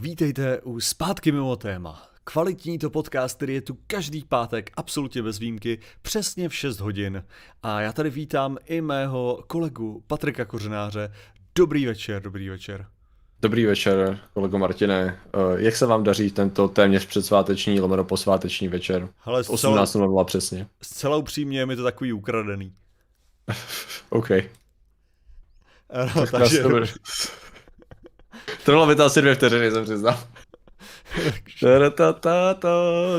vítejte u Zpátky mimo téma. Kvalitní to podcast, který je tu každý pátek, absolutně bez výjimky, přesně v 6 hodin. A já tady vítám i mého kolegu Patrika Kořenáře. Dobrý večer, dobrý večer. Dobrý večer, kolego Martine. Eh, jak se vám daří tento téměř předsváteční, lomeno posváteční večer? Hele, 18.00 přesně. Zcela upřímně je mi to takový ukradený. OK. Ano, takže... Trvalo by to asi dvě vteřiny, jsem přiznal.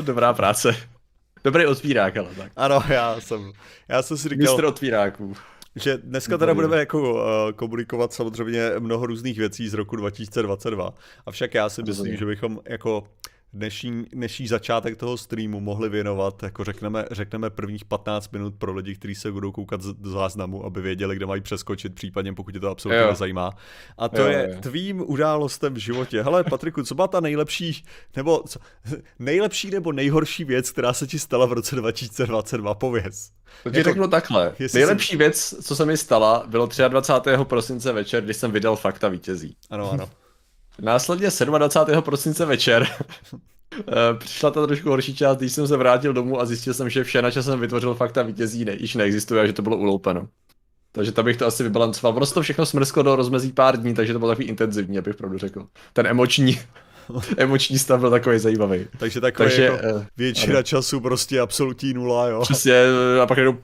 Dobrá práce. Dobrý otvírák, ale tak. Ano, já jsem, já jsem si říkal... Mistr otvíráků. Že dneska teda budeme jako uh, komunikovat samozřejmě mnoho různých věcí z roku 2022. Avšak já si myslím, že bychom jako dnešní, dnešní začátek toho streamu mohli věnovat, jako řekneme, řekneme prvních 15 minut pro lidi, kteří se budou koukat z, záznamu, aby věděli, kde mají přeskočit, případně pokud je to absolutně jo. nezajímá. A to jo, je jo. tvým událostem v životě. Hele, Patriku, co byla ta nejlepší, nebo co, nejlepší nebo nejhorší věc, která se ti stala v roce 2022, pověz. To ti jako, řeknu takhle. Nejlepší jsi... věc, co se mi stala, bylo 23. prosince večer, když jsem vydal fakta vítězí. Ano, ano. Následně 27. prosince večer eh, přišla ta trošku horší část, když jsem se vrátil domů a zjistil jsem, že vše, na čem jsem vytvořil fakta vítězí, ne, již neexistuje a že to bylo uloupeno. Takže tam bych to asi vybalancoval. Prostě to všechno smrsklo do rozmezí pár dní, takže to bylo takový intenzivní, abych pravdu řekl. Ten emoční, emoční stav byl takový zajímavý. Takže takový takže, jako uh, většina ano. času prostě absolutní nula, jo. Přesně, a pak jenom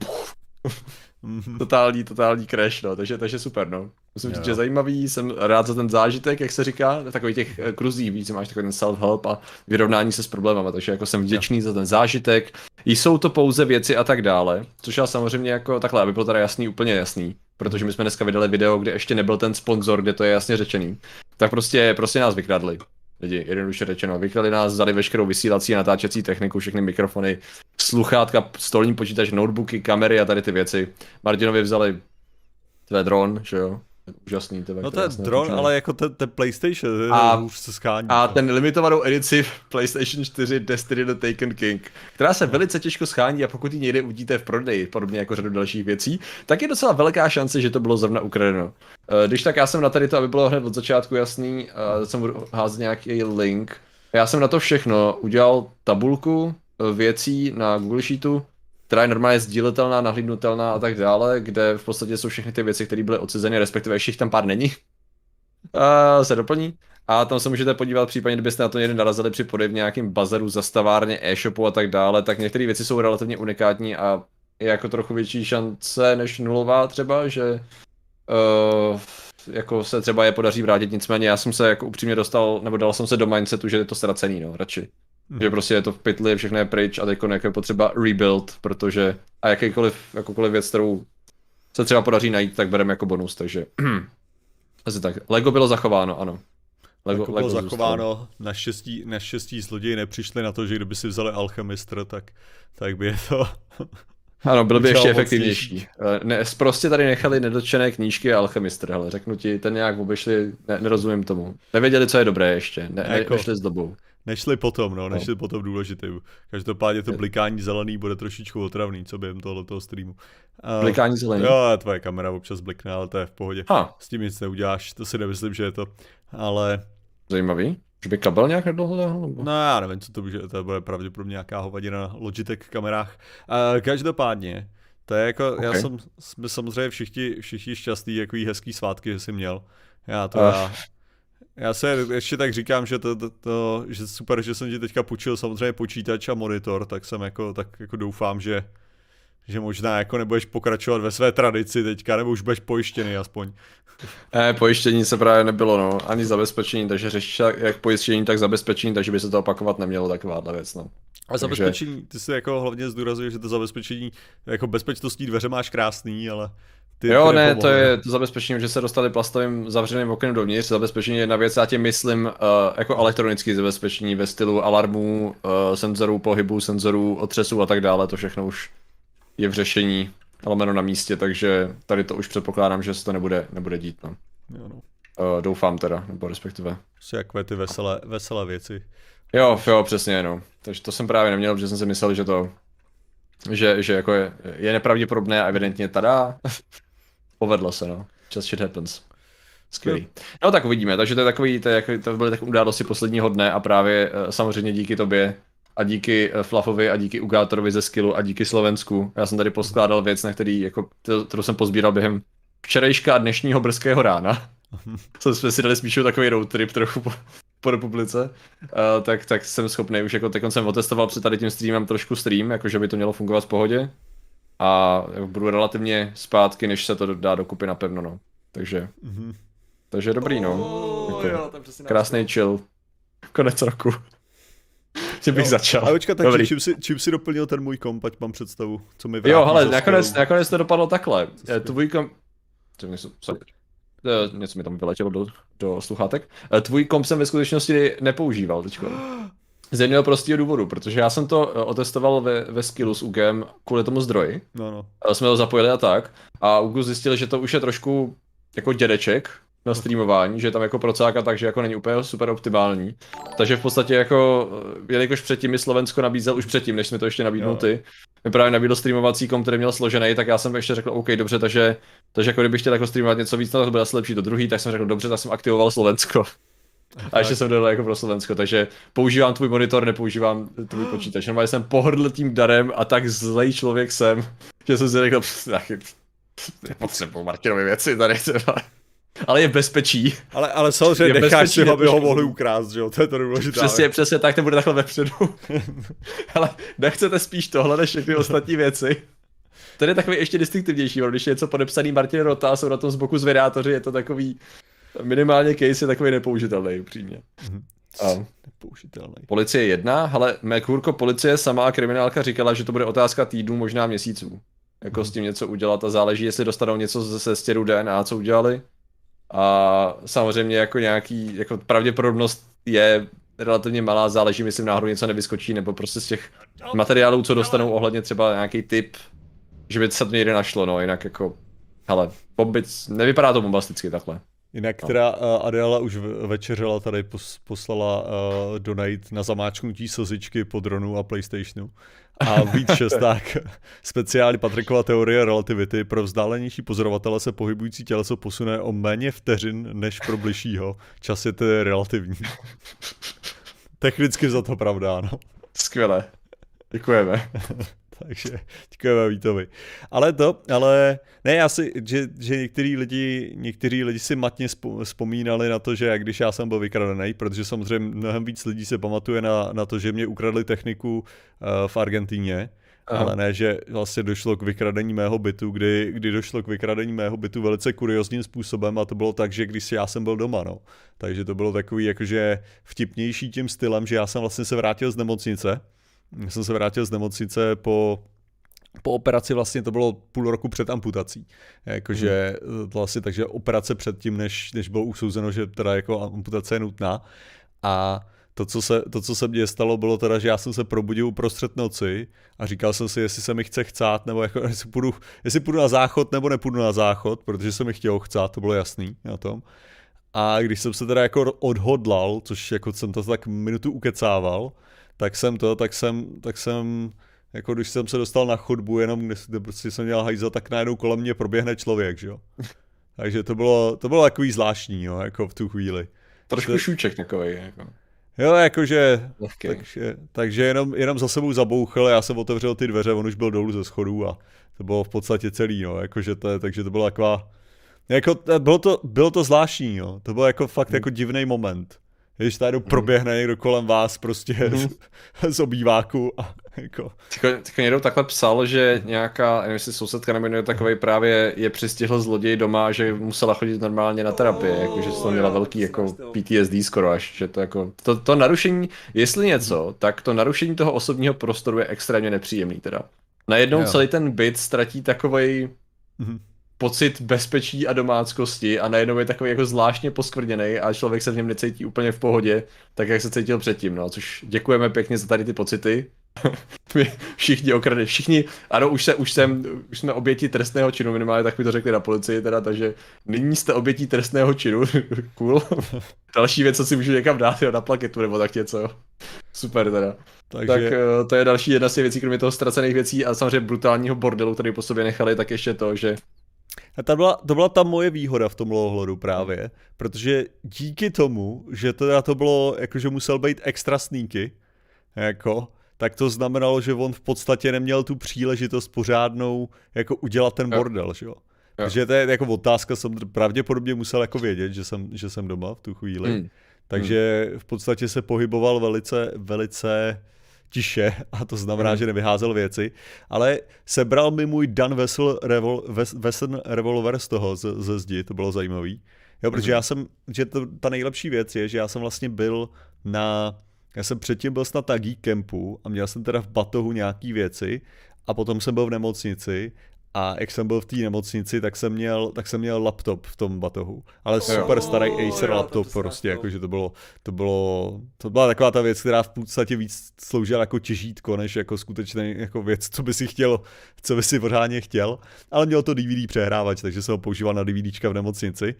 Mm-hmm. totální, totální crash, no, takže, takže super, no. Musím říct, že zajímavý, jsem rád za ten zážitek, jak se říká, takový těch eh, kruzí, víc, máš takový ten self-help a vyrovnání se s problémama, takže jako jsem vděčný jo. za ten zážitek. Jsou to pouze věci a tak dále, což já samozřejmě jako takhle, aby bylo teda jasný, úplně jasný, protože my jsme dneska vydali video, kde ještě nebyl ten sponzor, kde to je jasně řečený, tak prostě, prostě nás vykradli lidi, jednoduše řečeno. Vyklali nás, vzali veškerou vysílací a natáčecí techniku, všechny mikrofony, sluchátka, stolní počítač, notebooky, kamery a tady ty věci. Martinovi vzali tvé dron, že jo? Úžasný. No to je dron, ale jako ten, ten PlayStation, a, už se schání. A to. ten limitovanou edici PlayStation 4 Destiny the Taken King, která se velice těžko schání a pokud ji někde uvidíte v prodeji, podobně jako řadu dalších věcí, tak je docela velká šance, že to bylo zrovna ukradeno. Eh, když tak já jsem na tady to, aby bylo hned od začátku jasný, jsem budu házet nějaký link. Já jsem na to všechno udělal tabulku eh, věcí na Google Sheetu, která je normálně sdíletelná, nahlídnutelná a tak dále, kde v podstatě jsou všechny ty věci, které byly odsezeny, respektive ještě tam pár není. A se doplní. A tam se můžete podívat, případně kdybyste na to někdy narazili při podej v nějakým bazaru, zastavárně, e-shopu a tak dále, tak některé věci jsou relativně unikátní a je jako trochu větší šance než nulová třeba, že uh, jako se třeba je podaří vrátit, nicméně já jsem se jako upřímně dostal, nebo dal jsem se do mindsetu, že je to ztracený, no, radši. Hmm. Že prostě je to v pytli, všechno je pryč a teď je potřeba rebuild, protože a jakýkoliv, jakoukoliv věc, kterou se třeba podaří najít, tak bereme jako bonus, takže asi tak. Lego bylo zachováno, ano. Lego, Lego bylo zachováno, naštěstí, naštěstí zloději nepřišli na to, že kdyby si vzali alchemistr, tak, tak by je to... Ano, byl by ještě efektivnější. Eh, ne, prostě tady nechali nedočené knížky a alchemistr, ale řeknu ti, ten nějak obešli, ne, nerozumím tomu. Nevěděli, co je dobré ještě, ne, jako, nešli s dobou. Nešli potom, no, nešli no. potom důležitým. Každopádně to blikání zelený bude trošičku otravný, co během tohoto streamu. Uh, blikání zelený? Jo, tvoje kamera občas blikne, ale to je v pohodě. Ha. S tím nic neuděláš, to si nemyslím, že je to, ale... Zajímavý. Že by kabel nějak nedlouho Nebo... No já nevím, co to bude, to bude pravděpodobně nějaká hovadina na Logitech kamerách. Uh, každopádně, to je jako, okay. já jsem, jsme samozřejmě všichni, všichni šťastní, jaký hezký svátky, že jsi měl. Já to uh. já, já se ještě tak říkám, že to, to, to, že super, že jsem ti teďka půjčil samozřejmě počítač a monitor, tak jsem jako, tak jako doufám, že, že možná jako nebudeš pokračovat ve své tradici teďka, nebo už budeš pojištěný aspoň. Ne, pojištění se právě nebylo, no, ani zabezpečení, takže řešíš jak pojištění, tak zabezpečení, takže by se to opakovat nemělo takováhle věc, no. A zabezpečení, ty si jako hlavně zdůrazňuješ, že to zabezpečení, jako bezpečnostní dveře máš krásný, ale ty, jo, ne, to je to zabezpečení, že se dostali plastovým zavřeným oknem dovnitř. Zabezpečení je jedna věc, já tím myslím uh, jako elektronické zabezpečení ve stylu alarmů, uh, senzorů pohybu, senzorů otřesů a tak dále. To všechno už je v řešení, lomeno na místě, takže tady to už předpokládám, že se to nebude, nebude dít. No. Jo, no. Uh, doufám teda, nebo respektive. Jsou jakové ty veselé, veselé věci. Jo, jo, přesně, no. Takže to jsem právě neměl, protože jsem si myslel, že to, že, že jako je, je nepravděpodobné a evidentně tada. Povedlo se, no. Just shit happens. Skvělý. No tak uvidíme, takže to je takový, to, je, jako- to byly takové události posledního dne a právě eh, samozřejmě díky tobě a díky eh, Flafovi a díky Ugátorovi ze Skillu a díky Slovensku. Já jsem tady poskládal věc, na který, jako, kterou jsem pozbíral během včerejška a dnešního brzkého rána. Co jsme si dali spíš takový road trip trochu po, po republice, uh, tak, tak jsem schopný už jako teď jsem otestoval před tady tím streamem trošku stream, jakože by to mělo fungovat v pohodě. A budu relativně zpátky, než se to dá dokupy napevno, no. Takže, Mhm. takže dobrý, no. Jako, jo, Krásný chill. Konec roku. Že bych Jo. začal. A počkat, takže Dobrý. čím si, čím si doplnil ten můj komp, ať mám představu, co mi Jo, vrátí hele, za nakonec, nakonec to dopadlo takhle. Eh, Tvůj kom... To něco, sorry. Eh, něco mi tam vyletělo do, do sluchátek. Eh, Tvůj komp jsem ve skutečnosti nepoužíval teď. Z jednoho prostého důvodu, protože já jsem to eh, otestoval ve, ve skillu s UGem kvůli tomu zdroji. No, no. Eh, Jsme to zapojili a tak. A UGU zjistil, že to už je trošku jako dědeček na streamování, že je tam jako procáka, takže jako není úplně super optimální. Takže v podstatě jako, eh, jelikož předtím mi Slovensko nabízel už předtím, než jsme to ještě nabídnul ty, mi právě nabídl streamovací kom, který měl složený, tak já jsem ještě řekl, OK, dobře, takže, takže jako kdybych chtěl jako streamovat něco víc, tak to bude asi lepší do druhý, tak jsem řekl, dobře, tak jsem aktivoval Slovensko. A ještě jsem dodal jako pro Slovensko, takže používám tvůj monitor, nepoužívám tvůj počítač. Normálně jsem pohrdl tím darem a tak zlej člověk jsem, že jsem si řekl, "Pff, tak nepotřebuji Martinovi věci tady třeba. Ale je v bezpečí. Ale, ale samozřejmě Je necháš si, aby ho mohli ukrást, že jo, to je to důležité. Přesně, přesně tak to bude takhle vepředu. Ale nechcete spíš tohle než všechny ostatní věci. To je takový ještě distinktivnější, když je něco podepsaný Martin Rota a jsou na tom z boku zvědátoři, je to takový minimálně case je takový nepoužitelný, upřímně. A Nepoužitelný. policie jedna, ale Mekurko policie sama a kriminálka říkala, že to bude otázka týdnů, možná měsíců. Jako s tím něco udělat a záleží, jestli dostanou něco ze ze stěru DNA, co udělali. A samozřejmě jako nějaký, jako pravděpodobnost je relativně malá, záleží, myslím náhodou něco nevyskočí, nebo prostě z těch materiálů, co dostanou ohledně třeba nějaký typ, že by se to někde našlo, no, jinak jako, hele, bombic, nevypadá to bombasticky takhle. Jinak No. teda uh, Adela už večeřela tady pos, poslala uh, donate na zamáčknutí slzičky po dronu a Playstationu. A víc šesták. Speciální Patrikova teorie relativity. Pro vzdálenější pozorovatele se pohybující těleso posune o méně vteřin než pro bližšího. Čas je tedy relativní. Technicky za to pravda, no. Skvěle. Děkujeme. Takže děkujeme Vítovi. Ale to, ale ne, já si, že, že některý lidi, některý lidi si matně vzpomínali na to, že jak když já jsem byl vykradený, protože samozřejmě mnohem víc lidí se pamatuje na, na to, že mě ukradli techniku uh, v Argentíně, Aha. ale ne, že vlastně došlo k vykradení mého bytu, kdy, kdy došlo k vykradení mého bytu velice kuriozním způsobem a to bylo tak, že když já jsem byl doma, no. Takže to bylo takový jakože vtipnější tím stylem, že já jsem vlastně se vrátil z nemocnice, já jsem se vrátil z nemocnice po, po operaci vlastně to bylo půl roku před amputací. Jakože hmm. vlastně takže operace předtím, než, než bylo usouzeno, že teda jako amputace je nutná. A to co, se, to, co se mně stalo, bylo teda, že já jsem se probudil uprostřed noci a říkal jsem si, jestli se mi chce chcát, nebo jako, jestli, půjdu, jestli půjdu na záchod, nebo nepůjdu na záchod, protože se mi chtělo chcát, to bylo jasný na tom. A když jsem se teda jako odhodlal, což jako jsem to tak minutu ukecával, tak jsem to, tak jsem, tak jsem, jako když jsem se dostal na chodbu, jenom kde, kde prostě jsem měl hajza, tak najednou kolem mě proběhne člověk, že jo. Takže to bylo, to bylo takový zvláštní, jo, jako v tu chvíli. Trošku To- šůček takový. Jako. Jo, jakože, Lehký. takže, takže jenom, jenom za sebou zabouchl, já jsem otevřel ty dveře, on už byl dolů ze schodů a to bylo v podstatě celý, no, jakože to, je- takže to byla taková, jako, to- bylo to, bylo to zvláštní, jo, to byl jako fakt jako divný moment. Když tady proběhne někdo kolem vás prostě z, z obýváku a jako, tyko někdo takhle psal, že nějaká, nevím jestli sousedka nebo někdo takový právě je přistihl zloděj doma, že musela chodit normálně na terapii, jako, že to měla velký jako PTSD skoro až, že to jako, to, to narušení, jestli něco, tak to narušení toho osobního prostoru je extrémně nepříjemný teda. Najednou Jo. celý ten byt ztratí takovej mhm. Pocit bezpečí a domáckosti a najednou je takový jako zvláštně poskvrněný a člověk se v něm necítí úplně v pohodě, tak jak se cítil předtím, no, což děkujeme pěkně za tady ty pocity. My všichni okrady, všichni, ano, už, se, už, jsem, už jsme oběti trestného činu, minimálně tak mi to řekli na policii teda, takže nyní jste obětí trestného činu, cool. Další věc, co si můžu někam dát, jo, na plaketu nebo tak něco. Super teda. takže, Tak eh, to je další jedna z těch věcí, kromě toho ztracených věcí a samozřejmě brutálního bordelu, který po sobě nechali, tak ještě to, že A ta byla, to byla ta moje výhoda v tom ohledu právě, protože díky tomu, že teda to bylo, jakože musel být extra sneaky, jako, tak to znamenalo, že on v podstatě neměl tu příležitost pořádnou jako udělat ten bordel, že jo. Takže to je jako otázka, jsem pravděpodobně musel jako vědět, že jsem, že jsem doma v tu chvíli. Hmm. Takže v podstatě se pohyboval velice, velice tiše a to znamená, hmm. že nevyházel věci, ale sebral mi můj Dan Vessel revol, Wesson revolver z toho, ze, ze zdi, to bylo zajímavý. Jo, protože hmm. já jsem, že to, ta nejlepší věc je, že já jsem vlastně byl na, já jsem předtím byl snad na Geek Campu a měl jsem teda v batohu nějaký věci a potom jsem byl v nemocnici a jak jsem byl v té nemocnici, tak jsem, měl, tak jsem měl laptop v tom batohu. Ale super starý Acer laptop to prostě, jakože to bylo, to bylo, to byla taková ta věc, která v podstatě víc sloužila jako těžítko, než jako skutečný jako věc, co by si chtěl, co by si pořádně chtěl. Ale měl to DVD přehrávač, takže jsem ho používal na DVDčka v nemocnici.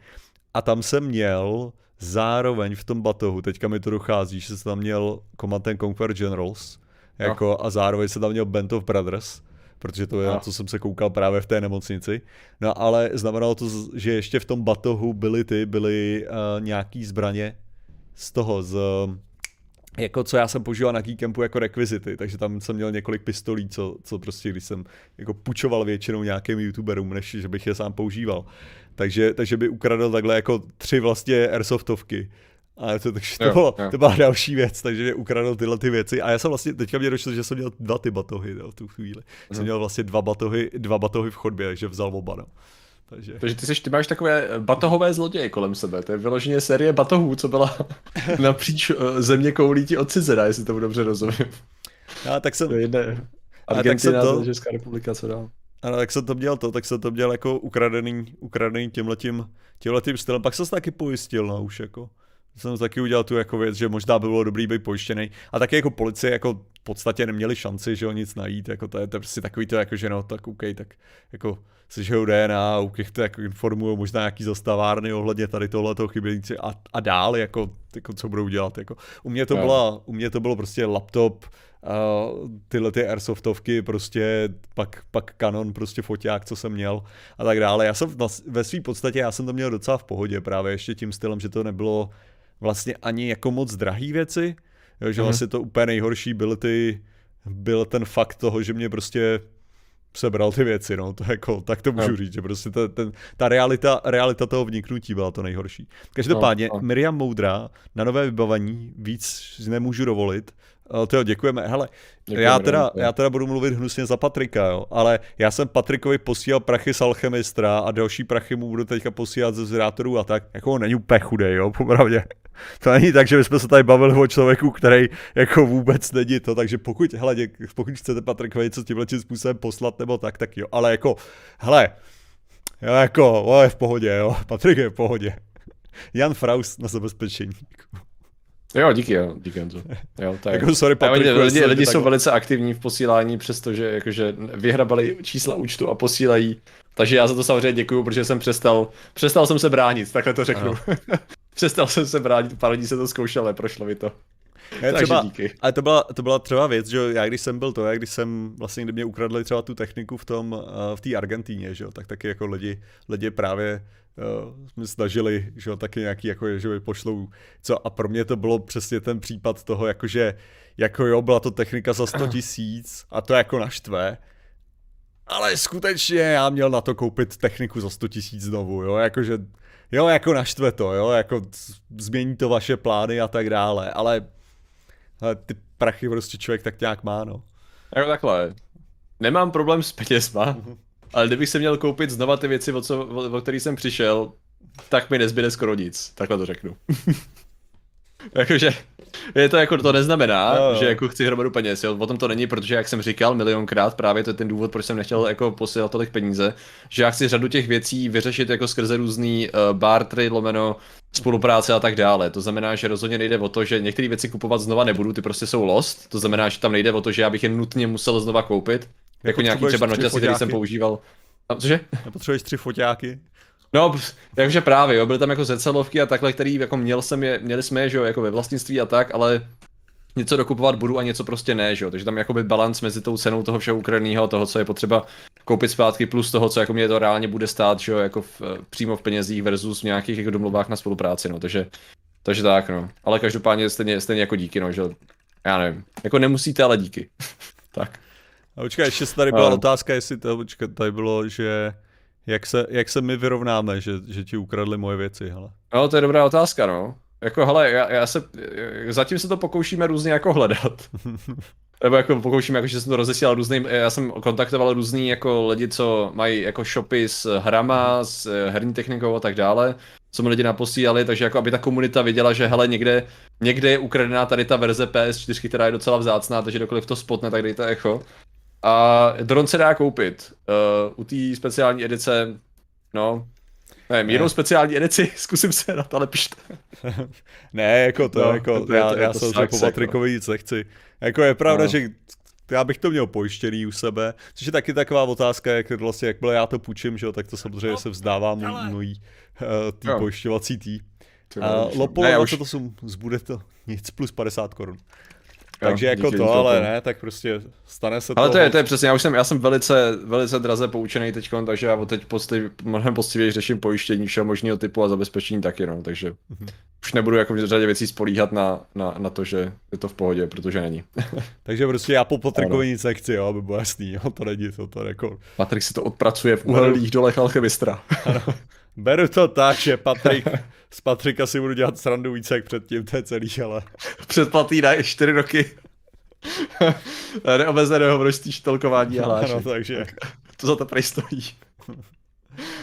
A tam jsem měl zároveň v tom batohu, teďka mi to dochází, že jsem tam měl Command Conquer Generals, jako, no. a zároveň jsem tam měl Band of Brothers protože to je, na co jsem se koukal právě v té nemocnici. No ale znamenalo to, že ještě v tom batohu byly ty, byly uh, nějaký zbraně z toho, z, jako co já jsem používal na Geekampu jako rekvizity, takže tam jsem měl několik pistolí, co, co prostě, když jsem jako pučoval většinou nějakým youtuberům, než že bych je sám používal. Takže, takže by ukradl takhle jako tři vlastně airsoftovky a to, takže to, jo, bylo, jo. to byla další věc, takže mě ukradl tyhle ty věci. A já jsem vlastně, teďka mě došlo, že jsem měl dva ty batohy no, v tu chvíli. Uh-huh. Jsem měl vlastně dva batohy, dva batohy v chodbě, takže vzal oba. No. Takže... takže ty, jsi, ty máš takové batohové zloděje kolem sebe, to je vyloženě série batohů, co byla napříč eh, země koulí ti odcizená, jestli to dobře rozumím. Já, tak jsem... To je jedné. Argentina, to... Česká republika, co dál. Ano, tak jsem to měl to, tak jsem to měl jako ukradený, ukradený tímhletím, tímhletím stylem. Pak jsem se taky pojistil, no už jako jsem taky udělal tu jako věc, že možná by bylo dobrý být pojištěný. A taky jako policie jako v podstatě neměli šanci, že ho nic najít, jako to je, to je prostě takový to jako, že no, tak OK, tak jako sežijou DNA, u těch to jako informují možná nějaký zastavárny ohledně tady tohle chybějící a, a dál, jako, jako, co budou dělat. Jako. U, mě to no. byla, u mě to bylo prostě laptop, uh, tyhle ty airsoftovky, prostě pak, pak Canon, prostě foťák, co jsem měl a tak dále. Já jsem ve své podstatě, já jsem to měl docela v pohodě právě ještě tím stylem, že to nebylo vlastně ani jako moc drahý věci, jo, že mm. vlastně to úplně nejhorší byl ty, byl ten fakt toho, že mě prostě sebral ty věci, no, to jako, tak to můžu no. říct, že prostě ta, ten, ta realita, realita toho vniknutí byla to nejhorší. Každopádně, no, no. Miriam Moudra na nové vybavení víc nemůžu dovolit, Uh, to jo, děkujeme. Hele, děkujeme, já, teda, já teda budu mluvit hnusně za Patrika, jo, ale já jsem Patrikovi posílal prachy z Alchemistra a další prachy mu budu teďka posílat ze zrátorů a tak. Jako on není úplně chudej, jo, popravdě. To není tak, že bychom se tady bavili o člověku, který jako vůbec není to, takže pokud, hele, pokud chcete Patrikovi něco tímhle způsobem poslat nebo tak, tak jo, ale jako, hele, jo, jako, o, je v pohodě, jo, Patrik je v pohodě. Jan Fraus na zabezpečení. Jo, díky, jo, díky Honzo. Jo, tak. jako sorry, Patrik, lidi, lidi, lidi jsou velice aktivní v posílání, přestože jakože vyhrabali čísla účtu a posílají. Takže já za to samozřejmě děkuju, protože jsem přestal, přestal jsem se bránit, takhle to řeknu. přestal jsem se bránit, pár lidí se to zkoušel, ale prošlo mi to. Ne, třeba, díky. Ale to byla, to byla třeba věc, že já když jsem byl to, já když jsem vlastně, kdy mě ukradli třeba tu techniku v tom, uh, v té Argentíně, že jo, tak taky jako lidi, lidi právě uh, jsme snažili, že jo, taky nějaký, jako, že pošlou, co a pro mě to bylo přesně ten případ toho, jakože, jako jo, byla to technika za 100 tisíc a to jako naštve, ale skutečně já měl na to koupit techniku za 100 tisíc znovu, jo, jakože, jo, jako naštve to, jo, jako změní to vaše plány a tak dále, ale, ale ty prachy prostě člověk tak nějak má, no. Jako takhle, nemám problém s penězma, ale kdybych se měl koupit znova ty věci, o, co, o, o který jsem přišel, tak mi nezbyde skoro nic, takhle to řeknu. Jakože, je to jako, to neznamená, no, že jako chci hromadu peněz, jo. o tom to není, protože jak jsem říkal milionkrát, právě to je ten důvod, proč jsem nechtěl jako posílat tolik peníze, že já chci řadu těch věcí vyřešit jako skrze různý uh, bartry, lomeno, spolupráce a tak dále. To znamená, že rozhodně nejde o to, že některé věci kupovat znova nebudu, ty prostě jsou lost. To znamená, že tam nejde o to, že já bych je nutně musel znova koupit. Jako nějaký třeba noťasy, který jsem používal. A, cože? Potřebuješ tři foťáky. No, takže právě, jo, byly tam jako zrcadlovky a takhle, který jako měl jsem je, měli jsme je, že jo, jako ve vlastnictví a tak, ale něco dokupovat budu a něco prostě ne, že jo, takže tam jakoby balans mezi tou cenou toho všeho ukradeného, toho, co je potřeba koupit zpátky plus toho, co jako mě to reálně bude stát, že jo, jako v, přímo v penězích versus v nějakých jako domluvách na spolupráci, no, takže, takže tak, no. Ale každopádně stejně, stejně jako díky, no, že já nevím, jako nemusíte, ale díky. tak. A počkej, ještě tady byla uh. otázka, jestli to, počkej, tady bylo, že jak se, jak se my vyrovnáme, že, že ti ukradli moje věci, hele. No, to je dobrá otázka, no. Jako, hele, já, já se, zatím se to pokoušíme různě jako hledat. Nebo jako pokoušíme, jako, že jsem to rozesílal různým, já jsem kontaktoval různý jako lidi, co mají jako shopy s hrama, s herní technikou a tak dále, co mi lidi naposílali, takže jako aby ta komunita viděla, že hele, někde, někde je ukradená tady ta verze PS4, která je docela vzácná, takže dokoliv to spotne, tak dejte echo. A dron se dá koupit. Uh, u té speciální edice, no, Nevím, jinou speciální edici, zkusím se na to, ale pište. ne, jako to, no, jako, to, já, to, já jsem po Patrikovi nic nechci. Jako je pravda, no. že já bych to měl pojištěný u sebe, což je taky taková otázka, jak vlastně, jakmile já to půjčím, že jo, tak to samozřejmě se vzdává mojí uh, tý no. pojišťovací tý. A Lopolo, už... to jsou, zbude to nic plus 50 korun. Takže jako to, ale ne, tak prostě stane se to. Ale to je, to je přesně, já už jsem, já jsem velice, velice draze poučený teď, takže já teď postiv, mnohem postivěji řeším pojištění všeho možného typu a zabezpečení taky, no, takže mm-hmm. už nebudu jako v řadě věcí spolíhat na, na, na, to, že je to v pohodě, protože není. takže prostě já po Patrikovi nic nechci, jo, aby bylo jasný, jo, to není, to, to jako... Patrik si to odpracuje v uhelných dolech alchemistra. Beru to tak, že Patrik, z Patrika si budu dělat srandu více jak předtím, to je celý, ale... Předplatí na 4 roky neomezeného množství štelkování a hlášek. Ano, takže... To za to prej stojí.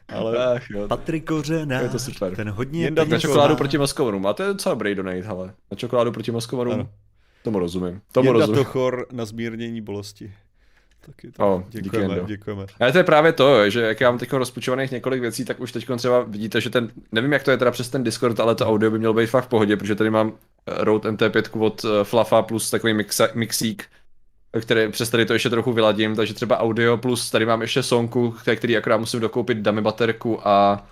Ale Ach, jo. Patrik Kořena, je to super. ten hodně Jen na čokoládu proti Moskovanům. A to je docela dobrý donate, hele. Na čokoládu proti Moskovanům. Tomu rozumím. Tomu Jenda rozumím. to chor na zmírnění bolesti. Taky to. Oh, děkujeme, díky děkujeme. Ale to je právě to, že jak já mám teď rozpočovaných několik věcí, tak už teď třeba vidíte, že ten, nevím jak to je teda přes ten Discord, ale to audio by mělo být fakt v pohodě, protože tady mám Rode MT5 od eh, Flafa plus takový mixa, mixík, který přes tady to ještě trochu vyladím, takže třeba audio plus tady mám ještě sonku, který, akorát musím dokoupit dummy baterku a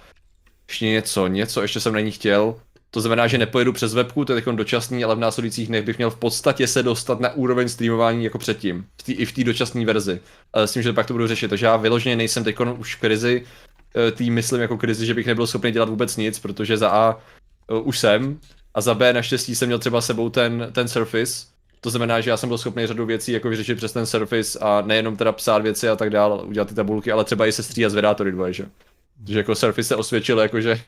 ještě něco, něco ještě jsem na ní chtěl, to znamená, že nepojedu přes webku, to je teď dočasný, ale v následujících dnech bych měl v podstatě se dostat na úroveň streamování jako předtím, v tý, i v té dočasné verzi. S tím, že pak to budu řešit, takže já vyloženě nejsem teď už v krizi, eh, tým myslím jako krizi, že bych nebyl schopný dělat vůbec nic, protože za A uh, už jsem, a za B naštěstí jsem měl třeba sebou ten, ten Surface, to znamená, že já jsem byl schopný řadu věcí jako vyřešit přes ten Surface a nejenom teda psát věci a tak dále, udělat ty tabulky, ale třeba i se stříhat z vedátory dvoje, že? Takže jako Surface se osvědčil, jakože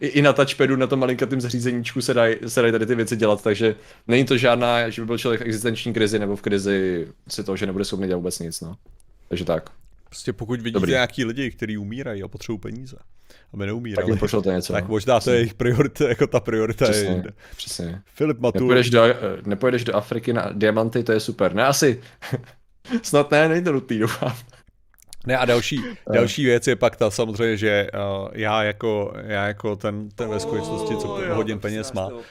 i, i na touchpadu, na tom malinkatém zařízeníčku se dají se daj tady ty věci dělat, takže není to žádná, že by byl člověk v existenční krizi nebo v krizi si toho, že nebude schopný dělat vůbec nic, no. Takže tak. Prostě pokud vidíte Dobrý. nějaký lidi, kteří umírají a potřebují peníze, aby neumírali, tak, to něco, tak no. možná to je jejich priorita, jako ta priorita přesně, je jinde. Přesně. Filip Matul. Nepojedeš do, nepojedeš do Afriky na diamanty, to je super. Ne, asi. Snad ne, není to nutný, doufám. Ne a další, další věc je pak ta samozřejmě, že uh, já jako, já jako ten, ten ve skutečnosti, co oh, hodně peněz má, uh,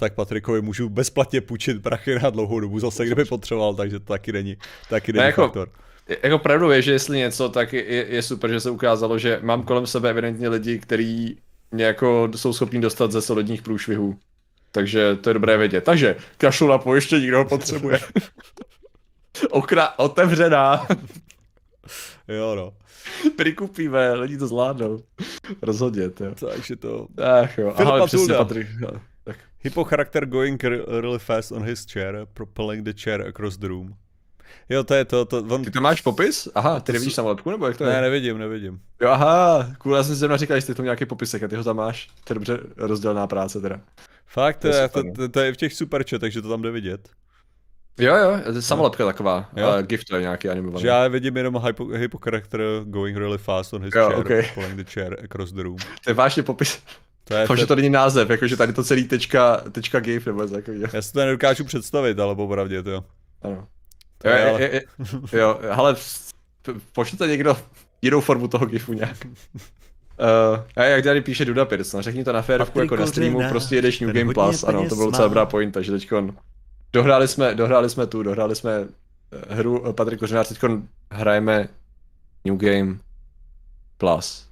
tak Patrikovi můžu bezplatně půjčit prachy na dlouhou dobu zase, kdyby potřeboval, takže to taky není, taky není jako, faktor. Jako pravdu je, že jestli něco, tak je, je super, že se ukázalo, že mám kolem sebe evidentně lidi, kteří mě jako jsou schopni dostat ze solidních průšvihů. Takže to je dobré vědět. Takže kašlu na pojištění, kdo ho potřebuje. Okna otevřená. Jo, no. Prikupíme, lidi to zvládnou. Rozhodně, to. Takže to... Ach jo, Filip ale přesně Patrik. Tak. Hippo character going really fast on his chair, propelling the chair across the room. Jo, to je to. to on... Ty to máš popis? Aha, ty nevidíš samolepku, nebo jak to ne, je? Ne, nevidím, nevidím. Jo, aha, cool, já jsem si zrovna říkal, že ty to nějaký popisek a ty ho tam máš. To je dobře rozdělená práce teda. Fakt, to, je, to, to, to, je v těch superče, takže to tam jde vidět. Jo, jo, samolepka taková, jo? Uh, gift to je nějaký animovaný. Že já vidím jenom hypo, hypo character going really fast on his jo, chair, okay. pulling the chair across the room. To je vážně popis. To je, to... to není název, jakože tady to celý tečka, tečka gif nebo něco takového. Já si to nedokážu představit, ale popravdě to jo. Ano. To jo, je, ale... je, je, jo, ale pošlete někdo jinou formu toho gifu nějak. Uh, a jak tady píše Duda Pirc, no řekni to na férovku jako na streamu, prostě jedeš New Game Plus, ano, to byl docela dobrá pointa, že teďkon Dohráli jsme, dohráli jsme tu, dohráli jsme eh, hru eh, Patrik Kořenář, teď hrajeme New Game Plus.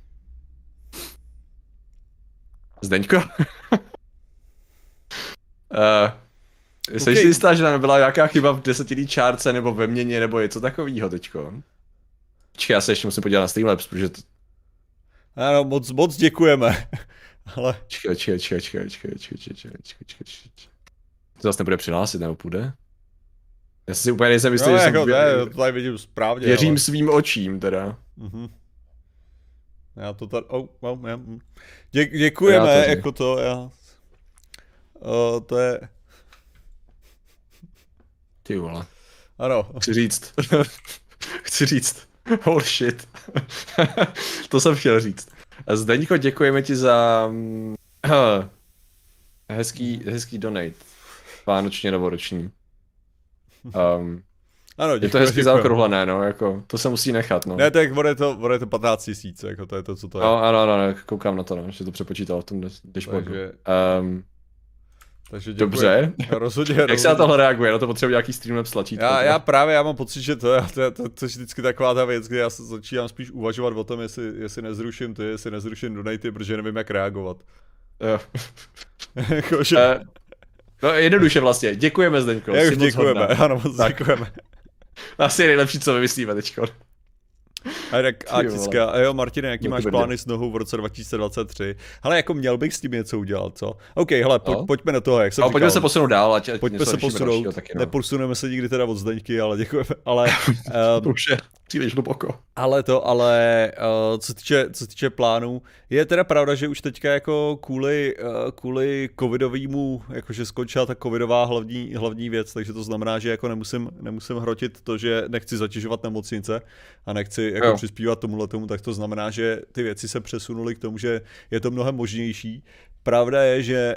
Zdeňko? uh, jsi okay. si jistá, že tam byla nějaká chyba v desetilý čárce nebo ve měně nebo něco takového teďko? Čekaj, já se ještě musím podívat na Streamlabs, protože to... Ano, moc, moc děkujeme. Ale... Čekaj, čekaj, čekaj, čekaj, čekaj, čekaj, čekaj, čekaj, čekaj, čekaj, čekaj. To zase nebude přihlásit, nebo půjde? Já si úplně nejsem jistý, No, že jsem... jako, ne, to tady vidím správně. Věřím ale... svým očím, teda. Mhm. Já to tady, oh, oh, já. Dě, děkujeme, Já to jako to, já, uh, to je, Ty vole. ano, Chci říct. Chci říct. Holy shit. to jsem chtěl říct. Zdeňko, děkujeme ti za mm, hezký, hezký donate. Vánočně novoroční. Um, ano, je to hezky zaokrouhlené, no, jako, to se musí nechat, no. Ne, tak bude to, bude to 15 tisíc, jako to je to, co to je. No, ano, ano, ano, koukám na to, no, že to přepočítal v tom dashboardu. takže, Um, takže děkuji. dobře. Rozhodně, Jak se na tohle reaguje? Na to potřebuje nějaký Streamlabs tlačítko. Já, já právě, já mám pocit, že to je, to, to, to je vždycky taková ta věc, kdy já se začínám spíš uvažovat o tom, jestli, jestli nezruším ty, jestli nezruším donaty, protože nevím, jak reagovat. Jo. jako, že, Eh, No jednoduše vlastně, děkujeme Zdeňko. jak moc děkujeme, hodná. ano, moc Tak. děkujeme. Asi je nejlepší, co vymyslíme teďko. A tak vole. Atiska, a jo Martine, jaký No máš plány s nohou v roce 2023? Hele, jako měl bych s tím něco udělat, co? OK, hele, pojď, No. pojďme do toho, jak jsem No, říkal. pojďme se posunout dál, ať, ať Pojďme se posunout, dalšího taky, no. neposuneme se nikdy teda od Zdeňky, ale děkujeme, ale, To um, už je příliš hluboko. ale to, ale uh, co týče, co týče plánů, je teda pravda, že už teďka jako kvůli, uh, kvůli covidovému, jakože skončila ta covidová hlavní, hlavní věc, takže to znamená, že jako nemusím, nemusím hrotit to, že nechci zatěžovat nemocnice a nechci jako Jo. přispívat tomuhle tomu, tak to znamená, že ty věci se přesunuly k tomu, že je to mnohem možnější. Pravda je, že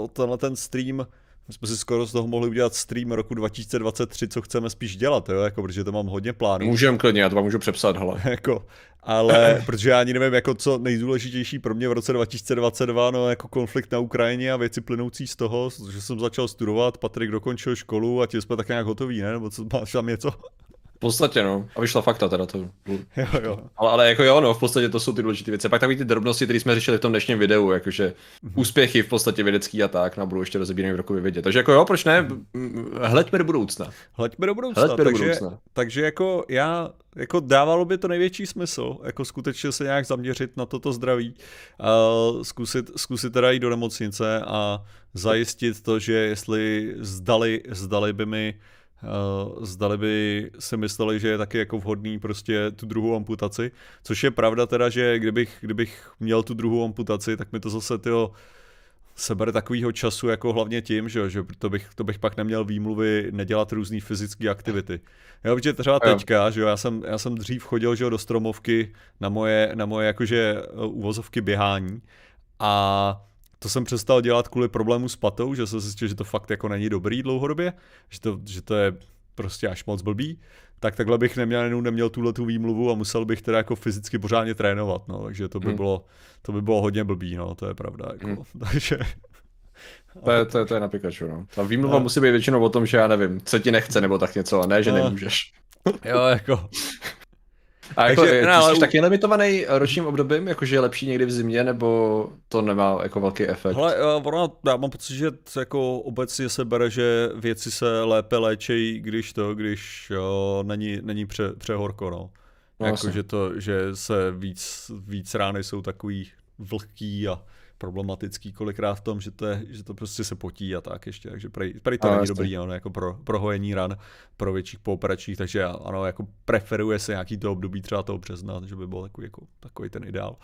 uh, tenhle ten stream my jsme si skoro z toho mohli udělat stream roku 2023, co chceme spíš dělat, jo, jako, protože to mám hodně plánů. Můžeme klidně, já to vám můžu přepsat, hele. jako, ale protože já ani nevím, jako co nejdůležitější pro mě v roce 2022, no jako konflikt na Ukrajině a věci plynoucí z toho, že jsem začal studovat, Patrik dokončil školu a tím jsme tak nějak hotoví, ne? Nebo co, máš tam něco? V podstatě, no. A vyšla fakta teda to. jo, jo. Ale, ale jako jo, no, v podstatě to jsou ty důležité věci. Pak takový ty drobnosti, které jsme řešili v tom dnešním videu, jakože Mhm. úspěchy v podstatě vědecký a tak, no, budou ještě rozebíraný v roku vidět. Takže jako jo, proč ne? Hleďme do budoucna. Hleďme do budoucna, Hleďme do takže, budoucna. takže jako já, jako dávalo by to největší smysl, jako skutečně se nějak zaměřit na toto zdraví, uh, zkusit, zkusit teda jít do nemocnice a zajistit to, že jestli zdali, zdali by mi zdali by si mysleli, že je taky jako vhodný prostě tu druhou amputaci, což je pravda teda, že kdybych, kdybych měl tu druhou amputaci, tak mi to zase tyjo, sebere takového času jako hlavně tím, že, že to, bych, to bych pak neměl výmluvy nedělat různé fyzické aktivity. Jo, protože třeba teďka, že jo, já jsem, já jsem dřív chodil že jo, do stromovky na moje, na moje jakože eh, uvozovky běhání a to jsem přestal dělat kvůli problému s patou, že jsem zjistil, že to fakt jako není dobrý dlouhodobě, že to, že to je prostě až moc blbý, tak takhle bych neměl, jenom neměl tuhle tu výmluvu a musel bych teda jako fyzicky pořádně trénovat, no, takže to by Hmm. bylo, to by bylo hodně blbý, no, to je pravda, jako, Hmm. takže... To je, to je, to je na Pikachu, no. Ta výmluva A- musí být většinou o tom, že já nevím, co ti nechce, nebo tak něco, a ne, že A- nemůžeš. Jo, jako, A jako, Takže- no, ale jsi taky limitovaný ročním obdobím, jakože je lepší někdy v zimě, nebo to nemá jako velký efekt? hele, eh, ono, já mám pocit, že jako obecně se bere, že věci se lépe léčejí, když to, když jo, není, není pře, přehorko, no. No, jako, že, to, že se víc, víc rány jsou takový vlhký a problematický kolikrát v tom, že to, je, že to prostě se potí a tak ještě, takže prej, prej to No, není jasně. dobrý, no, jako pro, pro hojení ran, pro větších pooperačních, takže ano, jako preferuje se nějaký to období třeba toho března, že by byl takový, jako, takový ten ideál.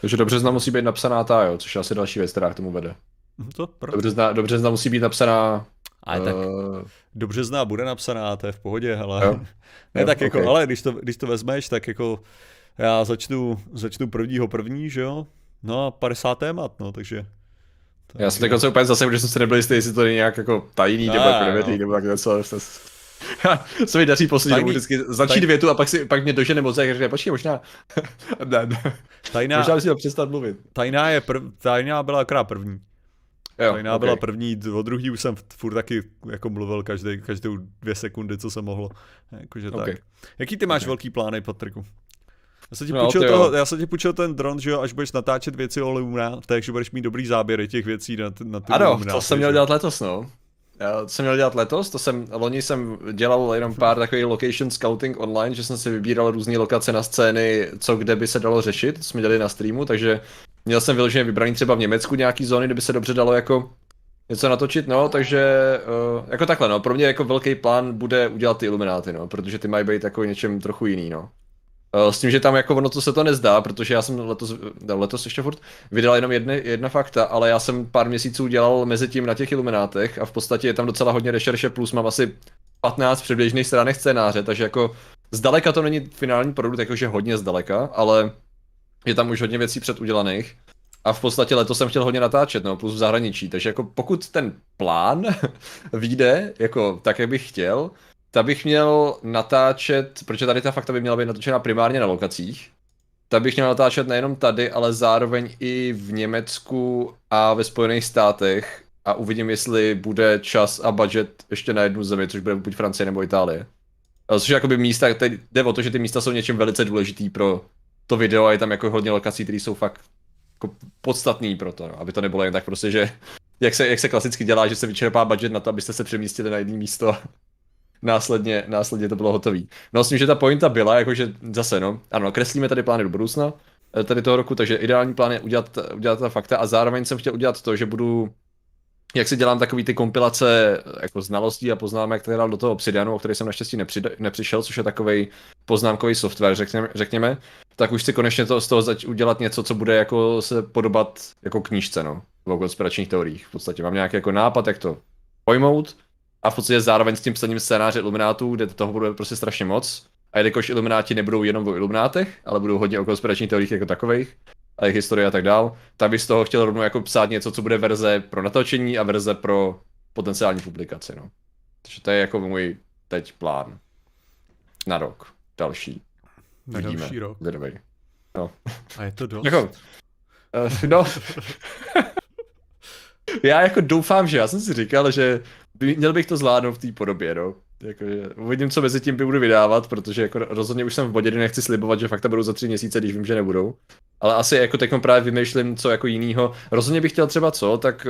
Takže do března musí být napsaná ta, jo, což je asi další věc, která k tomu vede. Hm, To, Do března, do března musí být napsaná... Ale tak eh, do března bude napsaná, to je v pohodě, ale Jo. ne, Jo, tak jako, ok. ale když to, když to vezmeš, tak jako já začnu, začnu prvního první, že jo, no a 50 témat, no, takže já jsem teď se úplně zase, protože jsem si nebyl jistý, jestli to je nějak jako tajný, nebo jako no. nevětý, nebo tak něco. se mi daří poslední dobu vždycky začít tajný- větu a pak, si, pak mě dožene moc, jak řekne, počkej, možná, ne, ne, tajná, možná měl přestat mluvit. tajná, je prv, tajná byla akorát první. Jo, Tajná okay. byla první, o druhý už jsem furt taky jako mluvil každý, každou dvě sekundy, co se mohlo. Jakože tak. Ok. Jaký ty máš Ok. velký plány, Patriku? Já jsem ti No, půjčil, toho, já jsem ti půjčil ten dron, že jo, až budeš natáčet věci o Lumina, takže budeš mít dobrý záběry těch věcí na, na ty Ano, to jsem měl dělat letos, no. Já jsem měl dělat letos, to jsem, loni jsem dělal jenom pár takových location scouting online, že jsem si vybíral různé lokace na scény, co kde by se dalo řešit, to jsme dělali na streamu, takže měl jsem vyloženě vybraný třeba v Německu nějaký zóny, kde by se dobře dalo jako něco natočit, no, takže uh, jako takhle, no, pro mě jako velký plán bude udělat ty ilumináty, no, protože ty mají být jako něčem trochu jiný, no. Uh, s tím, že tam jako ono to se to nezdá, protože já jsem letos, letos ještě furt vydal jenom jedny, jedna fakta, ale já jsem pár měsíců dělal mezi tím na těch iluminátech a v podstatě je tam docela hodně rešerše, plus mám asi 15 předběžných stránek scénáře, takže jako zdaleka to není finální produkt, jakože hodně zdaleka, ale je tam už hodně věcí předudělaných. A v podstatě letos jsem chtěl hodně natáčet, no, plus v zahraničí, takže jako pokud ten plán vyjde, jako tak, jak bych chtěl, tak bych měl natáčet, protože tady ta fakta by měla být natočena primárně na lokacích, tak bych měl natáčet nejenom tady, ale zároveň i v Německu a ve Spojených státech. A uvidím, jestli bude čas a budget ještě na jednu zemi, což bude buď Francie nebo Itálie. Což je jakoby místa, tady jde o to, že ty místa jsou něčím velice důležitý pro to video a je tam jako hodně lokací, které jsou fakt jako podstatný pro to, no, aby to nebylo jen tak prostě, že jak se, jak se klasicky dělá, že se vyčerpá budget na to, abyste se přemístili na jedné místo následně, následně to bylo hotové. No s tím, že ta pointa byla, jakože zase no, ano, kreslíme tady plány do budoucna, eh, tady toho roku, takže ideální plán je udělat, udělat ta fakta a zároveň jsem chtěl udělat to, že budu jak si dělám takový ty kompilace jako znalostí a poznámek, které dal do toho Obsidianu, o který jsem naštěstí nepři, nepřišel, což je takový poznámkový software, řekněme, řekněme, tak už si konečně to z toho zač udělat něco, co bude jako se podobat jako knížce, no, o konspiračních teoriích. V podstatě mám nějaký jako nápad, jak to pojmout a v podstatě zároveň s tím psaním scénáře Iluminátů, kde toho bude prostě strašně moc. A jelikož Ilumináti nebudou jenom o Iluminátech, ale budou hodně o konspiračních teoriích jako takových, a jejich historie a tak dál, tak bych z toho chtěl rovnou jako psát něco, co bude verze pro natočení a verze pro potenciální publikaci, no. Takže to je jako můj teď plán. Na rok. Další. Na Vidíme. další rok. Zvědavej. No. A je to dost? Jako, uh, no. já jako doufám, že já jsem si říkal, že měl bych to zvládnout v té podobě, no. Jakože uvidím, co mezi tím budu vydávat, protože jako rozhodně už jsem v bodě, kdy nechci slibovat, že fakta budou za tři měsíce, když vím, že nebudou. Ale asi jako teď právě vymýšlím, co jako jinýho. Rozhodně bych chtěl třeba co, tak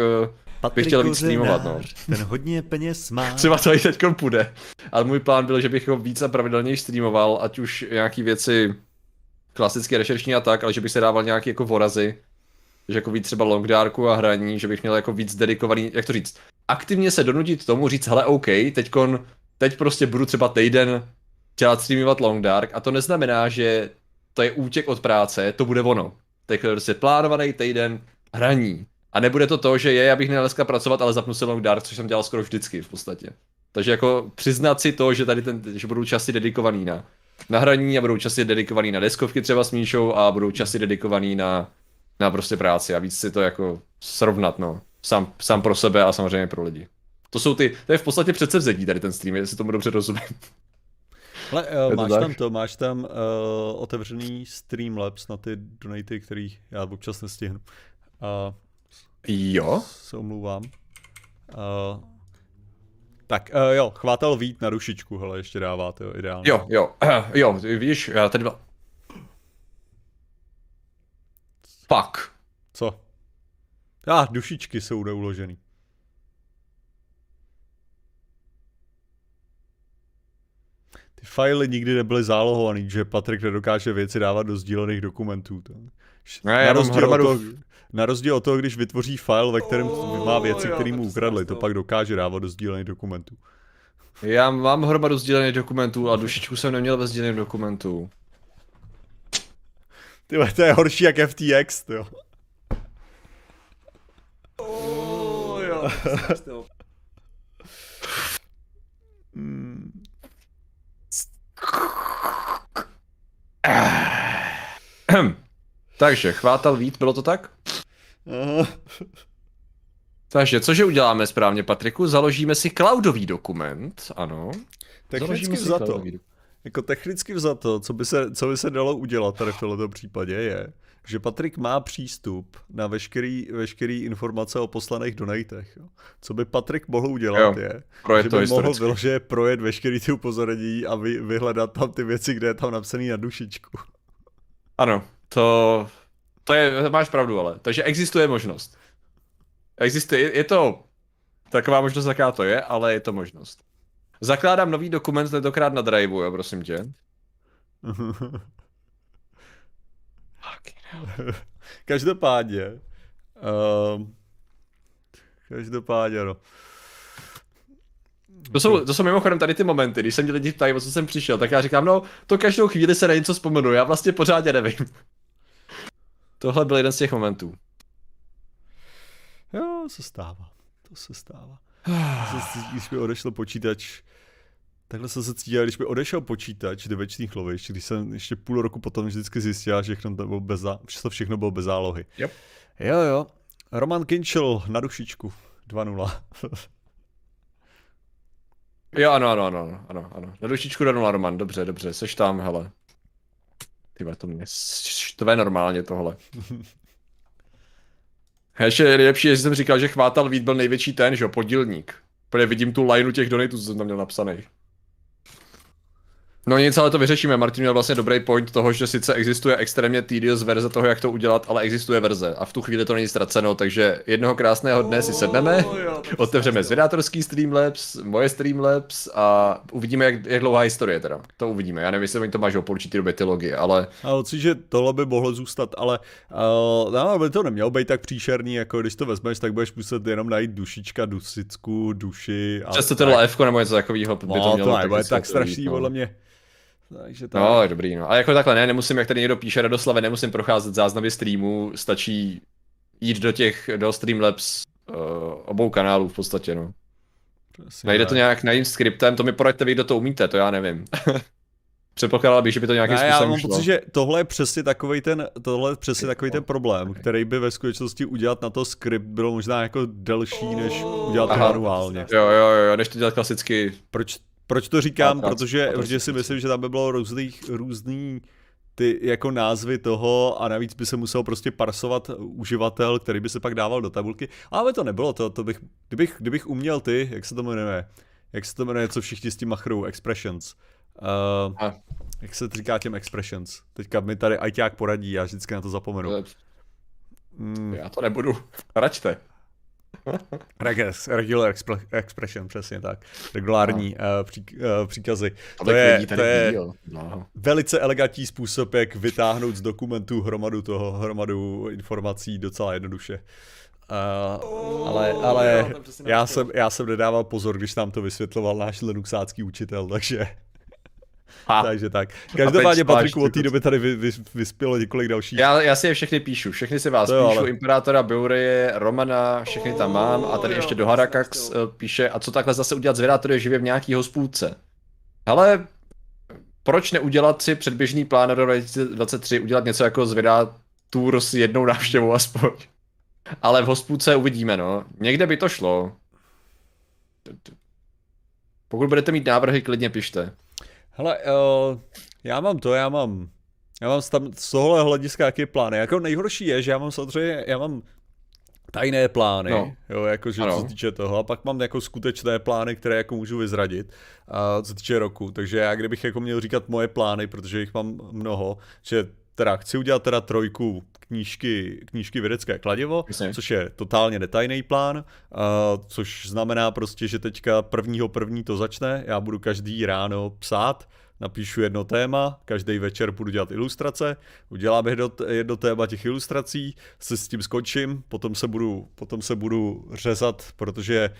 uh, bych chtěl víc streamovat, no. Ten hodně peněz má. třeba to i teď půjde. Ale můj plán byl, že bych ho víc a pravidelněji streamoval, ať už nějaký věci klasické rešeršní a tak, ale že bych se dával nějaký jako vorazy, že jako víc třeba long darku a hraní, že bych měl jako víc dedikovaný, jak to říct, aktivně se donutit tomu říct, hele OK, teďkon teď prostě budu třeba týden dělat streamovat Long Dark a to neznamená, že to je útěk od práce, to bude ono. Tak je prostě plánovaný týden hraní. A nebude to to, že je, já bych měl dneska pracovat, ale zapnu si Long Dark, což jsem dělal skoro vždycky v podstatě. Takže jako přiznat si to, že tady ten, že budou časy dedikovaný na, na hraní a budou časy dedikovaný na deskovky třeba s Míšou a budou časy dedikovaný na, na prostě práci a víc si to jako srovnat, no. Sám, sám pro sebe a samozřejmě pro lidi. To jsou ty, to je v podstatě předsevzetí tady ten stream, jestli tomu dobře rozumím. Ale uh, máš tak? tam to, máš tam uh, otevřený Streamlabs na ty donaty, který já občas nestihnu. Uh, jo? Se omlouvám. Uh, tak uh, jo, chvátal vít na rušičku, hele, ještě dáváte, jo, ideálně. Jo, jo, uh, jo, víš, já tady dva... Fuck. Co? A, ah, dušičky jsou neuložený. fajly nikdy nebyly zálohovaný, že Patrik nedokáže věci dávat do sdílených dokumentů. To. Ne, na, rozdíl od toho, na rozdíl od toho, když vytvoří file, ve kterém oh, má věci, které mu ukradli, to pak dokáže dávat do sdílených dokumentů. Já mám hromadu sdílených dokumentů a dušičku jsem neměl ve sdílených dokumentů. Ty to je horší jak FTX, jo. Oh, jo. Hmm. Takže, chvátal vít, bylo to tak? Takže, cože uděláme správně, Patriku? Založíme si cloudový dokument, ano. Technicky za to, jako technicky to, co by, se, co by se dalo udělat tady v tomto případě je, že Patrik má přístup na veškerý, veškerý informace o poslaných donatech. Jo. Co by Patrik mohl udělat jo, je, že by mohl vyložit projet veškerý ty upozornění a vy, vyhledat tam ty věci, kde je tam napsaný na dušičku. Ano, to, to je, máš pravdu ale. Takže existuje možnost. Existuje, je, je to Taková možnost jaká to je, ale je to možnost. Zakládám nový dokument tentokrát na Driveu, jo, prosím tě. Každopádně. Um, každopádně, no. To jsou, to jsou mimochodem tady ty momenty, když se mě lidi ptají, o co jsem přišel, tak já říkám, no, to každou chvíli se na něco vzpomenu, já vlastně pořádně nevím. Tohle byl jeden z těch momentů. Jo, se stává. To se stává. když mi odešel počítač, takhle jsem se cítil, když mi odešel počítač do večných lovišť, když jsem ještě půl roku potom vždycky zjistil, že všechno, to bylo bez, to všechno bylo bez zálohy. Yep. Jo, jo. Roman Kinčel na dušičku 2-0. jo, ano, ano, ano, ano, ano. Na dušičku 2-0, Roman, dobře, dobře, seš tam, hele. Ty to mě štve normálně tohle. Ještě nejlepší, že jsem říkal, že Chvátal Vít byl největší ten, že jo, podílník. Protože vidím tu lineu těch donatů, co jsem tam měl napsaných. No nic, ale to vyřešíme. Martin měl vlastně dobrý point toho, že sice existuje extrémně tedious verze toho, jak to udělat, ale existuje verze a v tu chvíli to není ztraceno, takže jednoho krásného dne si sedneme, otevřeme zvědátorský Streamlabs, moje Streamlabs a uvidíme, jak, jak dlouhá historie teda. To uvidíme. Já nevím, jestli oni to máš po určitý době ty logy, ale... A si, že tohle by mohlo zůstat, ale uh, no, by to nemělo být tak příšerný, jako když to vezmeš, tak budeš muset jenom najít dušička, dusicku, duši. A Přesto to F nebo něco takového by no, to mělo. to nebude tak strašný, no. podle mě. Takže tak. No, dobrý, no. A jako takhle ne, nemusím, jak tady někdo píše Radoslave, nemusím procházet záznamy streamu, stačí jít do těch, do Streamlabs uh, obou kanálů v podstatě, no. Přesně Najde to nějak najím skriptem, to mi poraďte vy, kdo to umíte, to já nevím. Předpokládal bych, že by to nějakým způsobem Já mám pocit, že tohle je přesně takový ten, tohle je přesně takový ten problém, který by ve skutečnosti udělat na to skript bylo možná jako delší, než udělat Aha. manuálně. Jo, jo, jo, než to dělat klasicky. Proč proč to říkám? Protože, protože si myslím, že tam by bylo různých, různý ty jako názvy toho a navíc by se musel prostě parsovat uživatel, který by se pak dával do tabulky. Ale to nebylo to, to bych, kdybych, kdybych uměl ty, jak se to jmenuje, jak se to jmenuje, co všichni s tím machrou, expressions. Uh, jak se to říká těm expressions? Teďka mi tady Ajťák poradí, já vždycky na to zapomenu. Mm. Já to nebudu, račte. Reges, regular expression, přesně tak. Regulární no. uh, pří, uh, příkazy. To je, to je no. velice elegantní způsob, jak vytáhnout z dokumentů hromadu toho, hromadu informací docela jednoduše. Uh, oh, ale ale jo, já, jsem, já jsem nedával pozor, když nám to vysvětloval náš Linuxácký učitel, takže Ha. Takže tak. Každopádně Patriku od té doby tady vy, vy, vyspělo několik dalších. Já, já si je všechny píšu, všechny si vás to píšu, ale... Imperátora, Beureje, Romana, všechny tam mám a tady ještě do Harakax eh, píše, a co takhle zase udělat z Vedátory živě v nějaký hospůdce. Hele, proč neudělat si předběžný plán do 2023, udělat něco jako z Tour s jednou návštěvou aspoň. Ale v hospůdce uvidíme, no. Někde by to šlo. Pokud budete mít návrhy, klidně pište. Hele, uh, já mám to, já mám, já mám tam z tohohle hlediska jaký plány. Jako nejhorší je, že já mám samozřejmě, já mám tajné plány, no. jo, jakože co se týče toho, a pak mám jako skutečné plány, které jako můžu vyzradit, a co se týče roku, takže já kdybych jako měl říkat moje plány, protože jich mám mnoho, že teda chci udělat teda trojku knížky, knížky Vědecké kladivo, Myslím. což je totálně netajný plán, uh, což znamená prostě, že teďka prvního první to začne, já budu každý ráno psát, napíšu jedno téma, každý večer budu dělat ilustrace, udělám jedno, jedno téma těch ilustrací, se s tím skončím, potom se budu, potom se budu řezat, protože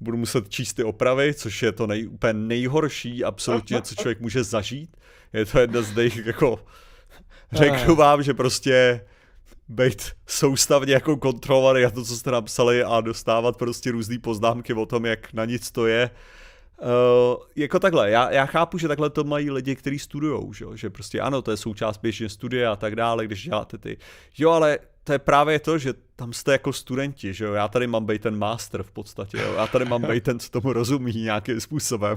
budu muset číst ty opravy, což je to nej, úplně nejhorší absolutně, co člověk může zažít. Je to jedna z těch jako řeknu vám, že prostě být soustavně jako kontrolovaný a to, co jste napsali a dostávat prostě různé poznámky o tom, jak na nic to je. Uh, jako takhle, já, já chápu, že takhle to mají lidi, kteří studujou, že? že prostě ano, to je součást běžně studie a tak dále, když děláte ty. Jo, ale to je právě to, že tam jste jako studenti, že jo, já tady mám být ten master v podstatě, jo? já tady mám být ten, co tomu rozumí nějakým způsobem.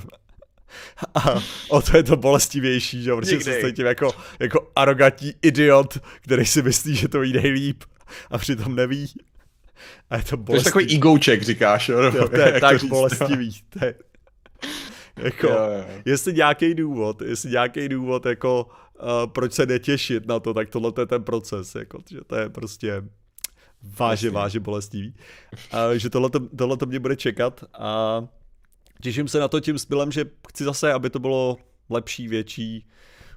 A o to je to bolestivější, že protože se cítím jako, jako arrogantní idiot, který si myslí, že to ví nejlíp a přitom neví. A je to bolestivý. To je takový egouček, říkáš, jo? To, to je jak tak to bolestivý. To je, jako, jo, jo. jestli nějaký důvod, jestli nějaký důvod, jako uh, proč se netěšit na to, tak tohle je ten proces, jako, že to je prostě váže, váže bolestivý. A že tohle to mě bude čekat a těším se na to tím stylem, že chci zase, aby to bylo lepší, větší,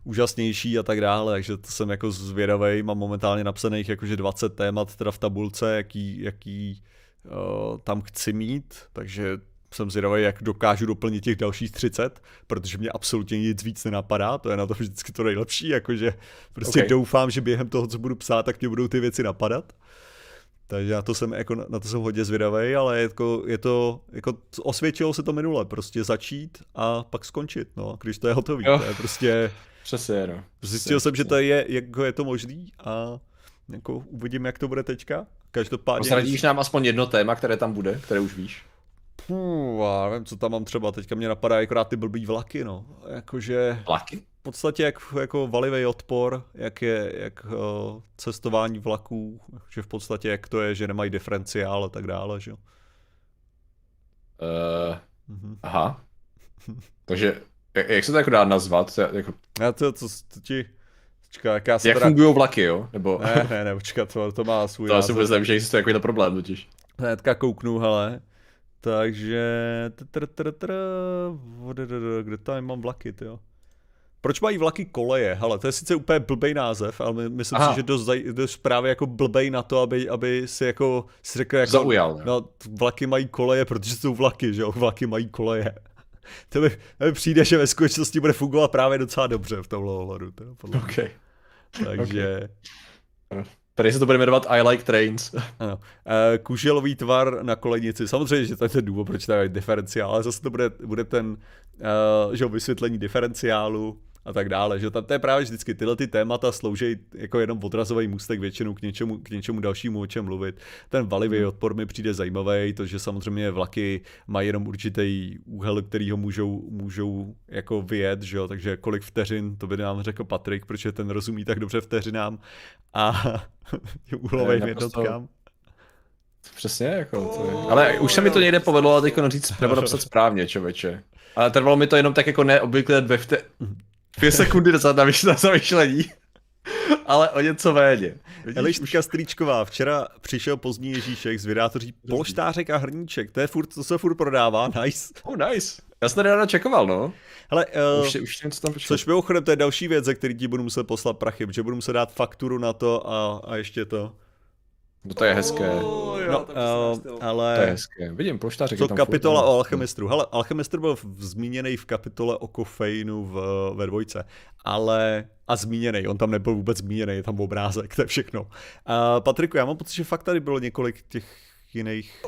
úžasnější a tak dále, takže to jsem jako zvědavej, mám momentálně napsaných jakože 20 témat teda v tabulce, jaký, jaký uh, tam chci mít, takže jsem zvědavý, jak dokážu doplnit těch dalších 30, protože mě absolutně nic víc nenapadá, to je na to vždycky to nejlepší, jakože prostě okay. doufám, že během toho, co budu psát, tak mě budou ty věci napadat. Takže na to jsem, jako, na to jsem hodně zvědavý, ale jako, je to, jako osvědčilo se to minule, prostě začít a pak skončit, no, když to je hotový, jo. to je prostě... Přesně, no. Zjistil jsem, že to je, jako je to možný a jako uvidím, jak to bude teďka. Každopádně... Posradíš nám aspoň jedno téma, které tam bude, které už víš? Puh, já nevím, co tam mám třeba, teďka mě napadá akorát ty blbý vlaky, no. Jakože... Vlaky? V podstatě jak, jako valivý odpor, jak je, jak uh, cestování vlaků, že v podstatě jak to je, že nemají diferenciál a tak dále, že jo. Uh, mm-hmm. Aha. Takže jak se to jako dá nazvat? To, jako... Já to, to, to ti... Počká, jak já jak teda... fungují vlaky, jo? Nebo... Ne, ne, ne, počkat, to, to má svůj To asi vůbec nevím, že existuje jako problém totiž. Hnedka kouknu, hele. Takže... Kde tam mám vlaky, jo? Proč mají vlaky koleje? Hele, to je sice úplně blbej název, ale myslím Aha. si, že dost, dost právě jako blbej na to, aby, aby si jako si řekl jako... Zaujal. Ne? No, vlaky mají koleje, protože jsou vlaky, že jo? Vlaky mají koleje. To mi, to mi přijde, že ve skutečnosti bude fungovat právě docela dobře v tomhle ohledu. Okay. Takže... Okay. Tady se to bude jmenovat I like trains. Ano. Uh, kuželový tvar na kolejnici. Samozřejmě, že to je ten důvod, proč to je diferenciál, ale zase to bude, bude ten uh, že vysvětlení diferenciálu a tak dále. Že tam to je právě vždycky tyhle ty témata slouží jako jenom odrazový můstek většinou k něčemu, k něčemu dalšímu, o čem mluvit. Ten valivý hmm. odpor mi přijde zajímavý, to, že samozřejmě vlaky mají jenom určitý úhel, který ho můžou, můžou jako vyjet, že jo? takže kolik vteřin, to by nám řekl Patrik, protože ten rozumí tak dobře vteřinám a úhlovým jednotkám. Přesně, jako to je. Ale už se mi to někde povedlo, ale teď říct nebo napsat správně, čověče. Ale trvalo mi to jenom tak jako neobvykle dvě vte... Dvě sekundy na zamýšlení. Ale o něco méně. Eliška Strýčková, včera přišel pozdní Ježíšek z vydátoří polštářek a hrníček. To, je furt, to se furt prodává, nice. Oh, nice. Já jsem to ráda čekoval, no. Hele, uh, už, už něco tam přišlo. Což mimochodem, to je další věc, za který ti budu muset poslat prachy, protože budu muset dát fakturu na to a, a ještě to. No to je hezké. Oh, jo, no, uh, ale... To je hezké. Vidím, poštářek To kapitola furt, o alchemistru. Hele, alchemistr byl zmíněný v kapitole o kofeinu v, ve dvojce, ale a zmíněný, on tam nebyl vůbec zmíněný, je tam obrázek, to je všechno. Uh, Patriku, já mám pocit, že fakt tady bylo několik těch jiných.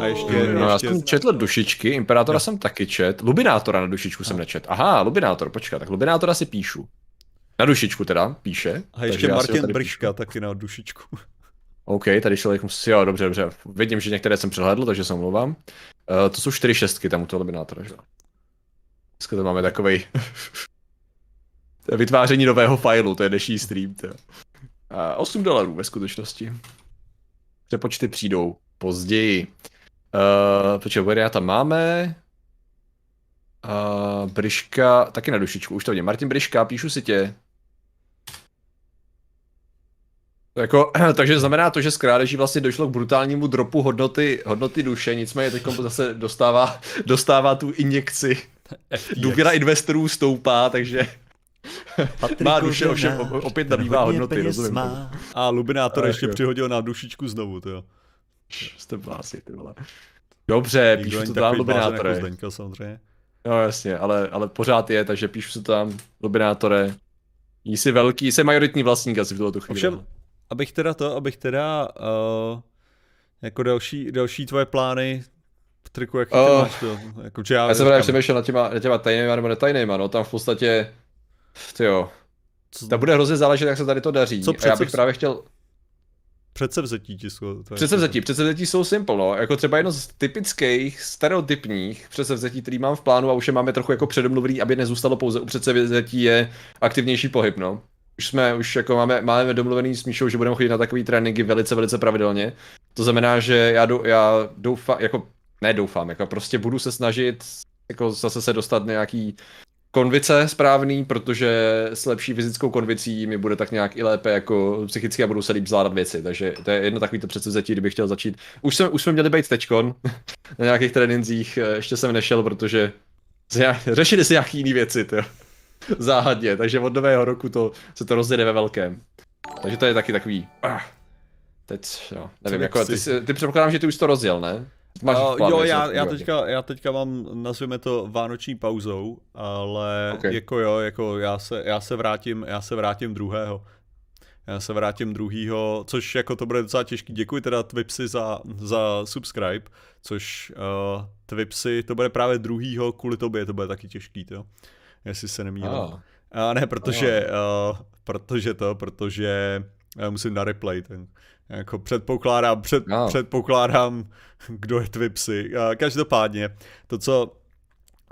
A ještě, no, ještě... já jsem četl dušičky, Imperátora no. jsem taky čet, Lubinátora na dušičku no. jsem nečet. Aha, Lubinátor, počkat, tak Lubinátora si píšu. Na dušičku teda, píše. A ještě Martin Brška taky na dušičku. OK, tady člověk musí, jo, dobře, dobře. Vidím, že některé jsem přehlédl, takže se omlouvám. Uh, to jsou čtyři šestky tam u toho Lubinátora, že? Dneska to máme takovej vytváření nového failu, to je dnešní stream. To. A 8 dolarů ve skutečnosti. Přepočty přijdou později. Uh, počkej, tam máme. Uh, Briška, taky na dušičku, už to vidím. Martin Briška, píšu si tě. Jako, takže znamená to, že z krádeží vlastně došlo k brutálnímu dropu hodnoty, hodnoty duše, nicméně teď zase dostává, dostává tu injekci. Důvěra investorů stoupá, takže Patrik má duše ovšem opět nabývá hodnoty, rozumím. Má. A Lubinátor a ještě jo. přihodil na dušičku znovu, to jo. Jste básy, ty vole. Dobře, Nikdo píšu to tam Lubinátore. Jako Zdeňka, samozřejmě. No jasně, ale, ale pořád je, takže píšu se tam Lubinátore. Jsi velký, jsi majoritní vlastník asi v tuhle chvíli. Ovšem, abych teda to, abych teda uh, jako další, další tvoje plány triku, jaký uh, ty máš to? Jako, já, já jsem právě přemýšlel na těma, na těma tajnýma nebo netajnýma, no tam v podstatě, ty jo, co... to bude hrozně záležet, jak se tady to daří. Co a já bych právě chtěl... Předsevzetí ti jsou. Předsevzetí, předsevzetí jsou simple, no. Jako třeba jedno z typických, stereotypních předsevzetí, který mám v plánu a už je máme trochu jako předomluvený, aby nezůstalo pouze u předsevzetí, je aktivnější pohyb, no už jsme, už jako máme, máme domluvený s Míšou, že budeme chodit na takový tréninky velice, velice pravidelně. To znamená, že já, dou, já doufám, jako, ne doufám, jako prostě budu se snažit jako zase se dostat nějaký konvice správný, protože s lepší fyzickou konvicí mi bude tak nějak i lépe jako psychicky a budu se líp zvládat věci, takže to je jedno takový to předsevzetí, kdybych chtěl začít. Už, jsme, už jsme měli být tečkon na nějakých trénincích, ještě jsem nešel, protože řešili si nějaký jiný věci, to záhadně, takže od nového roku to, se to rozjede ve velkém. Takže to je taky takový, ah, teď, jo, nevím, jako, ty, ty předpokládám, že ty už to rozjel, ne? Máš uh, plánu, jo, já, já, teďka, já teďka mám, nazveme to vánoční pauzou, ale okay. jako jo, jako já se, já se vrátím, já se vrátím druhého. Já se vrátím druhýho, což jako to bude docela těžký. Děkuji teda Twipsy za, za subscribe, což uh, Twipsy, to bude právě druhýho, kvůli tobě to bude taky těžký, to, jestli se nemýlím. Oh. A ne, protože, oh. uh, protože to, protože já musím na replay ten, jako předpokládám, před, no. předpokládám, kdo je Twipsy. Každopádně, to, co,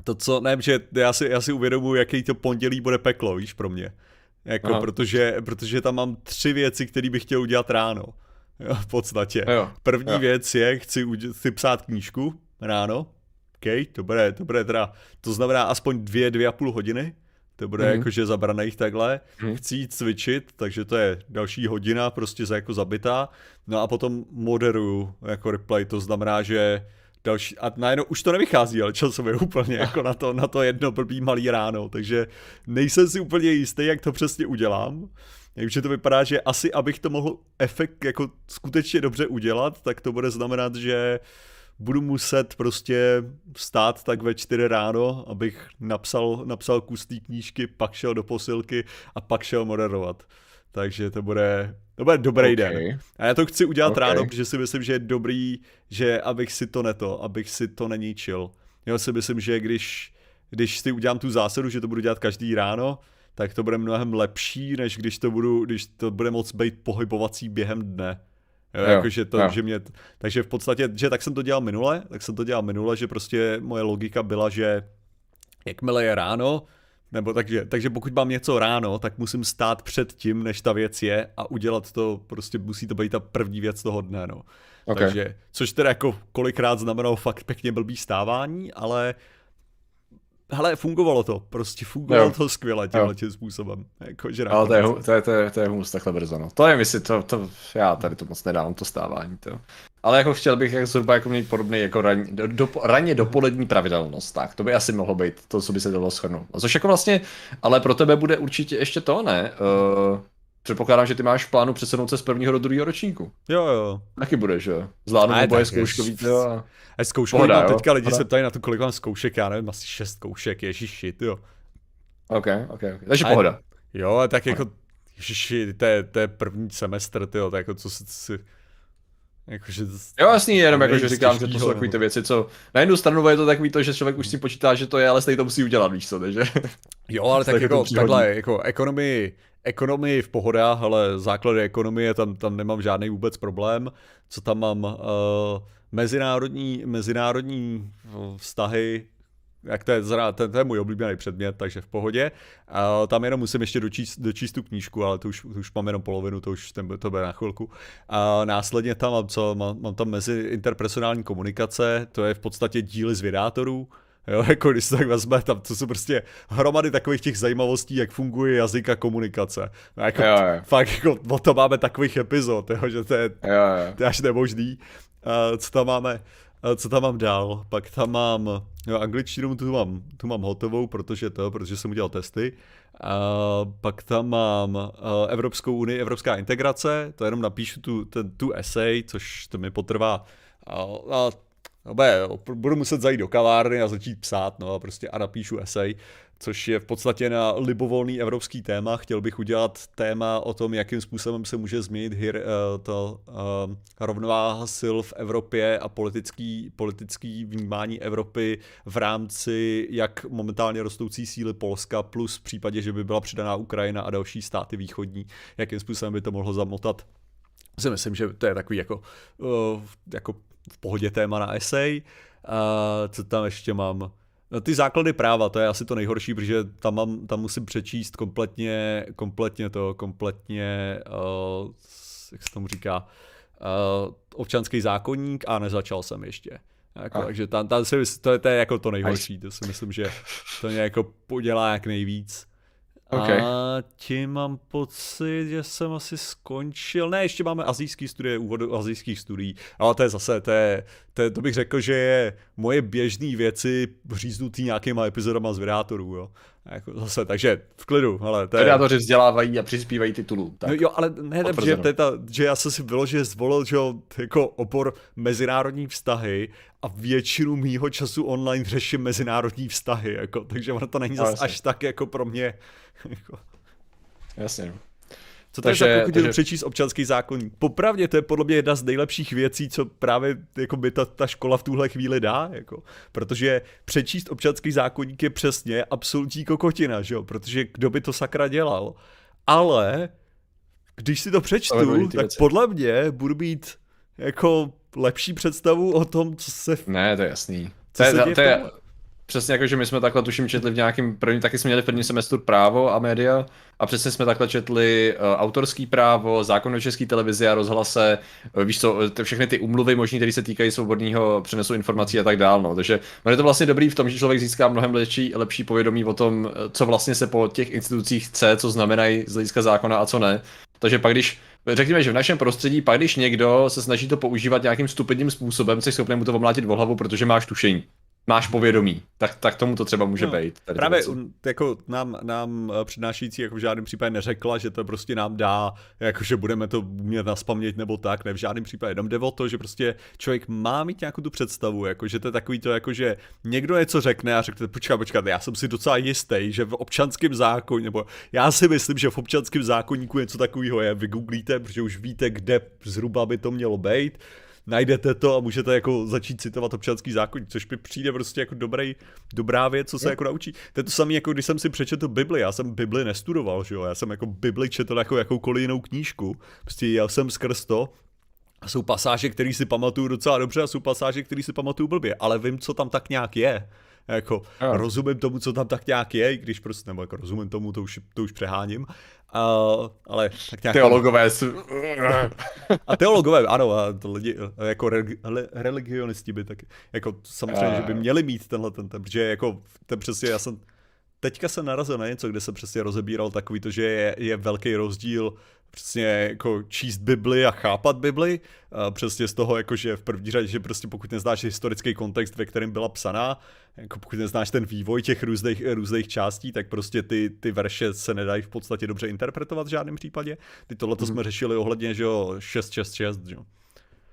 to, co, nevím, že já si, já si uvědomuji, jaký to pondělí bude peklo, víš, pro mě. Jako, protože, protože tam mám tři věci, které bych chtěl udělat ráno. Jo, v podstatě. Jo. První jo. věc je, chci, chci psát knížku ráno. OK, to bude, to bude teda, to znamená aspoň dvě, dvě a půl hodiny to bude mm. jakože zabraných takhle. Mm. Chci jít cvičit, takže to je další hodina prostě za jako zabitá. No a potom moderuju jako replay, to znamená, že další, a najednou už to nevychází, ale časově úplně jako na to, na to jedno blbý malý ráno, takže nejsem si úplně jistý, jak to přesně udělám. Takže to vypadá, že asi abych to mohl efekt jako skutečně dobře udělat, tak to bude znamenat, že uh, budu muset prostě vstát tak ve čtyři ráno, abych napsal, napsal kus té knížky, pak šel do posilky a pak šel moderovat. Takže to bude, to bude dobrý okay. den. A já to chci udělat okay. ráno, protože si myslím, že je dobrý, že abych si to neto, abych si to neníčil. Já si myslím, že když, když si udělám tu zásadu, že to budu dělat každý ráno, tak to bude mnohem lepší, než když to, budu, když to bude moc být pohybovací během dne. Jo, jo, jakože to, jo. že mě, takže v podstatě, že tak jsem to dělal minule, tak jsem to dělal minule, že prostě moje logika byla, že jakmile je ráno, nebo takže, takže pokud mám něco ráno, tak musím stát před tím, než ta věc je a udělat to, prostě musí to být ta první věc toho dne, no. Okay. Takže, což teda jako kolikrát znamenalo fakt pěkně blbý stávání, ale hele, fungovalo to, prostě fungovalo jo. to skvěle tímhle tím způsobem. Jako, že Ale to je, to je, to je, to je humus takhle brzo, no. To je myslím, to, to, já tady to moc nedám, to stávání, to. Ale jako chtěl bych jak zhruba jako mít podobný jako ran, do, do, ranně dopolední pravidelnost, tak to by asi mohlo být to, co by se dalo shrnout. Což jako vlastně, ale pro tebe bude určitě ještě to, ne? Uh, Předpokládám, že ty máš v plánu přesunout se z prvního do druhého ročníku. Jo, jo. Taky budeš, jo. Zvládnu oboje zkouškový, jo. A... Zkouškový mám teďka lidi se ptají na to, kolik mám zkoušek, já nevím, asi šest zkoušek, ježiši, jo. OK, OK, OK. Takže a, pohoda. Jo, a tak jako, ježiši, to je, to je první semestr, tyjo, tak jako co si, si Jakože jo, jasný, jenom jako, že říkám, že to jsou takové ty věci, co na jednu stranu je to takový to, že člověk už si počítá, že to je, ale stejně to musí udělat, víš co, takže... Jo, ale tak jako takhle, jako ekonomii, ekonomii v pohodách, ale základy ekonomie, tam, tam nemám žádný vůbec problém. Co tam mám? Uh, mezinárodní, mezinárodní vztahy, jak to je, to, to je můj oblíbený předmět, takže v pohodě. Uh, tam jenom musím ještě dočíst, dočíst tu knížku, ale to už, to už mám jenom polovinu, to už ten, to bude na chvilku. Uh, následně tam mám co, mám, mám tam mezi interpersonální komunikace, to je v podstatě díly z vědátorů, Jo, jako když se tak vezme, tam to jsou prostě hromady takových těch zajímavostí, jak funguje jazyk a komunikace. No, jako, jo, jo. Fakt, jako, o to máme takových epizod, jo, že to je, jo, jo. to je až nemožný. Uh, co tam máme? Co tam mám dál? Pak tam mám, jo, angličtinu tu mám, tu mám hotovou, protože to, protože jsem udělal testy. Uh, pak tam mám Evropskou unii, Evropská integrace, to jenom napíšu tu, ten, tu essay, což to mi potrvá uh, Obe, budu muset zajít do kavárny a začít psát, no a prostě a napíšu esej, což je v podstatě na libovolný evropský téma. Chtěl bych udělat téma o tom, jakým způsobem se může změnit hir, uh, to uh, rovnováha sil v Evropě a politický, politický vnímání Evropy v rámci jak momentálně rostoucí síly Polska plus v případě, že by byla přidaná Ukrajina a další státy východní, jakým způsobem by to mohlo zamotat si myslím, že to je takový jako, uh, jako v pohodě téma na esej. A co tam ještě mám? No, ty základy práva, to je asi to nejhorší, protože tam, mám, tam musím přečíst kompletně, kompletně to, kompletně, uh, jak se tomu říká, uh, občanský zákonník a nezačal jsem ještě. Jako, takže tam, tam si, to, je, to je jako to nejhorší, to si myslím, že to mě jako podělá jak nejvíc. Okay. A tím mám pocit, že jsem asi skončil. Ne, ještě máme azijský studie, úvod do azijských studií, ale to je zase, to, je, to, je, to bych řekl, že je moje běžné věci říznutý nějakýma epizodama z Vidátorů, jo. Jako zase, takže v klidu, ale to je... Predátoři vzdělávají a přispívají titulů. Tak. No jo, ale ne, že, to je ta, že já jsem si vyloženě zvolil, že jako opor mezinárodní vztahy a většinu mýho času online řeším mezinárodní vztahy, jako, takže ono to není no, zase až tak jako pro mě. Jako. Jasně. No. Co takže, takže pokud takže... přečíst občanský zákonník? Popravdě to je podle mě jedna z nejlepších věcí, co právě jako by ta, ta škola v tuhle chvíli dá, jako. protože přečíst občanský zákonník je přesně absolutní kokotina, že jo? protože kdo by to sakra dělal. Ale když si to přečtu, tak věci. podle mě budu mít jako lepší představu o tom, co se... Ne, to je jasný. Co to, je, to je, Přesně jako, že my jsme takhle tuším četli v nějakém první, taky jsme měli v první semestru právo a média a přesně jsme takhle četli uh, autorský právo, zákon o české televizi a rozhlase, uh, víš co, ty, všechny ty umluvy možný, které se týkají svobodného přenosu informací a tak dál, no. Takže je to vlastně dobrý v tom, že člověk získá mnohem lepší, lepší povědomí o tom, co vlastně se po těch institucích chce, co znamenají z hlediska zákona a co ne. Takže pak když řekněme, že v našem prostředí, pak když někdo se snaží to používat nějakým stupidním způsobem, jsi schopný mu to omlátit v hlavu, protože máš tušení máš povědomí, tak, tak tomu to třeba může no, být. Právě jako nám, nám eh, přednášející jako v žádném případě neřekla, že to prostě nám dá, jako že budeme to mít na spaměť nebo tak, ne v žádném případě. Jenom jde o to, že prostě člověk má mít nějakou tu představu, jako že to je takový to, jako že někdo něco řekne a řekne, počkat, počkat, já jsem si docela jistý, že v občanském zákoně, nebo já si myslím, že v občanském zákonníku něco takového je, vygooglíte, protože už víte, kde zhruba by to mělo být najdete to a můžete jako začít citovat občanský zákon, což mi přijde prostě jako dobrý, dobrá věc, co se je. jako naučí. To je to samé, jako když jsem si přečetl Bibli, já jsem Bibli nestudoval, že jo, já jsem jako Bibli četl jako jakoukoliv jinou knížku, prostě já jsem skrz to a jsou pasáže, které si pamatuju docela dobře a jsou pasáže, které si pamatuju blbě, ale vím, co tam tak nějak je. Jako, yeah. rozumím tomu, co tam tak nějak je, i když prostě, nebo jako rozumím tomu, to už, to už přeháním, Uh, ale tak nějak... Teologové A teologové, ano, a to lidi, jako re, religionisti by taky, jako samozřejmě, že by měli mít tenhle ten, ten protože jako ten přesně, já jsem, teďka se narazil na něco, kde se přesně rozebíral takový to, že je, je velký rozdíl přesně jako číst Bibli a chápat Bibli, a přesně z toho, jako že v první řadě, že prostě pokud neznáš historický kontext, ve kterém byla psaná, jako pokud neznáš ten vývoj těch různých, různých částí, tak prostě ty, ty verše se nedají v podstatě dobře interpretovat v žádném případě. Ty tohle mm. jsme řešili ohledně, že jo, 666, že jo.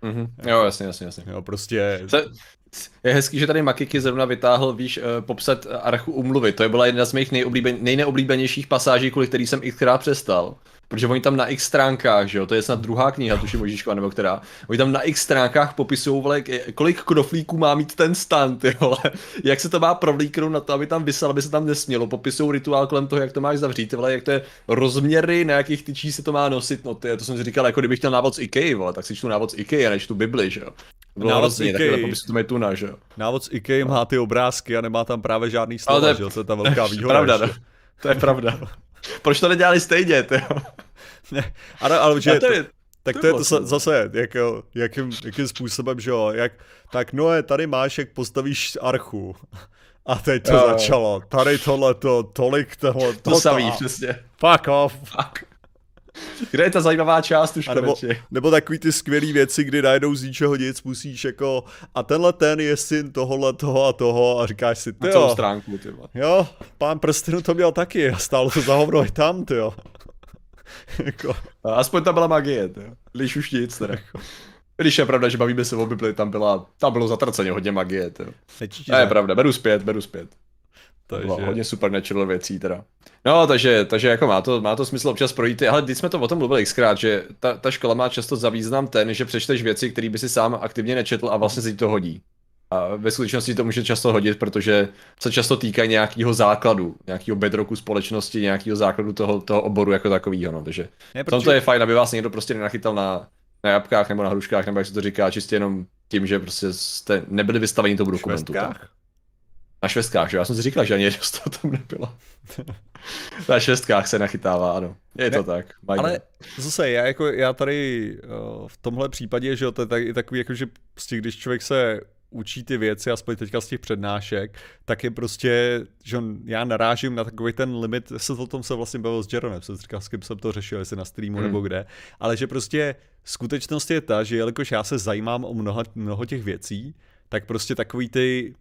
Mm-hmm. Jo, jasně, jasně, jasně. Jo, prostě... Se, je hezký, že tady Makiky zrovna vytáhl, víš, uh, popsat archu umluvy. To je byla jedna z mých nejneoblíbenějších pasáží, kvůli který jsem xkrát přestal. Protože oni tam na x stránkách, že jo, to je snad druhá kniha, tuším Možíškova nebo která, oni tam na x stránkách popisují, vole, kolik knoflíků má mít ten stand, jo, jak se to má provlíknout na to, aby tam vysel, aby se tam nesmělo, popisují rituál kolem toho, jak to máš zavřít, vole, jak to je rozměry, na jakých tyčí se to má nosit, no ty, to jsem si říkal, jako kdybych chtěl návod z IKEA, vole, tak si čtu návod z IKEA, než tu Bibli, že jo. Bylo návod hrozně, z IKEA. tuna, že jo. Návod z IKEA má ty obrázky a nemá tam právě žádný slova, to je, že jo, to je ta velká výhoda. Pravda, no. To je pravda. Proč to nedělali stejně, ty jo? ne, ale, ale že, to je, tak to je to zase, jak, jakým, jakým způsobem, že jo, jak, tak no je, tady máš, jak postavíš archu. A teď to jo. začalo, tady tohleto, tolik tohle, to, to samý, přesně. Fuck off. Fuck. Kde je ta zajímavá část už nebo, nebo takový ty skvělé věci, kdy najednou z ničeho nic musíš jako a tenhle ten je syn tohohle toho a toho a říkáš si, ty jo. stránku, ty Jo, pán prstenu to měl taky a stálo to za hovno i tam, ty jo. jako. Aspoň tam byla magie, to. Když už nic, teda. Když je pravda, že bavíme se o Bibli, tam, byla, tam bylo zatraceně hodně magie. To. Ne, je pravda, beru zpět, beru zpět. To bylo hodně supernatural věcí teda. No, takže, takže jako má to, má to smysl občas projít. Ale když jsme to o tom mluvili xkrát, že ta, ta škola má často za význam ten, že přečteš věci, které by si sám aktivně nečetl a vlastně se ti to hodí. A ve skutečnosti to může často hodit, protože se často týká nějakého základu, nějakého bedroku společnosti, nějakého základu toho, toho oboru jako takového. No. Takže ne, protože... to je fajn, aby vás někdo prostě nenachytal na, na jabkách nebo na hruškách, nebo jak se to říká, čistě jenom tím, že prostě jste nebyli vystaveni tomu dokumentu. Tak. Na švestkách, že? Já jsem si říkal, že ani jedno z toho tam nebylo. na švestkách se nachytává, ano. Je ne, to tak. Majde. Ale zase, já, jako, já tady uh, v tomhle případě, že jo, to je tak, takový, jako, že prostě, když člověk se učí ty věci, aspoň teďka z těch přednášek, tak je prostě, že já narážím na takový ten limit, se o tom se vlastně bavil s Jeronem, jsem říkal, s kým jsem to řešil, jestli na streamu hmm. nebo kde, ale že prostě skutečnost je ta, že jelikož já se zajímám o mnoho, mnoho těch věcí, tak prostě takový ty,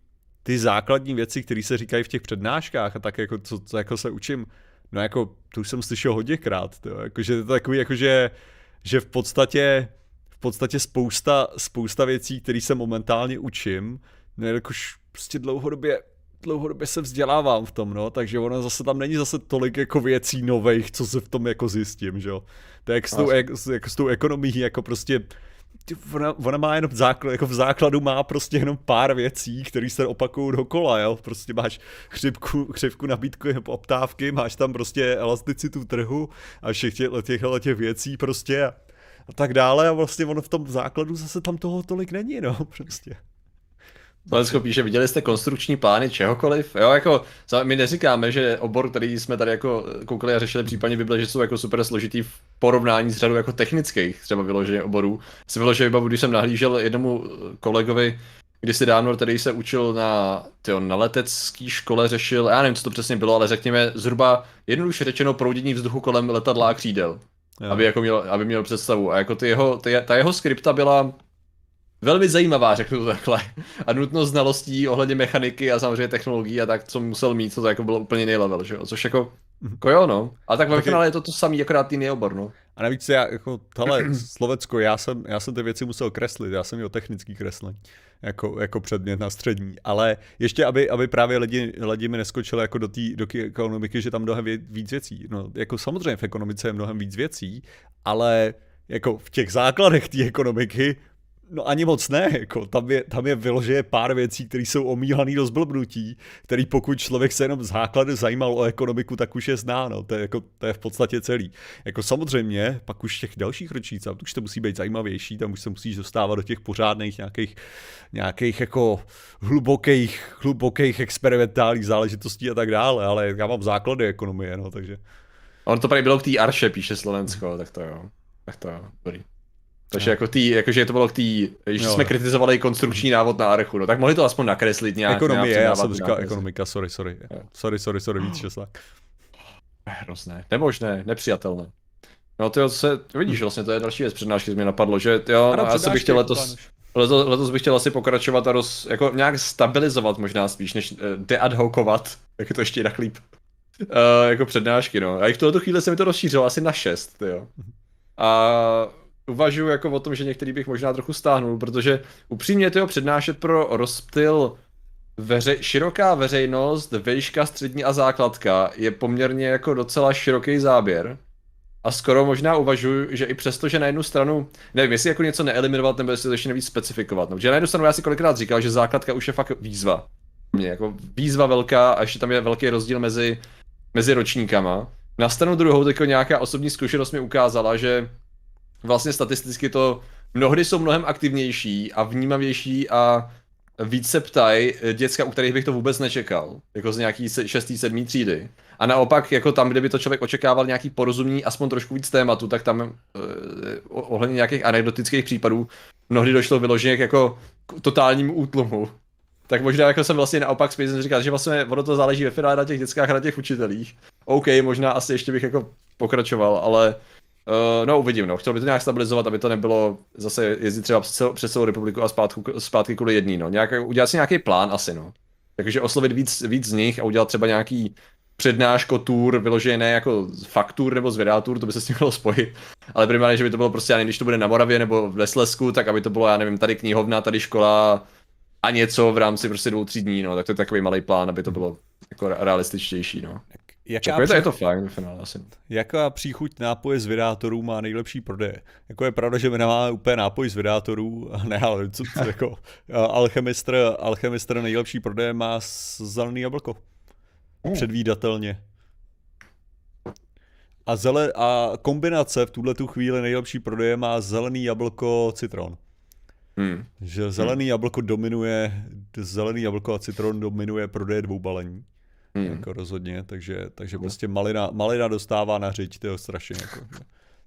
ty základní věci, které se říkají v těch přednáškách a tak jako, co, co jako se učím, no jako, to už jsem slyšel hodněkrát, to, jako, že to je takový, jako, že, že v podstatě v podstatě spousta, spousta věcí, které se momentálně učím, no jakož prostě dlouhodobě dlouhodobě se vzdělávám v tom, no, takže ono zase tam není zase tolik jako věcí nových, co se v tom jako zjistím, že jo. To je jak s tou, jak, jako s tou ekonomií, jako prostě ona, ona má jenom základ, jako v základu má prostě jenom pár věcí, které se opakují dokola, jo. Prostě máš chřipku, křivku nabídku poptávky, máš tam prostě elasticitu trhu a všech těch, těchto těch věcí prostě a, a tak dále a vlastně ono v tom základu zase tam toho tolik není, no, prostě. Valensko píše, viděli jste konstrukční plány čehokoliv? Jo, jako, my neříkáme, že obor, který jsme tady jako koukali a řešili, případně by byl, že jsou jako super složitý v porovnání s řadou jako technických třeba vyloženě oborů. Si vyloženě vybavu, když jsem nahlížel jednomu kolegovi, když si dávno, který se učil na, tyjo, na letecké škole, řešil, já nevím, co to přesně bylo, ale řekněme zhruba jednoduše řečeno proudění vzduchu kolem letadla a křídel. Aby, jako měl, aby měl představu. A jako ty jeho, ty, ta jeho skripta byla velmi zajímavá, řeknu to takhle. A nutnost znalostí ohledně mechaniky a samozřejmě technologií a tak, co musel mít, co to jako bylo úplně nejlevel, že jo? Což jako, jako jo, no. A tak ve finále je to to samý, akorát jiný obor, no. A navíc já, jako, tohle Slovecko, já jsem, já jsem ty věci musel kreslit, já jsem měl technický kreslení jako, jako předmět na střední, ale ještě, aby, aby právě lidi, lidi mi neskočili jako do té do ekonomiky, že tam mnohem víc věcí. No, jako samozřejmě v ekonomice je mnohem víc věcí, ale jako v těch základech té ekonomiky No ani moc ne, jako tam je, tam je vyloženě pár věcí, které jsou omíhaný do zblbnutí, který pokud člověk se jenom z základu zajímal o ekonomiku, tak už je zná, no, to je, jako, to je v podstatě celý. Jako samozřejmě, pak už těch dalších ročníc, tam už to musí být zajímavější, tam už se musíš dostávat do těch pořádných nějakých, nějakých jako hlubokých, hlubokých experimentálních záležitostí a tak dále, ale já mám základy ekonomie, no, takže. On to tady bylo k té Arše, píše Slovensko, tak to jo. Tak to jo, dobrý. Takže no. jako tý, jakože to bylo k tý, že jsme kritizovali konstrukční návod na archu, no tak mohli to aspoň nakreslit nějak. Ekonomie, já jsem říkal ekonomika, sorry, sorry. Jo. Sorry, sorry, sorry, víc šeslák. Hrozné, nemožné, nepřijatelné. No ty se, vidíš, vlastně to je další věc přednášky, mě napadlo, že jo, ano, no, já se bych chtěl letos, letos, letos bych chtěl asi pokračovat a roz, jako nějak stabilizovat možná spíš, než uh, deadhokovat, jak je to ještě jinak líp. Uh, jako přednášky, no. A i v tuto chvíli se mi to rozšířilo asi na šest, jo. A uvažuji jako o tom, že některý bych možná trochu stáhnul, protože upřímně to přednášet pro rozptyl veře- široká veřejnost, vejška, střední a základka je poměrně jako docela široký záběr. A skoro možná uvažuji, že i přesto, že na jednu stranu, nevím, jestli jako něco neeliminovat, nebo jestli to ještě nevíc specifikovat. No, že na jednu stranu já si kolikrát říkal, že základka už je fakt výzva. Mě jako výzva velká a ještě tam je velký rozdíl mezi, mezi ročníkama. Na stranu druhou, tak nějaká osobní zkušenost mi ukázala, že vlastně statisticky to mnohdy jsou mnohem aktivnější a vnímavější a víc se ptají děcka, u kterých bych to vůbec nečekal, jako z nějaký 6. 7. třídy. A naopak, jako tam, kde by to člověk očekával nějaký porozumění, aspoň trošku víc tématu, tak tam eh, ohledně nějakých anekdotických případů mnohdy došlo vyloženě jako k totálnímu útlumu. Tak možná jako jsem vlastně naopak spíš říkal, že vlastně ono to záleží ve finále na těch dětskách a na těch učitelích. OK, možná asi ještě bych jako pokračoval, ale Uh, no uvidím, no. Chtěl by to nějak stabilizovat, aby to nebylo zase jezdit třeba přes celou, přes celou republiku a zpátky, zpátky kvůli jedný, no. Nějak, udělat si nějaký plán asi, no. Takže oslovit víc, víc z nich a udělat třeba nějaký přednáško tour, vyložené jako faktur nebo zvědátur, to by se s tím mělo spojit, ale primárně, že by to bylo prostě, já nevím, když to bude na Moravě nebo v Leslesku, tak aby to bylo, já nevím, tady knihovna, tady škola a něco v rámci prostě dvou, tří dní, no, tak to je takový malý plán, aby to bylo jako realističtější, no. Jaká je, to, je to fajn finále asi. Jaká příchuť nápoje z vydátorů má nejlepší prodej? Jako je pravda, že my nemáme úplně nápoj z vydátorů, ne, ale co, co jako alchemistr, alchemistr nejlepší prodej má zelený jablko. Hmm. Předvídatelně. A, zele, a kombinace v tuhle tu chvíli nejlepší prodeje má zelený jablko citron. Hmm. Že zelený hmm. jablko dominuje, zelený jablko a citron dominuje prodeje dvou balení. Hmm. Jako rozhodně, takže, takže prostě malina, malina dostává na řiď, to je strašně jako.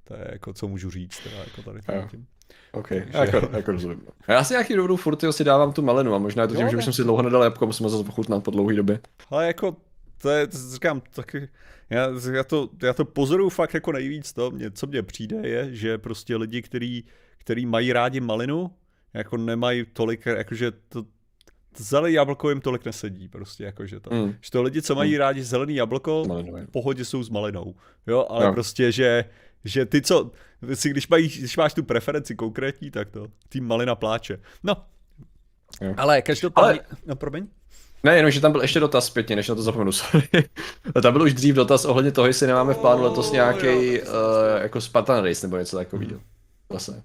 To je jako, co můžu říct, teda jako tady tím. OK, jako, jako rozumím. no. Já si nějaký dobrou furt jo, si dávám tu malinu a možná je to tím, Jo, že už jsem si dlouho nedal jabko, musím zase ochutnat po dlouhé době. Ale jako, to je, to říkám, taky, já, já, to, já to pozoruju fakt jako nejvíc to, mě, co mně přijde je, že prostě lidi, který, který mají rádi malinu, jako nemají tolik, jakože to zelený jablko jim tolik nesedí prostě, jakože to. Mm. Že to lidi, co mají rádi zelený jablko, v pohodě jsou s malinou, jo, ale Jo. prostě, že, že ty co, si když, mají, když máš tu preferenci konkrétní, tak to, tým malina pláče. No, Jo. ale každopádně, Ale- no promiň. Ne, jenom, že tam byl ještě dotaz zpětně, než na to zapomenu, sorry. tam byl už dřív dotaz ohledně toho, jestli nemáme v plánu letos nějaký jo, uh, jako Spartan Race nebo něco takového. Zase.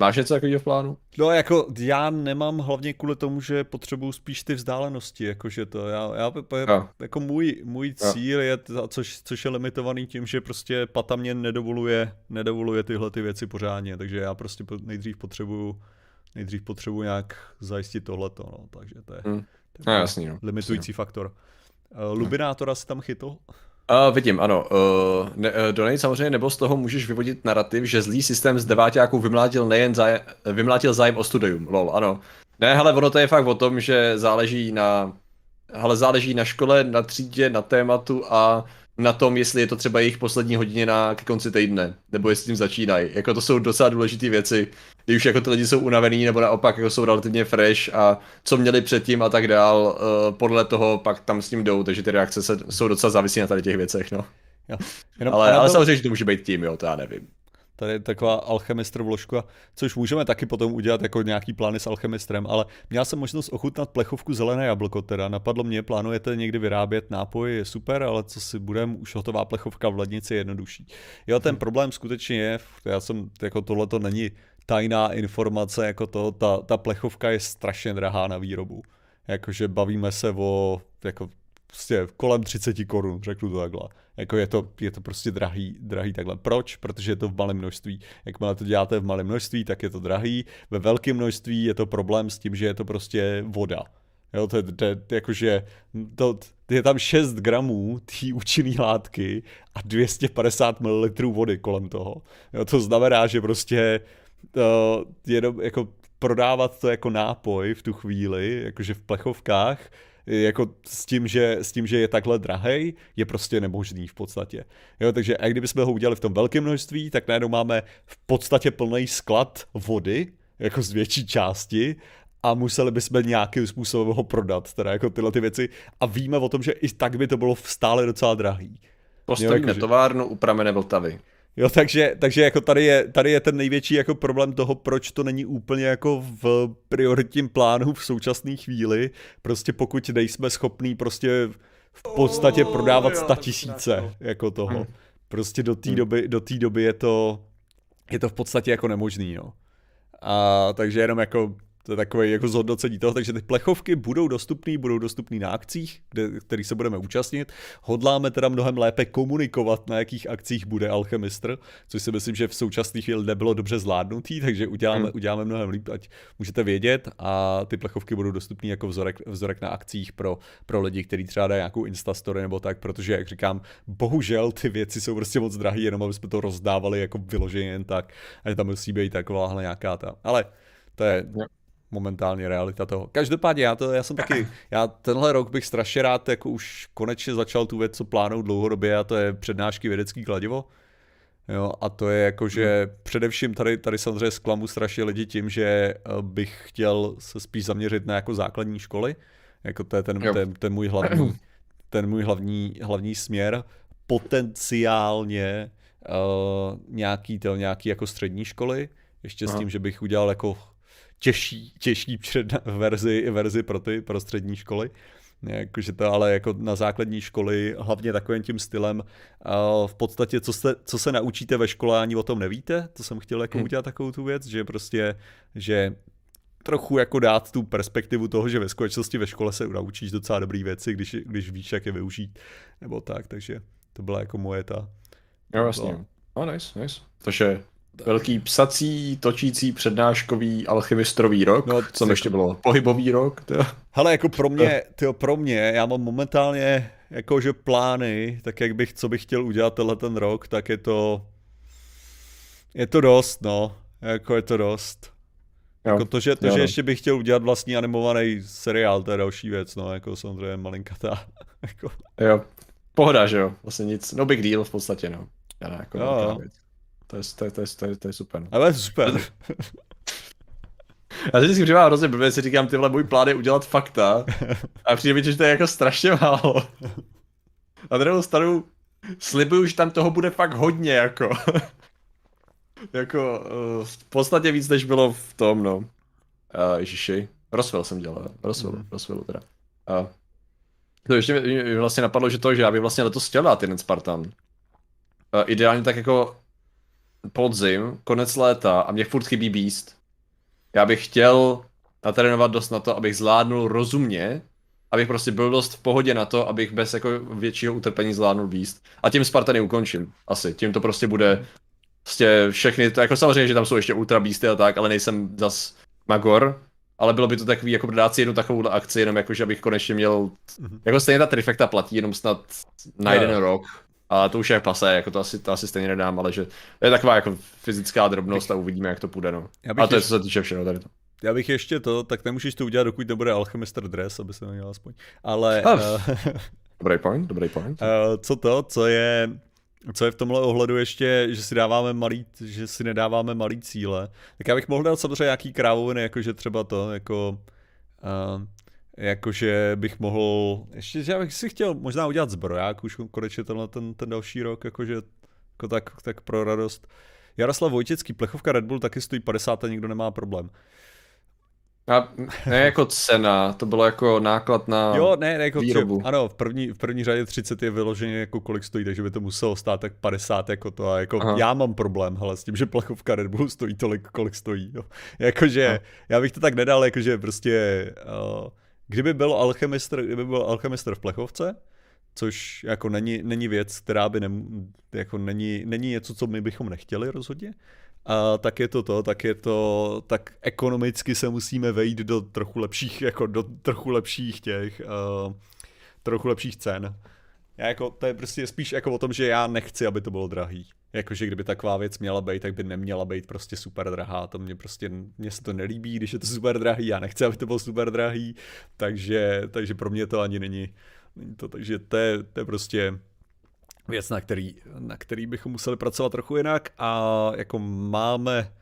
Máš něco takového v plánu? No jako já nemám hlavně kvůli tomu, že potřebuju spíš ty vzdálenosti, jakože to, já, já Jo. jako můj, můj cíl je, t- což, což je limitovaný tím, že prostě pata mě nedovoluje, nedovoluje tyhle ty věci pořádně, takže já prostě nejdřív potřebuju, nejdřív potřebuju nějak zajistit tohleto, no, takže to je, Hmm. to No je jasný, no. limitující faktor. Uh, Lubinátora si tam chytl? Uh, vidím, ano. Uh, ne, uh, Donate samozřejmě nebo z toho můžeš vyvodit narrativ, že zlý systém z deváťáků vymlátil nejen zájem, vymlátil zájem o studium. Lol, ano. Ne, hele, ono to je fakt o tom, že záleží na, ale záleží na škole, na třídě, na tématu a na tom, jestli je to třeba jejich poslední hodině na ke konci týdne, nebo jestli tím začínají. Jako to jsou docela důležité věci, kdy už jako ty lidi jsou unavený, nebo naopak jako jsou relativně fresh a co měli předtím a tak dál, uh, podle toho pak tam s ním jdou, takže ty reakce se, jsou docela závislí na tady těch věcech, no. Jo. Jenom, Ale, ale samozřejmě, že to může být tím, jo, to já nevím. Tady je taková alchemistr vložku, a- což můžeme taky potom udělat jako nějaký plány s alchemistrem, ale měl jsem možnost ochutnat plechovku zelené jablko teda. Napadlo mě, plánujete někdy vyrábět nápoj, je super, ale co si budem, už hotová plechovka v lednici je jednodušší. Jo, ten problém skutečně je, já jsem, jako tohle to není tajná informace, jako to, ta, ta plechovka je strašně drahá na výrobu. Jakože bavíme se o, jako prostě kolem 30 korun, řeknu to takhle. Jako je to, je to prostě drahý, drahý takhle. Proč? Protože je to v malém množství. Jakmile to děláte v malém množství, tak je to drahý. Ve velkém množství je to problém s tím, že je to prostě voda. Jo, to je, to je jakože, to, je tam 6 gramů té účinné látky a 250 ml vody kolem toho. Jo, to znamená, že prostě uh, jenom jako prodávat to jako nápoj v tu chvíli, jakože v plechovkách, jako s tím, že, s tím, že je takhle drahej, je prostě nemožný v podstatě. Jo, takže a kdybychom ho udělali v tom velkém množství, tak najednou máme v podstatě plný sklad vody, jako z větší části, a museli bychom nějakým způsobem ho prodat, teda jako tyhle ty věci. A víme o tom, že i tak by to bylo stále docela drahý. Postavíme jakože- továrnu u pramene Vltavy. Jo, takže, takže jako tady je, tady je ten největší jako problém toho, proč to není úplně jako v prioritním plánu v současné chvíli. Prostě pokud nejsme schopní prostě v podstatě Oh, prodávat jo, sta tisíce jako toho. Hmm. Prostě do té Hmm. doby, do té doby je to, je to v podstatě jako nemožný, no. A takže jenom jako to je takové jako zhodnocení toho, takže ty plechovky budou dostupné, budou dostupné na akcích, kde, který se budeme účastnit. Hodláme teda mnohem lépe komunikovat, na jakých akcích bude Alchemistr, což si myslím, že v současné chvíli nebylo dobře zvládnutý, takže uděláme, Hmm. uděláme mnohem líp, ať můžete vědět a ty plechovky budou dostupné jako vzorek, vzorek na akcích pro, pro lidi, kteří třeba dají nějakou Instastory nebo tak, protože jak říkám, bohužel ty věci jsou prostě moc drahé, jenom aby jsme to rozdávali jako vyloženě jen tak, a že tam musí být takováhle nějaká ta. Ale to je. Momentálně realita toho. Každopádně já to, já jsem taky, já tenhle rok bych strašně rád jako už konečně začal tu věc, co plánou dlouhodobě a to je přednášky vědecký kladivo. Jo, a to je jako, že především tady, tady samozřejmě zklamu strašně lidi tím, že eh, bych chtěl se spíš zaměřit na jako základní školy. Jako to je ten, Jo. ten, ten můj hlavní, ten můj hlavní, hlavní směr. Potenciálně uh, nějaký, to, nějaký jako střední školy, ještě Aha. s tím, že bych udělal jako těžší, těžší před verzi, verzi pro ty pro střední školy. Jakože to ale jako na základní školy, hlavně takovým tím stylem, a v podstatě, co se, co se naučíte ve škole, ani o tom nevíte, to jsem chtěl jako Hmm. udělat takovou tu věc, že prostě, že trochu jako dát tu perspektivu toho, že ve skutečnosti ve škole se naučíš docela dobrý věci, když, když víš, jak je využít, nebo tak, takže to byla jako moje ta... Jo, jasně. Oh, nice, nice. Takže velký psací, točící, přednáškový, alchymistrový rok. No, Co ještě bylo? Pohybový rok. To... Hele, jako pro mě, tyjo, pro mě, já mám momentálně jakože plány, tak jak bych, co bych chtěl udělat tenhle ten rok, tak je to Je to dost, no. Jako je to dost. Jo. Jako to, že, to, Jo, že no. ještě bych chtěl udělat vlastní animovaný seriál, to je další věc, no, jako samozřejmě malinkatá. jako, Jo. Pohoda, že jo? Vlastně nic, no big deal v podstatě, no. Já jako Jo, jo. věc. To je, to, je, to, je, to, je, to je super. no. ale super. Já si vždycky přijde hrozně blbě, si říkám, tyhle můj plán je udělat fakta. A přijde mi, že to je jako strašně málo. A druhou stranu slibuju, že tam toho bude fakt hodně, jako. jako uh, v podstatě víc, než bylo v tom, no. Uh, Ježiši. Roswell jsem dělal, Roswell, mm. Roswell teda. Uh, to ještě mi mi vlastně napadlo, že to, že já bych vlastně letos chtěl dát jeden Spartan. Uh, ideálně tak jako podzim, konec léta a mě furt chybí Beast. Já bych chtěl natrénovat dost na to, abych zvládnul rozumně, abych prostě byl dost v pohodě na to, abych bez jako většího utrpení zvládnul Beast. A tím Spartany ukončím. Asi. Tím to prostě bude prostě všechny, to jako samozřejmě, že tam jsou ještě Ultra Beasty a tak, ale nejsem zas Magor, ale bylo by to takový, jako dát si jednu takovou akci, jenom jako, že abych konečně měl, Mhm. jako stejně ta trifecta platí, jenom snad na Jo, jeden rok. A to už je pase, jako to asi, to asi stejně nedám, ale že je taková jako fyzická drobnost a uvidíme, jak to půjde, no. A to je, co se týče všeho tady to. Já bych ještě to, tak nemůžeš to udělat, dokud nebude Alchemister Dress, aby se neměl aspoň. Ale Ah. uh, Dobrý point, dobrý point. uh, co to, co je, co je v tomhle ohledu ještě, že si dáváme malý, že si nedáváme malý cíle, tak já bych mohl dát samozřejmě nějaký krávoviny, jakože třeba to, jako uh, jakože bych mohl, ještě, já bych si chtěl možná udělat zbroják už konečně tenhle ten, ten další rok, jakože jako tak, tak pro radost. Jaroslav Vojtěcký, plechovka Red Bull taky stojí 50 a nikdo nemá problém. A ne jako cena, to bylo jako náklad na... Jo, ne, ne jako výrobu. Třeba, ano, v první, v první řadě 30 je vyloženě jako kolik stojí, takže by to muselo stát tak 50 jako to a jako Aha. já mám problém, hele, s tím, že plechovka Red Bull stojí tolik, kolik stojí, jo. Jakože, já bych to tak nedal, jakože prostě, uh, kdyby byl alchemistr, kdyby byl alchemistr v plechovce, což jako není, není věc, která by nem, jako není, není něco, co my bychom nechtěli rozhodně, a tak je to to, tak je to, tak ekonomicky se musíme vejít do trochu lepších, jako do trochu lepších těch, uh, trochu lepších cen. Já jako, to je prostě spíš jako o tom, že já nechci, aby to bylo drahý. Jakože kdyby taková věc měla být, tak by neměla být prostě super drahá. To mě prostě, mně se to nelíbí, když je to super drahý, já nechci, aby to bylo super drahý, takže, takže pro mě to ani není, není to, takže to je, to je prostě věc, na který, na který bychom museli pracovat trochu jinak. A jako máme,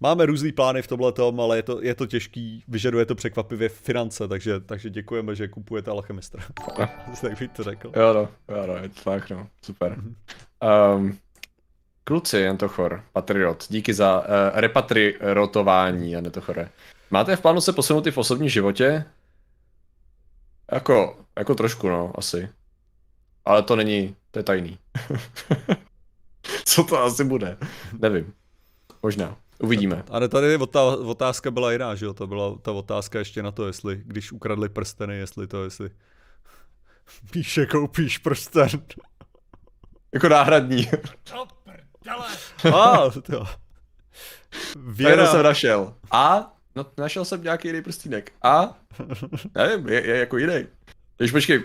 máme různý plány v tomhle tom, ale je to, je to těžký, vyžaduje to překvapivě finance, takže, takže děkujeme, že kupujete Alchemistra. tak bych to řekl. Jo, no, jo, no, je to tak, no, super. Um, kluci, Antochor, Patriot, díky za uh, repatriotování, Antochore. Máte v plánu se posunout i v osobním životě? Jako, jako trošku, no, asi. Ale to není, to je tajný. Co to asi bude? Nevím. Možná. Uvidíme. Ale tady ta otázka byla jiná, že jo? To byla ta otázka ještě na to, jestli, když ukradli prsteny, jestli to, jestli píše, koupíš prsten. Jako náhradní. A, to. Věra jsem našel. A? No, našel jsem nějaký jiný prstínek. A? Nevím, je, je jako jiný. Když počkej,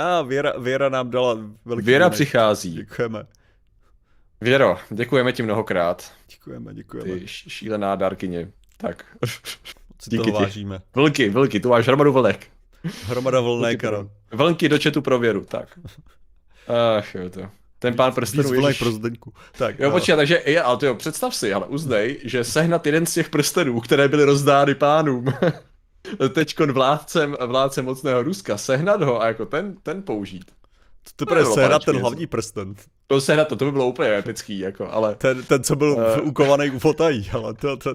a, Věra, Věra nám dala velký Věra donate. přichází. Děkujeme. Věro, děkujeme ti mnohokrát. Děkujeme, děkujeme. Ty šílená dárkyně. Tak. Si díky ti. vážíme. Vlky, vlky, tu máš hromadu vlnek. Hromada vlnek, Vlky, ano. Vlnky do chatu pro věru, tak. Ach jo to. Ten pán Víc prstenů, ježiš. pro Zdeňku. Tak, Jo, počkej, takže, je, ale jo, představ si, ale uznej, že sehnat jeden z těch prstenů, které byly rozdány pánům, teďkon vládcem, vládcem mocného Ruska, sehnat ho a jako ten, ten použít. To To bude sehnat ten hlavní prsten. To sehnat to, to by bylo úplně epický, jako, ale... Ten, ten co byl uh, ukovaný u fotají, ale to, to,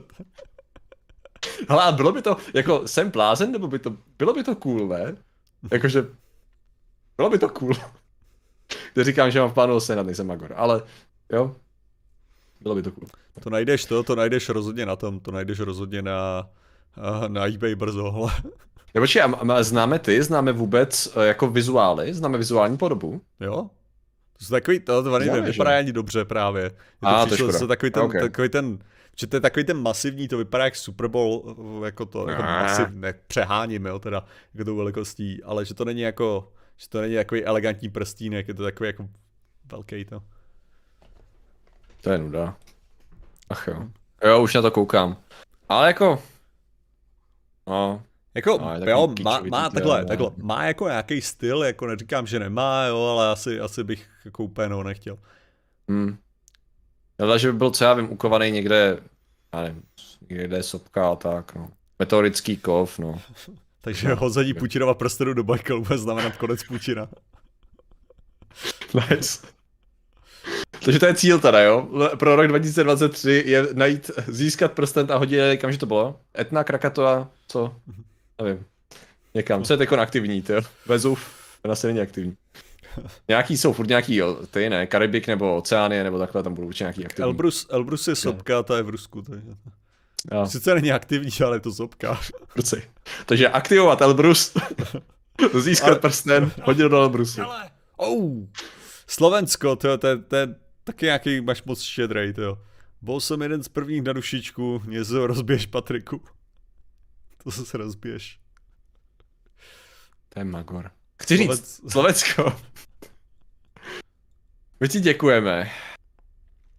Hele, a bylo by to, jako, jsem blázen, nebo by to, bylo by to cool, ne? Jakože, bylo by to cool. To říkám, že mám v plánu sehnat, nejsem Magor, ale, jo, bylo by to cool. to najdeš to, to najdeš rozhodně na tom, to najdeš rozhodně na, na eBay brzo, ale Jo, počkej, a, a známe ty, známe vůbec eh, jako vizuály, známe vizuální podobu? jo. To jsou takový, to, to nevím, vypadá ani dobře právě. Je A, to je přišlo škoda. zase takový ten, Ok. takový ten, že to je takový ten masivní, to vypadá jak Super Bowl, eh, jako to, jako Ne. masiv, ne, přeháním, jo, teda, jako tou velikostí, ale že to není jako, že to není takový elegantní prstínek, je to takový jako velký to. To je nuda. Ach jo. Jo, už na to koukám. Ale jako... No, Jako, No, jo, má, má takhle, jo, takhle, no. má jako nějaký styl, jako neříkám, že nemá, jo, ale asi, asi bych jako úplně no nechtěl. hm. Ale že by byl, co já vím, ukovaný někde, já nevím, někde sopka a tak, no. Meteorický kov, no. Takže No, hození. Putinova prstenu do Bajkalu bude znamenat konec Putina. Nice. Takže to je cíl teda, jo? Pro rok 2023 je najít, získat prsten a hodit je, kam že to bylo? Etna, Krakatoa, co? Nevím. Někam. Co je teď aktivní, to Vezův, ten asi není aktivní. Nějaký jsou furt nějaký, jo, ty ne, Karibik nebo Oceánie, nebo takhle, tam budou určitě nějaký aktivní. Elbrus, Elbrus je sopka, ta je v Rusku. Takže... Jo, Sice není aktivní, ale je to sopka. ruci. Takže aktivovat Elbrus, získat Ale- prsten, hodit do Elbrusu. Oh, Slovensko, to, to, to je taky nějaký, máš moc štědrej, to jo. Byl jsem jeden z prvních na dušičku, něco rozběž Patriku. To se rozběž. To je Magor. Chci říct, Slovec- Slovensko. My ti děkujeme.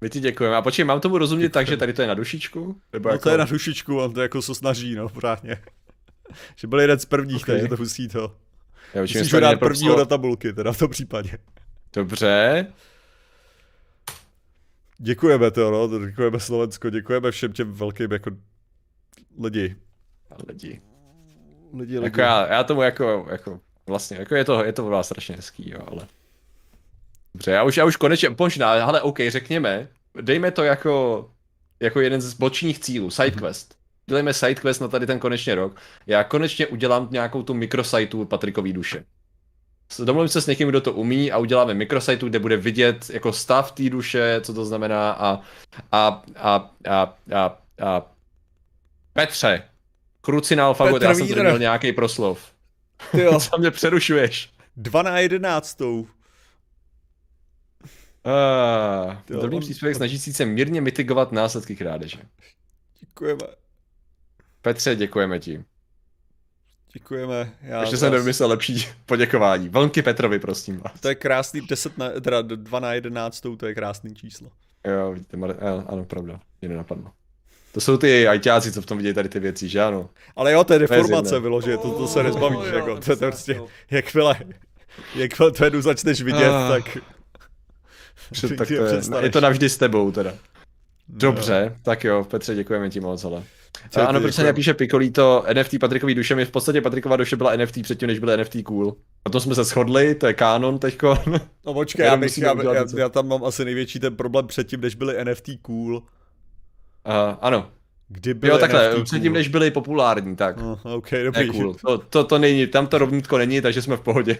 My ti děkujeme. A počkej, mám tomu rozumět tak, že tady to je na dušičku? Nebo No jako... to je na dušičku, on to jako se snaží, no, právě. že byl jeden z prvních, Ok. takže to musí to. Já Musíš jsme ho dát nepropsal- prvního do tabulky, teda v tom případě. Dobře. Děkujeme to, no, děkujeme Slovensko, děkujeme všem těm velkým jako lidi. A Lidi. Lidi, lidi. Jako já, já tomu jako, jako, vlastně, jako je to, je to vás strašně hezký, jo, ale. Dobře, já už, já už konečně, možná, ale OK, řekněme, dejme to jako, jako jeden z bočních cílů, sidequest. Dělejme sidequest na tady ten konečně rok. Já konečně udělám nějakou tu mikrosajtu Patrikový duše. Domluvím se s někým, kdo to umí a uděláme mikrosajtu, kde bude vidět jako stav té duše, co to znamená a, a, a, a, a, a Petře, Krucinál Fagot, já jsem tady měl nějaký proslov. Ty jo, Co mě přerušuješ? dva na jedenáctou. Uh, Jo, dobrý příspěvek snažící se mírně mitigovat následky krádeže. Děkujeme. Petře, děkujeme ti. Děkujeme. Já Ještě jsem vás- nevymyslel lepší poděkování. Vlnky Petrovi, prosím vás. To je krásný 10 na, teda 2 na 11, to je krásný číslo. Jo, vidíte, Mar- eh, ano, pravda, mě nenapadlo. To jsou ty ajťáci, co v tom vidějí tady ty věci, že ano? Ale jo, to je deformace vyloženě, to, to se nezbavíš, jo, jako, to je prostě, jakmile, jakmile to jednu začneš vidět, Ah. tak... Před, tak to je, je to navždy s tebou teda. No. Dobře, tak jo, Petře, děkujeme ti moc, ale. Co ano, proč se děkujeme? napíše Pikolito, NFT Patrikový duše, mi v podstatě Patriková duše byla NFT předtím, než byl NFT cool. Na tom jsme se shodli, to je kanon teďko. No počkej, já, bych, já, já, já, tam mám asi největší ten problém předtím, než byly NFT cool. Uh, ano, Kdy byly jo takhle, NFT předtím, cool? než byli populární, tak. No, OK, Ne, dobrý. cool. To, to, to není, tam to rovnítko není, takže jsme v pohodě.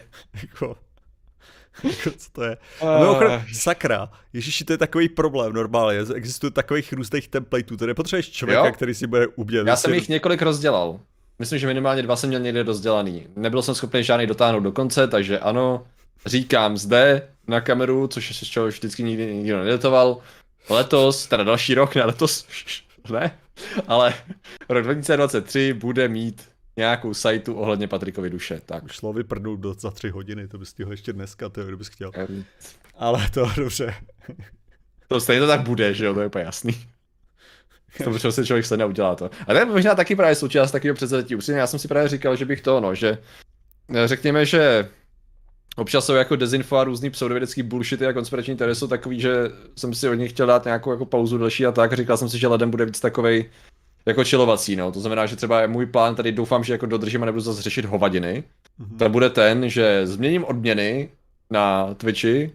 jako, co to je? A mimochodem, sakra, ježiši, to je takový problém normálně, existuje takových různých templateů, to nepotřebuješ člověka, Jo? který si bude umět. Já jsem jich několik rozdělal. Myslím, že minimálně dva jsem měl někde rozdělaný. Nebyl jsem schopný žádný dotáhnout do konce, takže ano, říkám zde na kameru, což je z čeho vždycky nikdy nikdo nedetoval. Letos, teda další rok, ne letos, ne, ale rok 2023 bude mít nějakou sajtu ohledně Patrikovy duše, tak. Už šlo vyprdnout do, za tři hodiny, to bys stihl ještě dneska, to kdybys chtěl. Em, Ale to dobře. To stejně to tak bude, že jo, to je úplně jasný. To protože se člověk stane a udělá to. A to je možná taky právě součást takového předsevzetí. Upřímně, já jsem si právě říkal, že bych to, no, že eh, řekněme, že občas jsou jako dezinfo a různý pseudovědecký bullshity a konspirační teorie jsou takový, že jsem si od nich chtěl dát nějakou jako pauzu delší a tak. Říkal jsem si, že ledem bude víc takovej jako čilovací, no. To znamená, že třeba můj plán tady doufám, že jako dodržím a nebudu zase řešit hovadiny. Mhm. To bude ten, že změním odměny na Twitchi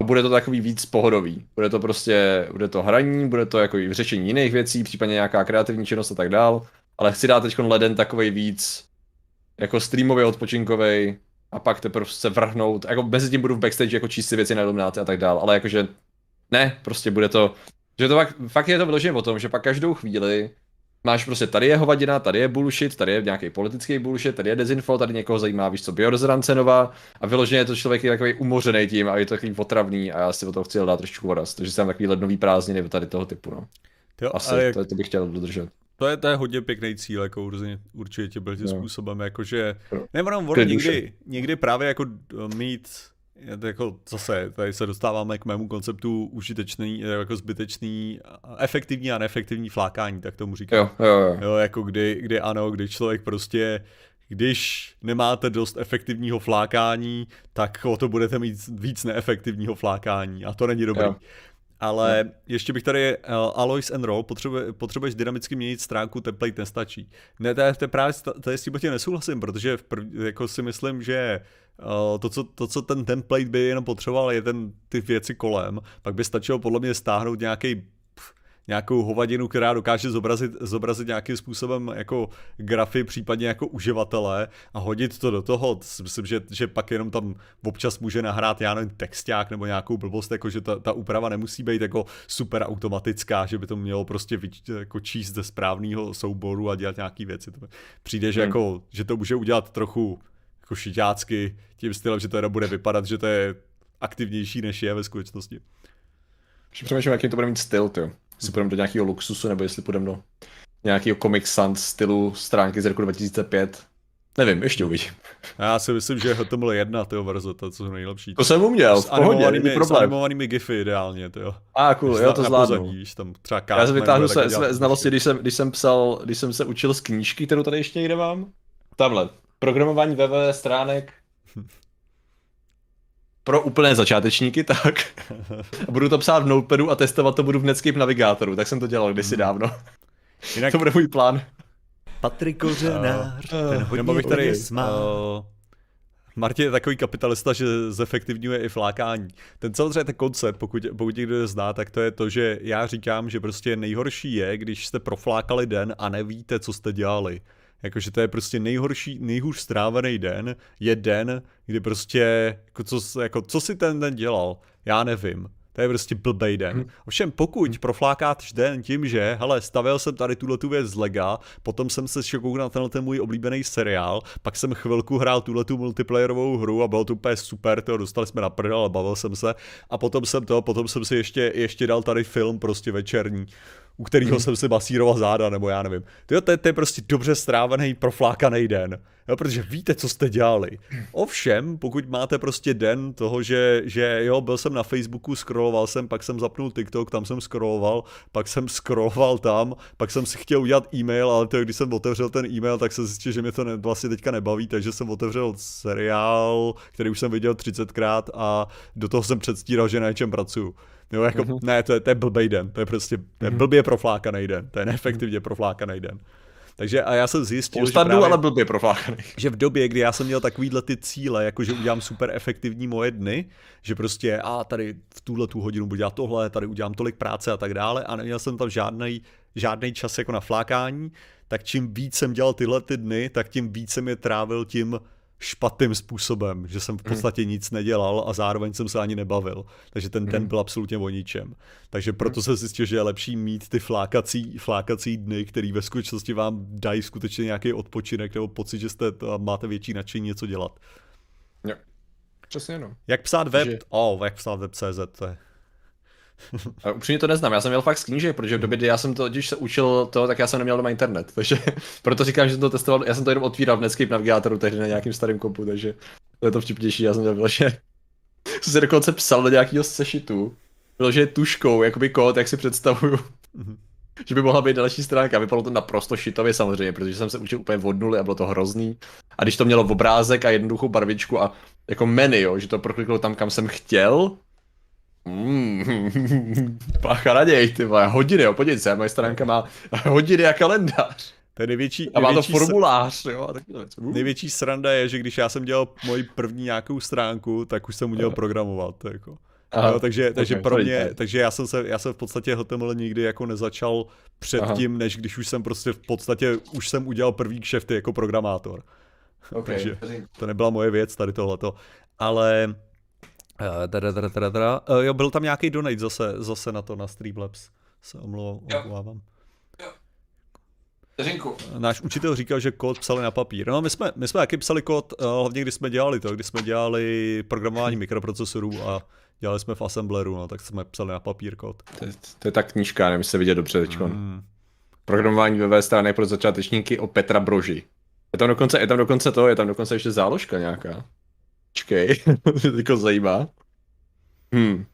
a bude to takový víc pohodový. Bude to prostě, bude to hraní, bude to jako i řešení jiných věcí, případně nějaká kreativní činnost a tak dál. Ale chci dát teď leden takový víc jako streamový, odpočinkový a pak teprve se vrhnout, jako mezi tím budu v backstage jako číst si věci na ilumináty a tak dál, ale jakože ne, prostě bude to, že to fakt, fakt je to vyloženě o tom, že pak každou chvíli máš prostě tady je hovadina, tady je bullshit, tady je nějaký politický bullshit, tady je dezinfo, tady někoho zajímá, víš co, biorezonance nová a vyloženě je to člověk je takový umořený tím a je to takový otravný a já si o toho chci dát trošku voraz, takže jsem takový lednový prázdniny tady toho typu, no. Jo, Asi, ale jak, to, to, bych chtěl dodržet. to, je, to je hodně pěkný cíl, jako určitě, určitě tím Jo. způsobem, jakože, Jo. ne, ono, ono Klid někdy, někdy právě jako mít to jako zase, tady se dostáváme k mému konceptu užitečný, jako zbytečný, efektivní a neefektivní flákání, tak tomu říkám. Jo, jo, jo. jo jako kdy, kdy ano, kdy člověk prostě když nemáte dost efektivního flákání, tak o to budete mít víc neefektivního flákání a to není dobrý. Jo. Ale no. ještě bych tady uh, Alois and Roll, potřebuje, potřebuješ dynamicky měnit stránku, template nestačí. Ne, to je, právě to je s tím nesouhlasím, protože v prv, jako si myslím, že to, co, to, co ten template by jenom potřeboval, je ten, ty věci kolem. Pak by stačilo podle mě stáhnout nějaký nějakou hovadinu, která dokáže zobrazit, zobrazit nějakým způsobem jako grafy, případně jako uživatele a hodit to do toho. Myslím, že, že pak jenom tam občas může nahrát, já nevím, texták nebo nějakou blbost, jako že ta, ta úprava nemusí být jako super automatická, že by to mělo prostě vyč, jako číst ze správného souboru a dělat nějaký věci. To přijde, že, hmm. jako, že to může udělat trochu jako šiťácky, tím stylem, že to teda bude vypadat, že to je aktivnější, než je ve skutečnosti. Přemýšlím, jaký to bude mít styl, jo jestli půjdeme do nějakého luxusu, nebo jestli půjdeme do nějakého Comic Sans stylu stránky z roku 2005. Nevím, ještě uvidím. Já si myslím, že HTML 1, tyjo, verze, to je co nejlepší. To jsem uměl, s animovanými, s animovanými gify ideálně, jo. A cool, já to zvládnu. tam třeba Já se vytáhnu se, své znalosti, když jsem, když jsem psal, když jsem se učil z knížky, kterou tady ještě někde mám. Tamhle, programování web stránek pro úplné začátečníky, tak. A budu to psát v Notepadu a testovat to budu v Netscape navigátoru, tak jsem to dělal kdysi hmm. dávno. Jinak... to bude můj plán. Patrik Kořenář, uh, ten hodně bych tady. Uh, Martin je takový kapitalista, že zefektivňuje i flákání. Ten samozřejmě ten koncept, pokud, pokud někdo zná, tak to je to, že já říkám, že prostě nejhorší je, když jste proflákali den a nevíte, co jste dělali. Jakože to je prostě nejhorší, nejhůř strávený den, je den, kdy prostě, jako co, jako, co si ten den dělal, já nevím. To je prostě blbej den. Hmm. Ovšem pokud proflákáš den tím, že, hele, stavil jsem tady tuhle tu věc z Lega, potom jsem se šokoukal na tenhle ten můj oblíbený seriál, pak jsem chvilku hrál tuhle tu multiplayerovou hru a bylo to úplně super, to dostali jsme na prdel, ale bavil jsem se a potom jsem to, potom jsem si ještě, ještě dal tady film prostě večerní u kterého hmm. jsem si masíroval záda, nebo já nevím. To, to, to je prostě dobře strávený, proflákaný den, jo, protože víte, co jste dělali. Ovšem, pokud máte prostě den toho, že, že jo, byl jsem na Facebooku, scrolloval jsem, pak jsem zapnul TikTok, tam jsem scrolloval, pak jsem scrolloval tam, pak jsem si chtěl udělat e-mail, ale to, když jsem otevřel ten e-mail, tak jsem zjistil, že mě to ne, vlastně teďka nebaví, takže jsem otevřel seriál, který už jsem viděl 30krát a do toho jsem předstíral, že na něčem pracuju. Jo, jako, mm-hmm. ne, to je, to je blbej den, to je prostě to je mhm. blbě proflákaný den, to je neefektivně proflákaný den. Takže a já jsem zjistil, že, právě, ale blbě proflákaný. že v době, kdy já jsem měl takovýhle ty cíle, jako že udělám super efektivní moje dny, že prostě a tady v tuhle tu hodinu budu dělat tohle, tady udělám tolik práce a tak dále a neměl jsem tam žádný žádný čas jako na flákání, tak čím víc jsem dělal tyhle ty dny, tak tím víc jsem je trávil tím špatným způsobem, že jsem v hmm. podstatě nic nedělal a zároveň jsem se ani nebavil. Takže ten den hmm. byl absolutně o ničem. Takže proto hmm. jsem zjistil, že je lepší mít ty flákací, flákací dny, které ve skutečnosti vám dají skutečně nějaký odpočinek nebo pocit, že jste máte větší nadšení něco dělat. Jo. Přesně no. Jak psát web? Že... Oh, jak psát web CZ, to je a upřímně to neznám, já jsem měl fakt z knížek, protože v době, kdy já jsem to, když se učil to, tak já jsem neměl doma internet, takže proto říkám, že jsem to testoval, já jsem to jenom otvíral v Netscape navigátoru tehdy na nějakým starém kompu, takže to je to vtipnější, já jsem měl vyloženě, jsem si dokonce psal do nějakého sešitu, vyloženě tuškou, jakoby kód, jak si představuju. Mm-hmm. že by mohla být další stránka. Vypadalo to naprosto šitově samozřejmě, protože jsem se učil úplně od nuly a bylo to hrozný. A když to mělo v obrázek a jednoduchou barvičku a jako menu, jo, že to prokliklo tam, kam jsem chtěl, Mm, pacha naděj, ty vole, hodiny, jo, podívejte se, moje stránka má hodiny a kalendář. To je největší, a má to formulář, jo. A. Uh. Největší sranda je, že když já jsem dělal moji první nějakou stránku, tak už jsem uměl programovat, jako. Aha, no, takže, takže okay, pro mě, takže já jsem se, já jsem v podstatě HTML nikdy jako nezačal před Aha. tím, než když už jsem prostě v podstatě, už jsem udělal první kšefty jako programátor. Okay, takže to nebyla moje věc tady tohleto. Ale Uh, uh, jo, byl tam nějaký donate zase, zase na to, na Streamlabs. Se omlouvám. Vteřinku. Náš učitel říkal, že kód psali na papír. No, my jsme, my jsme taky psali kód, uh, hlavně když jsme dělali to, když jsme dělali programování mikroprocesorů a dělali jsme v Assembleru, no, tak jsme psali na papír kód. To, je, to je ta knížka, nevím, se vidět dobře teď. Mm. Programování ve strany pro začátečníky o Petra Broži. Je tam dokonce, je tam dokonce to, je tam dokonce ještě záložka nějaká. Počkej, to jako zajímá. Hmm.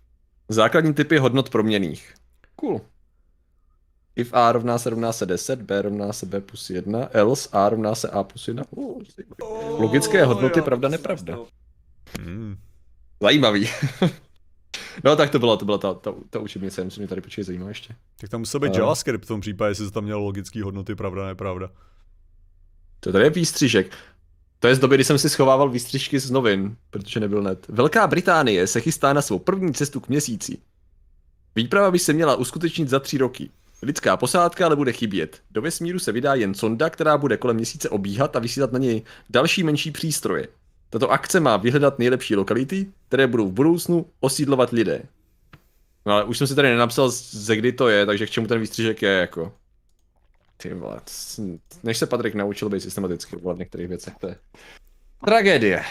Základní typy hodnot proměných. Cool. If A rovná se rovná se 10, B rovná se B plus 1, else A rovná se A plus 1. Uh, Logické hodnoty, pravda, nepravda. Hmm. Zajímavý. no tak to byla, to byla ta, ta, ta učebnice, myslím, mě tady počkej zajímá ještě. Tak tam musel být Eh. JavaScript v tom případě, jestli to tam mělo logické hodnoty, pravda, nepravda. To tady je výstřižek. To je z doby, kdy jsem si schovával výstřižky z novin, protože nebyl net. Velká Británie se chystá na svou první cestu k měsíci. Výprava by se měla uskutečnit za tři roky. Lidská posádka ale bude chybět. Do vesmíru se vydá jen sonda, která bude kolem měsíce obíhat a vysílat na něj další menší přístroje. Tato akce má vyhledat nejlepší lokality, které budou v budoucnu osídlovat lidé. No ale už jsem si tady nenapsal, ze kdy to je, takže k čemu ten výstřižek je, jako. Ty vole, než se Patrik naučil být systematicky v některých věcech, to je tragédie.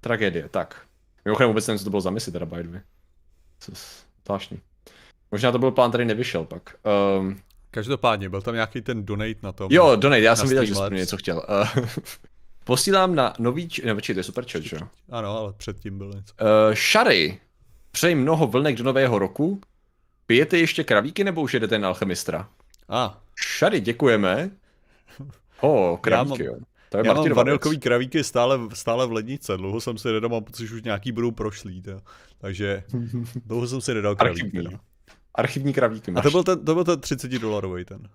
Tragédie, tak. Mimochodem vůbec nevím, co to bylo za misi teda, by the way. Zvláštní. Možná to byl plán, který nevyšel pak. Um, Každopádně, byl tam nějaký ten donate na tom. jo, donate, já jsem viděl, že jsi něco chtěl. Uh, posílám na nový, č- ne, počkej, to je super chat, jo? Ano, ale předtím byl něco. Uh, Shary, přeji mnoho vlnek do nového roku. Pijete ještě kravíky nebo už jedete na alchemistra? A, ah, Shary, děkujeme. O, kravíky, Já jo. To je já mám Martinova vanilkový kravíky stále, stále v lednice, dlouho jsem si nedal, mám pocit, že už nějaký budou prošlý, to. takže dlouho jsem si nedal kravíky. Archivní. Archivní kravíky A máš. to byl ten, to byl ten 30 dolarový ten.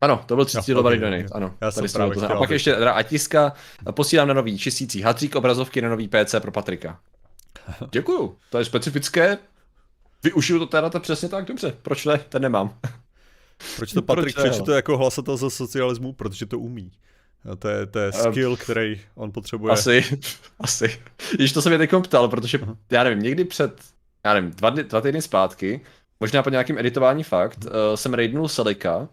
Ano, to byl 30 Jo, dolarů ok, donate, ok. ano. Já jsem tady jsem právě to A pak ještě teda Atiska, posílám na nový čistící hadřík obrazovky na nový PC pro Patrika. Děkuju, to je specifické. Využiju to teda to přesně tak dobře, proč ne, ten nemám. Proč to Patrik Proč ne, přečte jako hlasatel za socialismu? Protože to umí. A to je, to je skill, který on potřebuje. Asi, asi. Již to se mě teď ptal, protože já nevím, někdy před, já nevím, dva, dny, dva týdny zpátky, možná po nějakém editování fakt, uh, jsem raidnul Selika,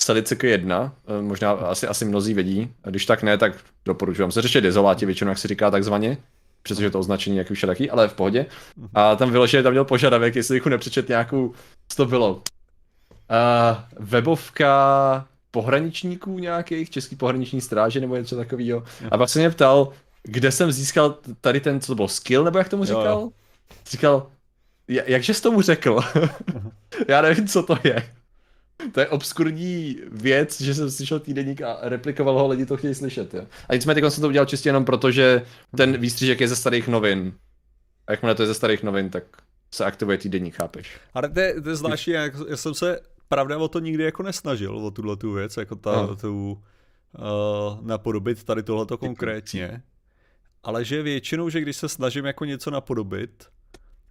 Selicik 1, uh, možná asi, asi mnozí vědí, a když tak ne, tak doporučuji. Vám se řeší dezoláti většinou, jak se říká takzvaně, přestože to označení jak už je taky, ale v pohodě. A tam vyloženě tam měl požadavek, jestli bych nepřečet nějakou, co to bylo, uh, webovka pohraničníků nějakých, český pohraniční stráže nebo něco takového. A pak se mě ptal, kde jsem získal tady ten, co to bylo, skill, nebo jak tomu Jo, říkal? jo. Říkal, "Ja- jakže jsi tomu řekl? Já nevím, co to je. To je obskurní věc, že jsem slyšel týdeník a replikoval ho, lidi to chtějí slyšet. Jo. A nicméně jsem to udělal čistě jenom proto, že ten výstřižek je ze starých novin. A jakmile to je ze starých novin, tak se aktivuje týdeník, chápeš? Ale to je, to je zvláštní, jak, já jsem se pravda o to nikdy jako nesnažil, o tuhle tu věc, jako ta, Aha. tu uh, napodobit tady tohleto konkrétně. Ale že většinou, že když se snažím jako něco napodobit,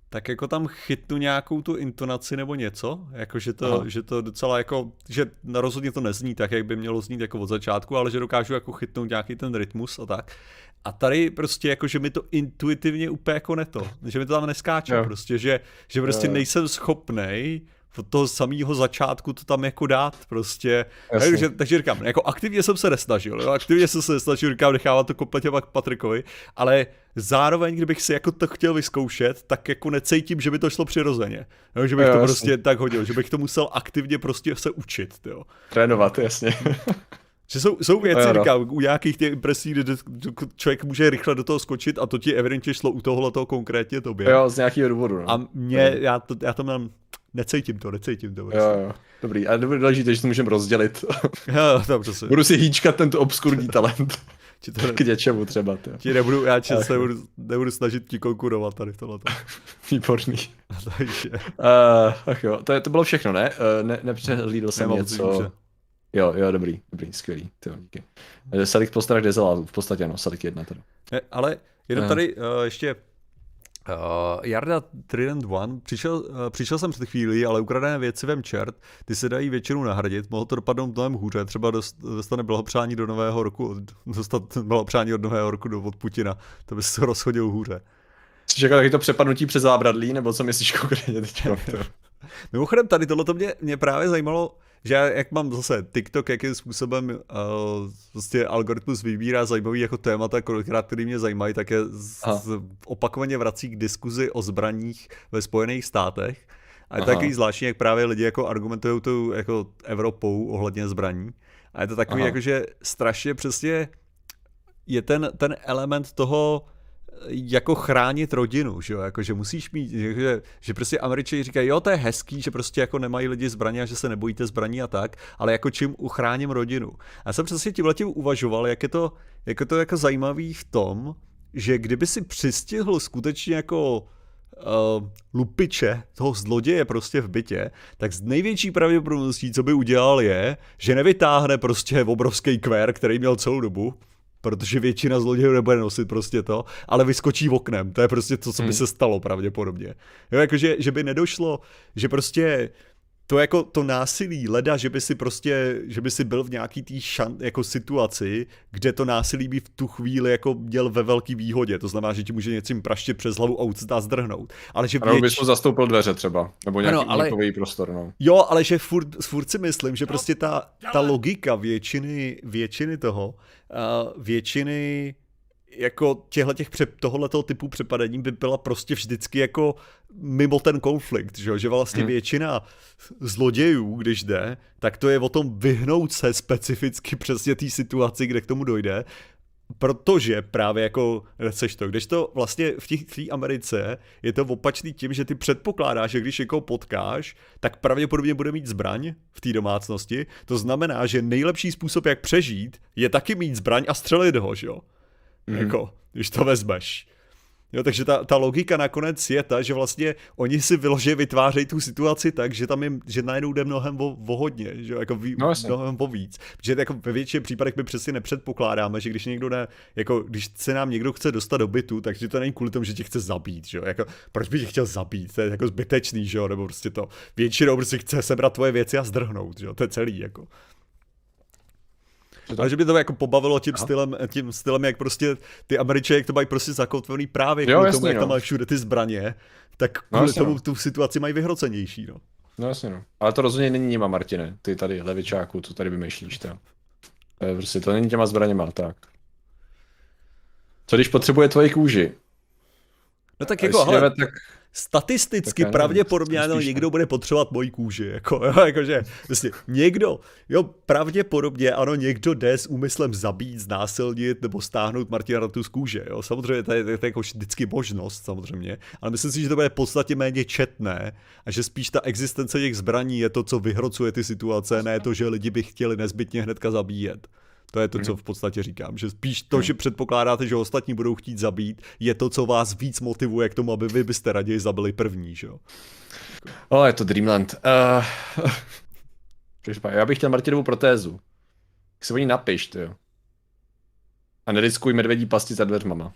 tak jako tam chytnu nějakou tu intonaci nebo něco, jako že to, Aha. že to docela jako, že rozhodně to nezní tak, jak by mělo znít jako od začátku, ale že dokážu jako chytnout nějaký ten rytmus a tak. A tady prostě jako, že mi to intuitivně úplně jako neto, že mi to tam neskáče Jo. prostě, že, že prostě Jo. nejsem schopnej od toho samého začátku to tam jako dát prostě. Jasně. Takže, takže říkám, jako aktivně jsem se nesnažil, jo? aktivně jsem se nesnažil, říkám, nechávat to kompletně pak Patrikovi, ale zároveň, kdybych si jako to chtěl vyzkoušet, tak jako necítím, že by to šlo přirozeně. Jo? Že bych Jo, to jasně. prostě tak hodil, že bych to musel aktivně prostě se učit. Jo? Trénovat, jasně. Že jsou, jsou věci, Jo, no. říkám, u nějakých těch impresí, kde člověk může rychle do toho skočit a to ti evidentně šlo u tohohle toho konkrétně tobě. jo, z nějakého důvodu, no. A mě, já, to, já tam mám, necítím to, necítím to. Prostě. Jo, jo. Dobrý, a dobrý, důležité, že to můžeme rozdělit. Jo, dobře se. Budu si hýčkat tento obskurní talent. Ti, to, K něčemu třeba, ty. ti nebudu, já ti Ach se nebudu, nebudu snažit ti konkurovat tady v tomhle. Výborný. Takže Uh, ach jo, to, je, to bylo všechno, ne? Uh, ne nepřehlídl jsem nemám něco. Jo, jo, dobrý, dobrý, skvělý, ty jo, díky. Uh, Salik postarach dezolátů, v podstatě ano, Salik jedna teda. Ne, ale jenom Eh. tady uh, ještě Uh, Jarda Trident One, přišel, uh, přišel jsem před chvílí, ale ukradené věci vem čert, ty se dají většinou nahradit, mohlo to dopadnout mnohem hůře, třeba dost, dostane blahopřání do nového roku, dostat blahopřání od nového roku do, od Putina, to by se rozchodil hůře. Jsi čekal taky to přepadnutí přes zábradlí, nebo co myslíš konkrétně teď? Mimochodem, tady tohle mě, mě právě zajímalo, že já, jak mám zase TikTok, jakým způsobem uh, prostě algoritmus vybírá zajímavý jako témata, kolikrát, který mě zajímají, tak je z, z, opakovaně vrací k diskuzi o zbraních ve Spojených státech. A je to Aha. takový zvláštní, jak právě lidi jako argumentují tou jako Evropou ohledně zbraní. A je to takový, Aha. jako, že strašně přesně je ten, ten element toho, jako chránit rodinu, že jo, jako, že musíš mít, že, že prostě američani říkají, jo, to je hezký, že prostě jako nemají lidi zbraně a že se nebojíte zbraní a tak, ale jako čím uchráním rodinu. Já jsem přesně tím letím uvažoval, jak je to, jak je to jako zajímavý v tom, že kdyby si přistihl skutečně jako uh, lupiče, toho zloděje prostě v bytě, tak z největší pravděpodobností, co by udělal je, že nevytáhne prostě obrovský kvér, který měl celou dobu, protože většina zlodějů nebude nosit prostě to, ale vyskočí v oknem. To je prostě to, co by hmm. se stalo pravděpodobně. Jo, jakože, že by nedošlo, že prostě to jako to násilí, leda, že by si prostě, že by si byl v nějaký tý šan, jako situaci, kde to násilí by v tu chvíli jako měl ve velký výhodě, to znamená, že ti může něčím praštit přes hlavu a a zdrhnout. Ale že věč... Bys mu zastoupil dveře třeba, nebo nějaký ano, ale... prostor, no. Jo, ale že furt, furt si myslím, že prostě ta, ta logika většiny, většiny toho, většiny jako těchto těch tohoto typu přepadení by byla prostě vždycky jako mimo ten konflikt, že, že vlastně hmm. většina zlodějů, když jde, tak to je o tom vyhnout se specificky přesně té situaci, kde k tomu dojde, protože právě jako chceš to, když to vlastně v té Americe je to opačný tím, že ty předpokládáš, že když někoho potkáš, tak pravděpodobně bude mít zbraň v té domácnosti, to znamená, že nejlepší způsob, jak přežít, je taky mít zbraň a střelit ho, že jo? Mm. Jako, když to vezmeš. Jo, takže ta, ta logika nakonec je ta, že vlastně oni si vyloží vytvářejí tu situaci tak, že tam jim, že najednou jde mnohem o, o hodně, že jako ví, no, mnohem o víc. Protože jako ve většině případech my přesně nepředpokládáme, že když někdo ne, jako když se nám někdo chce dostat do bytu, takže to není kvůli tomu, že tě chce zabít, že jo? Jako, proč by tě chtěl zabít? To je jako zbytečný, že jo? Nebo prostě to většinou prostě chce sebrat tvoje věci a zdrhnout, že jo? To je celý, jako. Ale že by to jako pobavilo tím stylem, tím stylem, jak prostě ty američané, jak to mají prostě zakotvený právě jo, kvůli jasný, tomu, jak no. tam mají všude ty zbraně, tak no, kvůli no, tomu no. tu situaci mají vyhrocenější, no. No jasně, no. Ale to rozhodně není nima, Martine, ty tady levičáku, co tady vymýšlíš, to. Prostě, to není těma zbraněma, tak. Co když potřebuje tvoji kůži? No tak jako, hele, tak statisticky tak pravděpodobně ano, někdo bude potřebovat moji kůži, jako, jo, jakože, vlastně, někdo, jo, pravděpodobně ano, někdo jde s úmyslem zabít, znásilnit nebo stáhnout Martina Ratu z kůže, jo, samozřejmě to je, to je jako vždycky možnost, samozřejmě, ale myslím si, že to bude podstatě méně četné a že spíš ta existence těch zbraní je to, co vyhrocuje ty situace, ne to, že lidi by chtěli nezbytně hnedka zabíjet. To je to, co mhm. v podstatě říkám. Že spíš to, mhm. že předpokládáte, že ostatní budou chtít zabít, je to, co vás víc motivuje k tomu, aby vy byste raději zabili první, že jo? O, je to Dreamland. Uh... Já bych chtěl Martinovu protézu. Jak se o ní napiš, ty jo. A neriskuj medvědí pasti za dveřmama.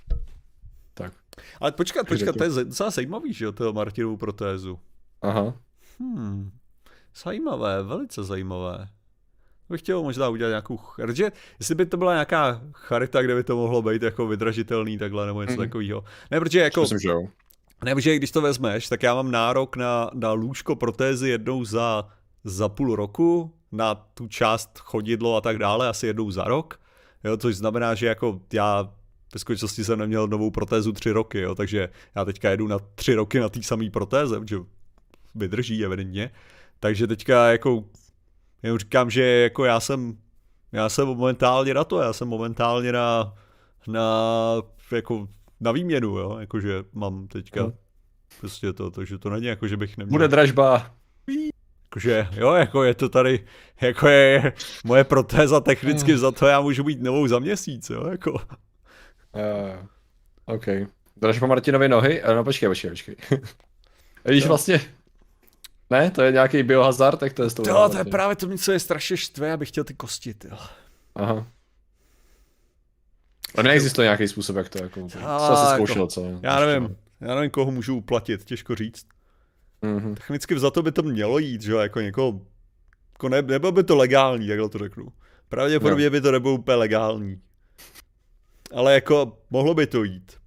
Tak. Ale počkat, počkat, to je docela zajímavý, že jo, toho Martinovu protézu. Aha. Hmm. Zajímavé, velice zajímavé bych chtěl možná udělat nějakou, protože jestli by to byla nějaká charita, kde by to mohlo být jako vydražitelný takhle nebo něco mm. takového. Ne, protože jako... Myslím, že jo. Ne, protože když to vezmeš, tak já mám nárok na, na lůžko protézy jednou za, za půl roku, na tu část chodidlo a tak dále, asi jednou za rok, jo, což znamená, že jako já ve skutečnosti jsem neměl novou protézu tři roky, jo, takže já teďka jedu na tři roky na té samé protéze, protože vydrží evidentně, takže teďka jako jenom říkám, že jako já jsem, já jsem momentálně na to, já jsem momentálně na, na jako na výměnu, jo, jakože mám teďka hmm. prostě to, takže to není jako, že bych neměl. Bude dražba. Jakože, jo, jako je to tady, jako je moje protéza technicky, hmm. za to já můžu být novou za měsíc, jo, jako. Uh, OK. Dražba Martinovy nohy? No počkej, počkej, počkej. Víš, vlastně, ne, to je nějaký biohazard, tak to je s tou. To, to je právě to, co je strašně štve, abych chtěl ty kosti, jo. Aha. A neexistuje nějaký způsob, jak to jako, co asi jako- zkoušel, co? Já nevím, já nevím, koho můžu uplatit, těžko říct. Mm-hmm. Technicky za to by to mělo jít, že jo, jako někoho, jako ne, nebylo by to legální, takhle to řeknu. Pravděpodobně no. by to nebylo úplně legální. Ale jako, mohlo by to jít.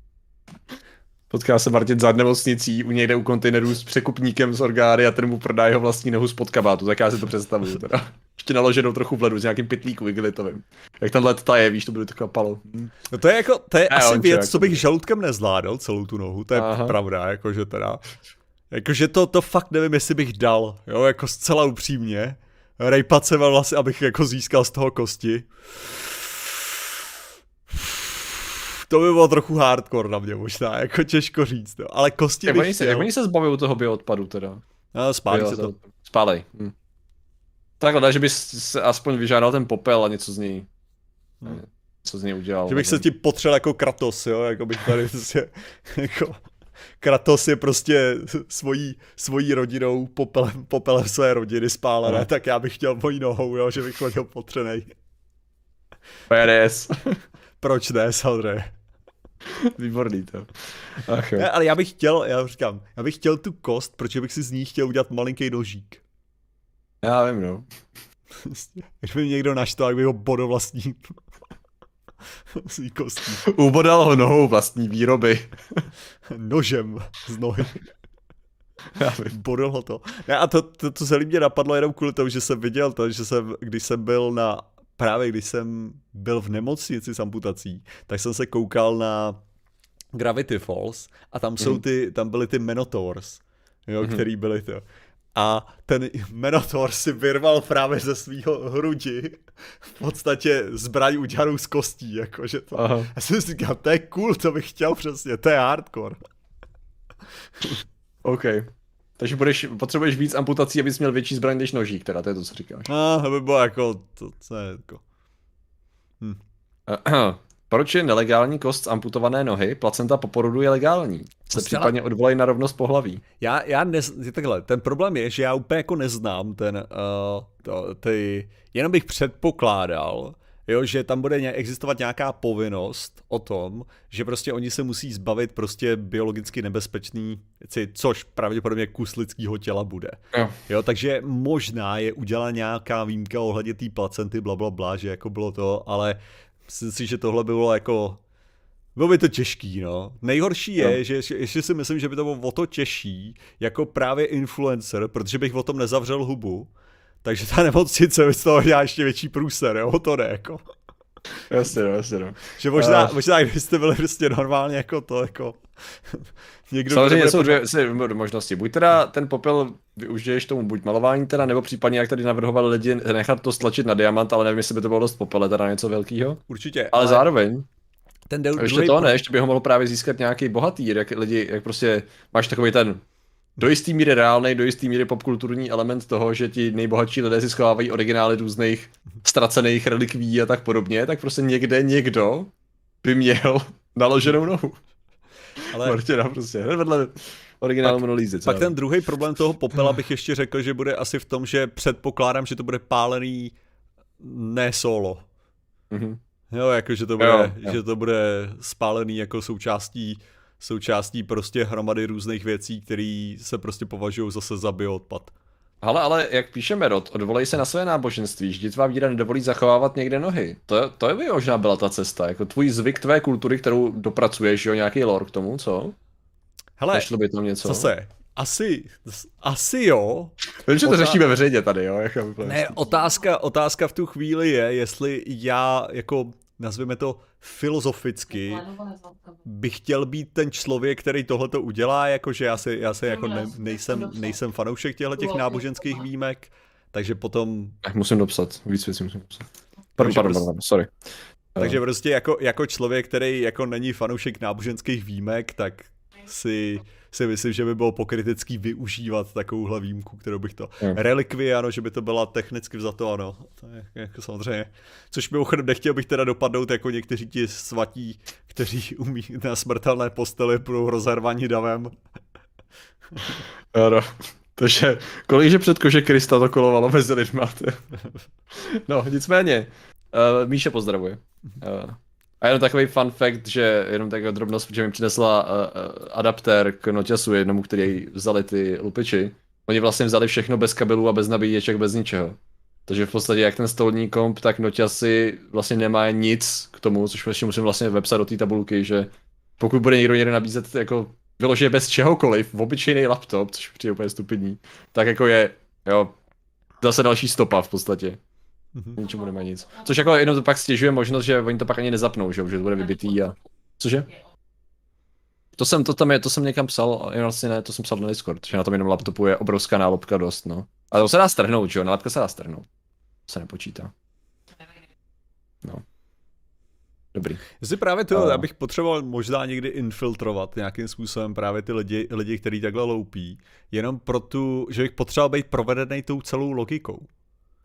Potká se Martin za nemocnicí u někde u kontejnerů s překupníkem z orgány a ten mu prodá jeho vlastní nohu spod kabátu, tak já si to představuju teda. Ještě naloženou trochu v ledu s nějakým pytlíku igelitovým. Jak ten led taje, víš, to bude taková palo. No to je jako, to je a asi věc, co bych žaludkem nezvládal celou tu nohu, to je Aha. pravda, jakože teda. Jakože to, to fakt nevím, jestli bych dal, jo, jako zcela upřímně. Rejpat se vlastně, abych jako získal z toho kosti. To by bylo trochu hardcore na mě možná, jako těžko říct, no. ale kosti Jak oni, se, jak oni se zbavují toho bioodpadu teda? No, spálí Bio- se to. Spálej. Hm. Takhle, že bys aspoň vyžádal ten popel a něco z něj. Hm. Co z něj udělal. Že bych se ti potřel jako Kratos, jo, jako bych tady prostě, jako, Kratos je prostě svojí, svojí rodinou, popelem, popelem své rodiny spálené, No. tak já bych chtěl mojí nohou, jo, že bych chodil potřenej. PDS. Proč ne, samozřejmě. Výborný to. Ach jo. Ne, ale já bych chtěl, já říkám, já bych chtěl tu kost, protože bych si z ní chtěl udělat malinký nožík. Já vím, no. Prostě, Když by mě někdo naštval, tak bych ho bodl vlastní svý kostí. Ubodal ho nohou vlastní výroby. Nožem z nohy. Já vím. Bodl ho to. Ne, a to, to, to celý mě napadlo jenom kvůli tomu, že jsem viděl to, že jsem, když jsem byl na, právě když jsem byl v nemocnici s amputací, tak jsem se koukal na Gravity Falls a tam jsou Mhm. ty, tam byly ty Minotaurs, jo, Mhm. který byly to. A ten Minotaur si vyrval právě ze svého hrudi v podstatě zbraň udělanou z kostí, jakože to. Aha. Já jsem si říkal, to je cool, to bych chtěl přesně, to je hardcore. OK. Takže budeš, potřebuješ víc amputací, abys měl větší zbraň než nožík, teda to je to, co říkáš. A to by bylo jako, to, to je jako, Proč je nelegální kost z amputované nohy, placenta po porodu je legální? Se Zcela- případně odvolají na rovnost pohlaví. já, já nez, je takhle, ten problém je, že já úplně jako neznám ten, uh, to, ty, jenom bych předpokládal, jo, že tam bude existovat nějaká povinnost o tom, že prostě oni se musí zbavit prostě biologicky nebezpečný věci, což pravděpodobně kus lidského těla bude. Jo. Jo, takže možná je udělá nějaká výjimka ohledně té placenty, bla, bla, bla, že jako bylo to, ale myslím si, že tohle by bylo jako bylo by to těžký, no. Nejhorší je, No. že ještě, ještě si myslím, že by to bylo o to těžší, jako právě influencer, protože bych o tom nezavřel hubu, takže ta nemocnice by z toho dělá ještě větší průser, jo, to ne, jako. Jasně, no, jasně, no. Že možná, A- možná kdybyste byli prostě normálně jako to, jako... Někdo, Samozřejmě jsou dvě si- možnosti. Buď teda ten popel využiješ tomu buď malování teda, nebo případně jak tady navrhovali lidi nechat to stlačit na diamant, ale nevím, jestli by to bylo dost popele, teda něco velkého. Určitě, Ale zároveň, ten a ještě druhý to ne, ještě by ho mohl právě získat nějaký bohatý, jak lidi, jak prostě máš takový ten do jistý míry reálný, do jistý míry popkulturní element toho, že ti nejbohatší lidé si schovávají originály různých ztracených relikví a tak podobně, tak prostě někde někdo by měl naloženou nohu. ale... Martina prostě, hned vedle originálu Mona co Pak ten druhý problém toho popela bych ještě řekl, že bude asi v tom, že předpokládám, že to bude pálený ne solo. Mhm. Jo, jako že to bude, Jo, jo. že to bude spálený jako součástí součástí prostě hromady různých věcí, které se prostě považují zase za bioodpad. Hele, ale jak píše Merot, odvolej se na své náboženství, vždyť tvá víra nedovolí zachovávat někde nohy. To, to by možná byla ta cesta, jako tvůj zvyk tvé kultury, kterou dopracuješ, jo, nějaký lore k tomu, co? Hele, Nešlo by tam něco? zase, asi, asi jo. Vím, že to Otá- řešíme veřejně tady, jo, jako. Ne, otázka, otázka v tu chvíli je, jestli já jako, nazveme to filozoficky, bych chtěl být ten člověk, který tohle to udělá, jakože já se, já se jako ne, nejsem, nejsem fanoušek těchto těch náboženských výjimek, takže potom, Tak musím dopsat, víc věcí musím dopsat. Pardon, Takže pardon, prostě- pardon, sorry. takže prostě jako, jako člověk, který jako není fanoušek náboženských výjimek, tak si, si myslím, že by bylo pokrytecký využívat takovouhle výjimku, kterou bych to... Jo. Relikvie, ano, že by to byla technicky vzato, ano. To je jako samozřejmě. Což mimochodem nechtěl bych teda dopadnout jako někteří ti svatí, kteří umí na smrtelné posteli budou rozervaní davem. Ano. Takže kolikže před kože Krista to kolovalo mezi lidma. ty. No, nicméně, uh, Míše pozdravuje. Uh, a jenom takový fun fact, že jenom taková drobnost, že mi přinesla uh, uh, adaptér k noťasu jednomu, který vzali ty lupiči. Oni vlastně vzali všechno bez kabelů a bez nabíječek, bez ničeho. Takže v podstatě jak ten stolní komp, tak noťasy vlastně nemá nic k tomu, což ještě musím vlastně vepsat do té tabulky, že pokud bude někdo někde nabízet jako vyloženě bez čehokoliv, v obyčejný laptop, což přijde úplně stupidní, tak jako je, jo, zase další stopa v podstatě. Ničemu nemá nic. Což jako jenom to pak stěžuje možnost, že oni to pak ani nezapnou, že, že to bude vybitý a... Cože? To jsem, to tam je, to jsem někam psal, ale vlastně ne, to jsem psal na Discord, že na tom jenom laptopu je obrovská nálepka dost, no. Ale to se dá strhnout, že jo, nálepka se dá strhnout. To se nepočítá. No. Dobrý. Jestli právě to, já bych potřeboval možná někdy infiltrovat nějakým způsobem právě ty lidi, lidi kteří takhle loupí, jenom pro tu, že bych potřeboval být provedený tou celou logikou.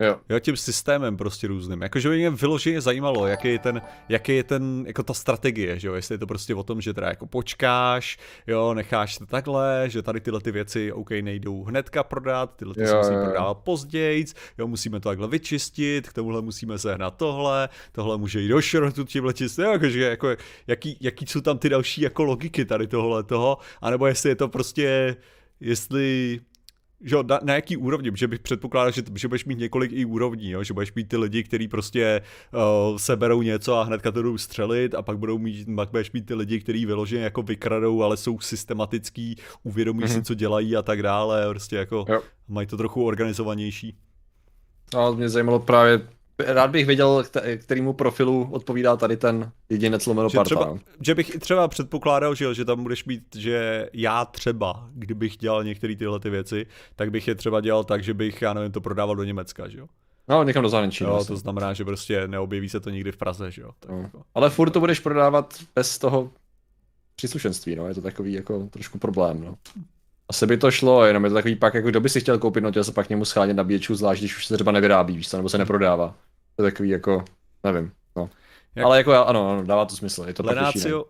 Jo. jo. tím systémem prostě různým. Jakože by mě vyloženě zajímalo, jaký je ten, jaký je ten, jako ta strategie, že jo, jestli je to prostě o tom, že teda jako počkáš, jo, necháš to takhle, že tady tyhle ty věci, OK, nejdou hnedka prodat, tyhle ty jo, se musí prodávat později, jo, musíme to takhle vyčistit, k tomuhle musíme sehnat tohle, tohle může jít do šrotu tímhle čistit, jo, jakože, jako, jaký, jaký jsou tam ty další jako logiky tady tohle toho, anebo jestli je to prostě, jestli že na, na jaký úrovni, že bych předpokládal, že, že budeš mít několik i úrovní, jo? že budeš mít ty lidi, kteří prostě uh, seberou něco a hnedka to jdou střelit a pak budou mít, pak budeš mít ty lidi, kteří vyloženě jako vykradou, ale jsou systematický, uvědomí mm-hmm. si, mhm. co dělají a tak dále, prostě jako jo. mají to trochu organizovanější. No, mě zajímalo právě Rád bych věděl, kterýmu profilu odpovídá tady ten jedinec lomeno že, třeba, no. že bych i třeba předpokládal, že, že tam budeš mít, že já třeba, kdybych dělal některé tyhle ty věci, tak bych je třeba dělal tak, že bych, já nevím, to prodával do Německa, že jo? No, někam do zahraničí. Jo, to znamená, že prostě neobjeví se to nikdy v Praze, že jo? Tak no. jako. Ale furt to budeš prodávat bez toho příslušenství, no, je to takový jako trošku problém, no. Asi by to šlo, jenom je to takový pak, jako kdo by si chtěl koupit, no chtěl se pak němu schánět nabíječů, zvlášť když už se třeba nevyrábí, víš nebo se neprodává. To je takový jako, nevím, no. Jak... Ale jako ano, ano, dává to smysl, je to Lenácio,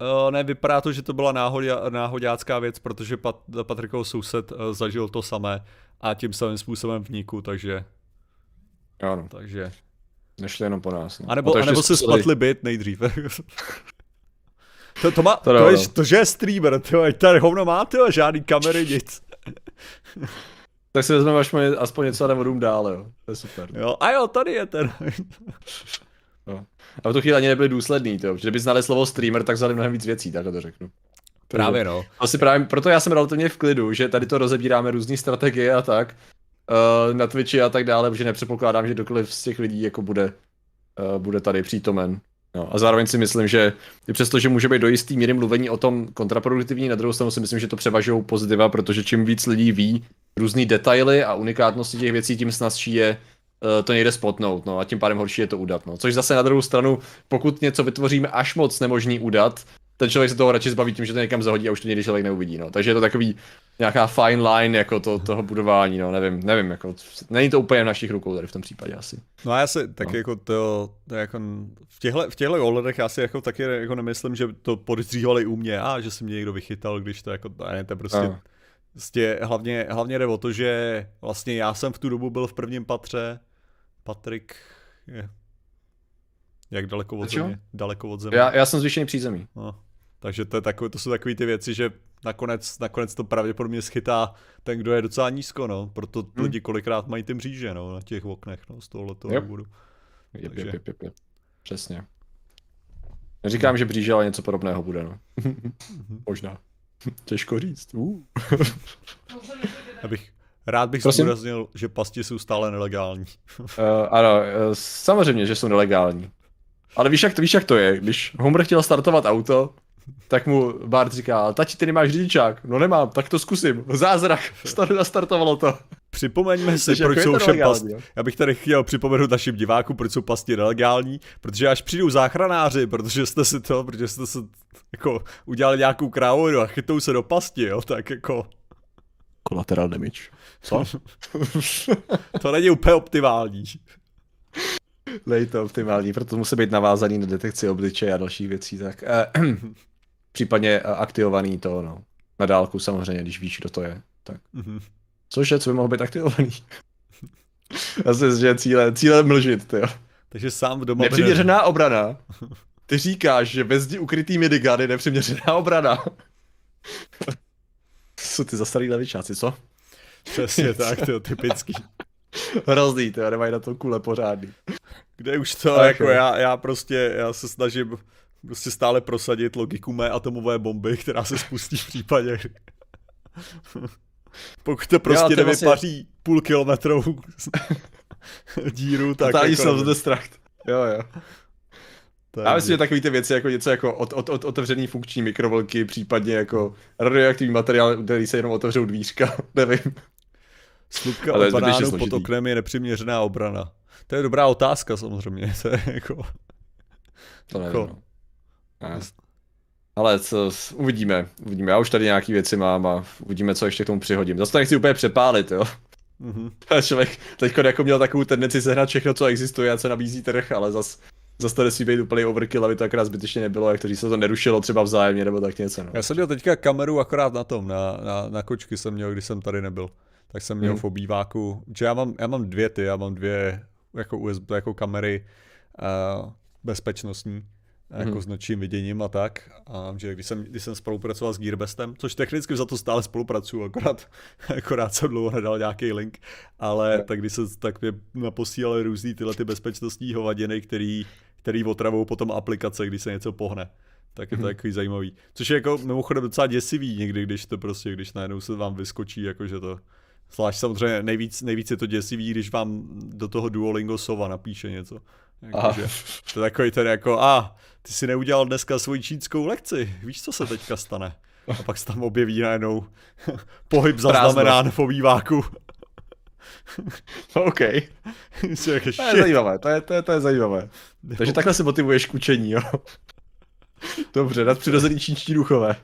Uh, ne, vypadá to, že to byla náhodě, náhodácká věc, protože Pat, Patrikov soused uh, zažil to samé a tím samým způsobem vniku, takže... Ano. Takže... Nešli jenom po nás. No. A nebo, a nebo si splatli byt nejdřív. to, to, má, to, to, je, to, že je streamer, to, ať tady hovno má, to, žádný kamery, nic. Tak si vezmeme až aspoň něco a jdeme dům dál, jo. To je super. Jo, a jo, tady je ten. no. A v tu chvíli ani nebyli důsledný, to. Kdyby znali slovo streamer, tak vzali mnohem víc věcí, takhle to řeknu. Právě no. Asi právě, proto já jsem relativně v klidu, že tady to rozebíráme různé strategie a tak. Uh, na Twitchi a tak dále, protože nepředpokládám, že kdokoliv z těch lidí jako bude, uh, bude tady přítomen. No, a zároveň si myslím, že i přesto, že může být do jistý míry mluvení o tom kontraproduktivní, na druhou stranu si myslím, že to převažují pozitiva, protože čím víc lidí ví různé detaily a unikátnosti těch věcí, tím snazší je uh, to někde spotnout, no a tím pádem horší je to udat, no. Což zase na druhou stranu, pokud něco vytvoříme až moc nemožný udat, ten člověk se toho radši zbaví tím, že to někam zahodí a už to někdy člověk neuvidí, no. Takže je to takový nějaká fine line jako to, toho budování, no, nevím, nevím, jako, není to úplně v našich rukou tady v tom případě asi. No a já si taky no. jako to, to jako v těchto, v těchto ohledech já si jako taky jako nemyslím, že to podezřívali u mě a že si mě někdo vychytal, když to jako, ne, to prostě, no. Prostě hlavně, hlavně jde o to, že vlastně já jsem v tu dobu byl v prvním patře, Patrik je jak daleko od země? Daleko od země. Já, já jsem zvýšený přízemí. No. Takže to, je takové, to jsou takové ty věci, že nakonec, nakonec to pravděpodobně schytá ten, kdo je docela nízko, no. Proto hmm. lidi kolikrát mají ty mříže, no, na těch oknech, no, z tohohle toho důvodu. Jep, Takže... jep, jep, jep, Přesně. Neříkám, hmm. že bříže, ale něco podobného bude, no. Možná. Těžko říct. Uh. Abych, rád bych zdůraznil, že pasti jsou stále nelegální. uh, ano, uh, samozřejmě, že jsou nelegální. Ale víš jak, to, víš, jak to je? Když Homer chtěl startovat auto, tak mu Bart říká, tati, ty nemáš řidičák. No nemám, tak to zkusím. Zázrak, nastartovalo to. Připomeňme si, proč jsou všem pasti. Já bych tady chtěl připomenout našim divákům, proč jsou pasti nelegální, protože až přijdou záchranáři, protože jste si to, protože jste se jako udělali nějakou krávu a chytou se do pasti, jo, tak jako... Collateral damage. Co? to není úplně optimální. Není to optimální, proto musí být navázaný na detekci obličeje a dalších věcí, tak eh, případně eh, aktivovaný to, no. Na dálku samozřejmě, když víš, kdo to je. Tak. Mm-hmm. Cože, co by mohlo být aktivovaný? Asi, že cíle, cíle mlžit, jo. Takže sám v doma... Nepřiměřená obrana. Ty říkáš, že bez zdi ukrytý minigun je nepřiměřená obrana. Co ty zastarý levičáci, co? Přesně tak, je typický. Hrozný, to nemají na to kule pořádný. Kde už to, tak, jako já, já prostě, já se snažím prostě stále prosadit logiku mé atomové bomby, která se spustí v případě. Pokud to prostě jo, nevypaří vlastně... půl kilometrovou díru, tak Totální jako... self-destruct. Jo, jo. Tak já myslím, že takový ty věci jako něco jako od, od, od otevřený funkční mikrovlky, případně jako radioaktivní materiál, který se jenom otevřou dvířka, nevím. Slupka od banánu pod oknem je nepřiměřená obrana. To je dobrá otázka samozřejmě. To je jako... To nevím. Jako... No. Ale co, uvidíme, uvidíme. Já už tady nějaký věci mám a uvidíme, co ještě k tomu přihodím. Zase to nechci úplně přepálit, jo. Mm-hmm. Člověk teď jako měl takovou tendenci sehnat všechno, co existuje a co nabízí trh, ale zas, zas to nesmí být úplně overkill, aby to akorát zbytečně nebylo, jak to říct, se to nerušilo třeba vzájemně nebo tak něco. No. Já jsem měl teďka kameru akorát na tom, na, na, na kočky jsem měl, když jsem tady nebyl. Tak jsem měl mm. v obýváku, že já mám, já mám dvě ty, já mám dvě jako USB, jako kamery uh, bezpečnostní jako mm-hmm. s nočním viděním a tak. A že když jsem, když jsem spolupracoval s Gearbestem, což technicky za to stále spolupracuju, akorát, akorát jsem dlouho nedal nějaký link, ale tak když se tak mě naposílali různý tyhle ty bezpečnostní hovadiny, který, který otravou potom aplikace, když se něco pohne. Tak je to mm-hmm. takový zajímavý. Což je jako mimochodem docela děsivý někdy, když to prostě, když najednou se vám vyskočí, jakože to Zvlášť samozřejmě nejvíc, nejvíc je to děsivý, když vám do toho Duolingo Sova napíše něco. Jako, že, to je takový ten jako, a ty si neudělal dneska svoji čínskou lekci, víš, co se teďka stane? A pak se tam objeví najednou pohyb zaznamenán v obýváku. OK. to je zajímavé, to je, to je, to je zajímavé. Takže takhle se motivuješ k učení, jo? Dobře, nadpřirozený čínští duchové.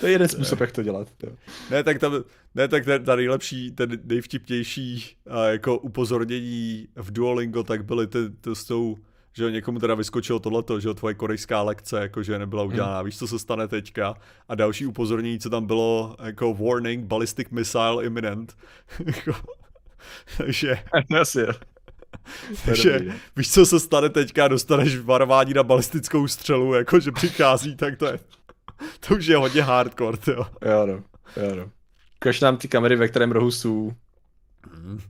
To je jeden způsob, jak to dělat. Jo. Ne, tak tam, ne, tak ten, ta nejlepší, ten nejvtipnější a jako upozornění v Duolingo, tak byly ty, to s tou, že někomu teda vyskočilo tohleto, že tvoje korejská lekce, jakože nebyla udělána, hmm. víš, co se stane teďka. A další upozornění, co tam bylo, jako warning, ballistic missile imminent. Jako, takže... Jasně. Takže víš, co se stane teďka, dostaneš varování na balistickou střelu, jakože přichází, tak to je to už je hodně hardcore, jo. Jo, no. Jo, no. Ukaž nám ty kamery, ve kterém rohu jsou. Mm.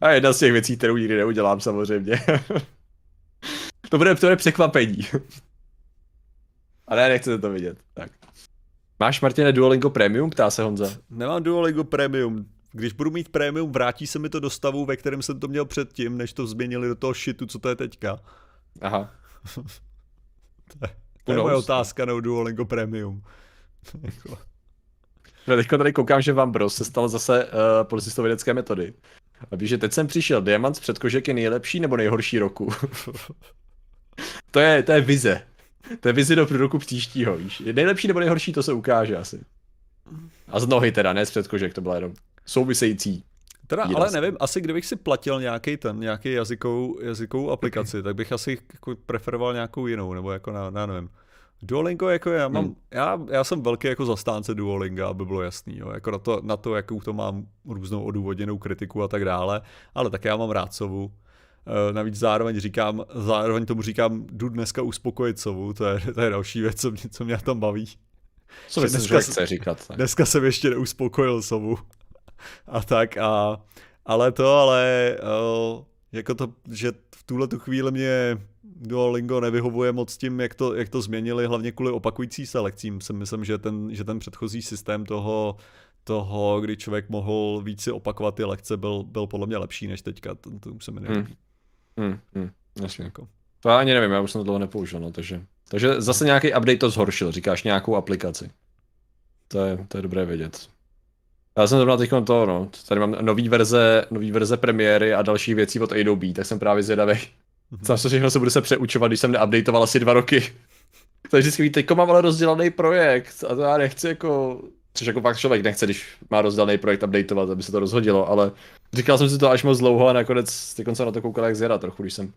A jedna z těch věcí, kterou nikdy neudělám samozřejmě. to bude, to bude překvapení. Ale nechcete to vidět. Tak. Máš, Martine, Duolingo Premium? Ptá se Honza. Nemám Duolingo Premium. Když budu mít Premium, vrátí se mi to do stavu, ve kterém jsem to měl předtím, než to změnili do toho shitu, co to je teďka. Aha. To je... Moje otázka na Duolingo Premium. no, teďko tady koukám, že vám Bros se stal zase uh, policistov vědecké metody. A víš, že teď jsem přišel, Diamant z předkožek je nejlepší nebo nejhorší roku? to, je, to je vize. To je vize do roku příštího, víš. Nejlepší nebo nejhorší, to se ukáže asi. A z nohy teda, ne z předkožek, to byla jenom související. Teda, ale nevím, asi kdybych si platil nějaký ten, nějaký jazykovou, jazykovou aplikaci, tak bych asi jako preferoval nějakou jinou, nebo jako na, na nevím. Duolingo, jako já mám, hmm. já, já jsem velký jako zastánce Duolinga, aby bylo jasný, jo, jako na to, na to, jakou to mám různou odůvodněnou kritiku a tak dále, ale tak já mám rád sovu. E, navíc zároveň říkám, zároveň tomu říkám, jdu dneska uspokojit sovu, to je, to je další věc, co mě, co mě tam baví. Co myslím, dneska, že chce říkat. Tak. Dneska jsem ještě neuspokojil sovu. a tak a, ale to, ale uh, jako to, že v tuhle tu chvíli mě Duolingo nevyhovuje moc tím, jak to, jak to změnili, hlavně kvůli opakující se lekcím. Si myslím, že ten, že ten předchozí systém toho, toho, kdy člověk mohl víc si opakovat ty lekce, byl, byl podle mě lepší než teďka. To, to už se mi nelíbí. Hmm. Hmm, hmm, jasně. Jako. To ani nevím, já už jsem to dlouho nepoužil, no, takže, takže zase nějaký update to zhoršil, říkáš nějakou aplikaci. To je, to je dobré vědět. Já jsem zrovna teď to, no, tady mám nový verze, nový verze premiéry a další věcí od Adobe, tak jsem právě zvědavý. Mm-hmm. Co všechno se bude se přeučovat, když jsem neupdateoval asi dva roky. Takže vždycky víte, teďko mám ale rozdělaný projekt a to já nechci jako, což jako fakt člověk nechce, když má rozdělaný projekt updateovat, aby se to rozhodilo, ale říkal jsem si to až moc dlouho a nakonec teď jsem na to koukal jak zjera trochu, když jsem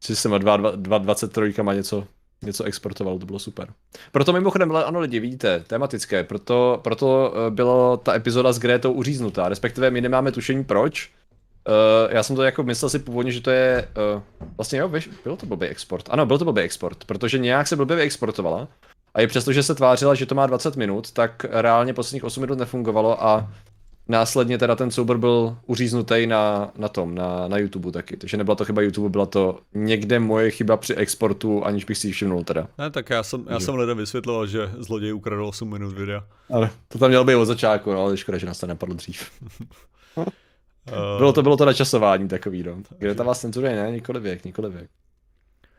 si jsem 2.23 má něco něco exportoval, to bylo super. Proto mimochodem, ano lidi, vidíte, tematické, proto, proto eh, byla ta epizoda s Grétou uříznutá, respektive my nemáme tušení proč. Uh, já jsem to jako myslel si původně, že to je, uh, vlastně jo, víš, bylo to blbý export. Ano, byl to blbý export, protože nějak se blbě exportovala. A i přesto, že se tvářila, že to má 20 minut, tak reálně posledních 8 minut nefungovalo a Následně teda ten soubor byl uříznutý na, na tom, na, na YouTube taky. Takže nebyla to chyba YouTube, byla to někde moje chyba při exportu, aniž bych si ji všimnul teda. Ne, tak já jsem, já jsem lidem vysvětloval, že zloděj ukradl 8 minut videa. Ale to tam mělo být od začátku, no, ale škoda, že nás to nepadlo dřív. bylo, to, bylo to načasování takový, no. Kde tam vás cenzuruje, ne? Nikoli věk, nikoli věk.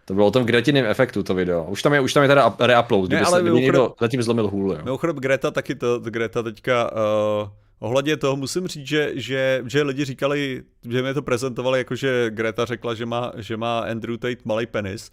To bylo o tom Gretiným efektu to video. Už tam je, už tam je teda reupload, kdyby, ne, ale se, kdyby někdo zatím zlomil hůl, jo. Mimochodem Greta taky to, Greta teďka uh Ohledně toho musím říct, že, že, že lidi říkali, že mi to prezentovali jako, že Greta řekla, že má, že má Andrew Tate malý penis.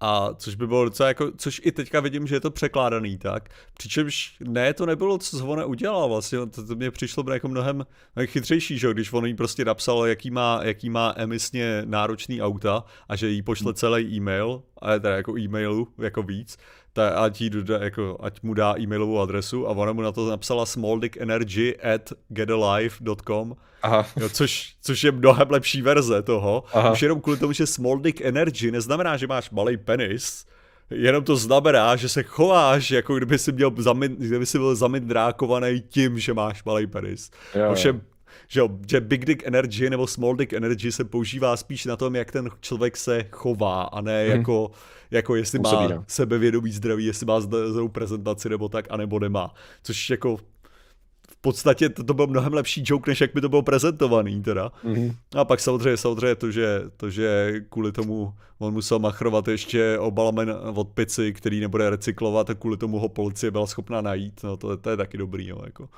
A což by bylo docela jako, což i teďka vidím, že je to překládaný tak. Přičemž ne, to nebylo, co ona udělala vlastně, to, to mě přišlo jako mnohem chytřejší, že když on jí prostě napsal, jaký má, jaký má emisně náročný auta a že jí pošle celý e-mail, a teda jako e-mailu, jako víc, ta, ať, jí doda, jako, ať mu dá e-mailovou adresu a ona mu na to napsala smalldickenergy at getalive.com, Aha. Jo, což, což je mnohem lepší verze toho. Aha. Už jenom kvůli tomu, že small dick energy neznamená, že máš malý penis, jenom to znamená, že se chováš, jako kdyby si, měl zamit, kdyby si byl zamindrákovaný tím, že máš malý penis. Jo, Ovšem, že, že big dick energy nebo small dick energy se používá spíš na tom, jak ten člověk se chová a ne hmm. jako, jako jestli Působí, má no. sebevědomí zdraví, jestli má zdravou prezentaci nebo tak, anebo nemá. Což jako v podstatě to, to byl mnohem lepší joke, než jak by to bylo prezentovaný teda. Mm-hmm. A pak samozřejmě, samozřejmě to, že, to, že kvůli tomu on musel machrovat ještě obalamen od pici, který nebude recyklovat a kvůli tomu ho policie byla schopná najít, no to, to je taky dobrý, jo, jako.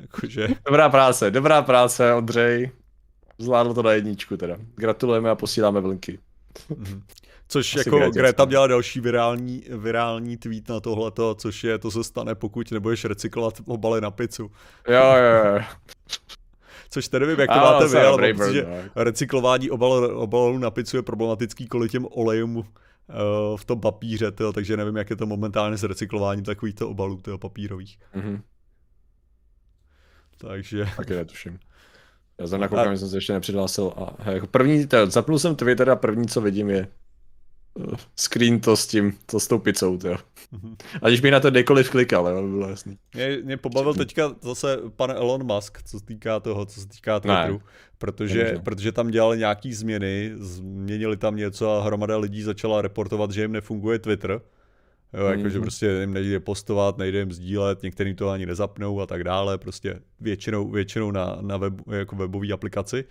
Jakože... Dobrá práce, dobrá práce, Ondřej. Zvládl to na jedničku teda. Gratulujeme a posíláme vlnky. Mm-hmm. Což Asi jako Greta měla další virální, virální tweet na tohleto, což je to se stane, pokud nebudeš recyklovat obaly na pizzu. Jo, jo, jo. Což tedy nevím, jak to máte vy, ale protože no. recyklování obal, obalů na pizzu je problematický kvůli těm olejům uh, v tom papíře, tyjo, takže nevím, jak je to momentálně s recyklováním takovýchto obalů tyjo, papírových. Mm-hmm. Takže... Taky netuším. Já jsem nakoukám, a... že jsem se ještě nepřihlásil a jako první, to, zapnul jsem Twitter a první, co vidím, je uh, screen to s tím, to s tou pizzou, jo. Mm-hmm. Aniž bych na to kdekoliv klikal, jo, by bylo jasný. Mě, mě pobavil teďka zase pan Elon Musk, co se týká toho, co se týká Twitteru, ne, protože, protože tam dělali nějaký změny, změnili tam něco a hromada lidí začala reportovat, že jim nefunguje Twitter Jo, jako, že mhm. prostě jim nejde postovat, nejde jim sdílet, některý to ani nezapnou a tak dále, prostě většinou, většinou na, na web, jako webové aplikaci.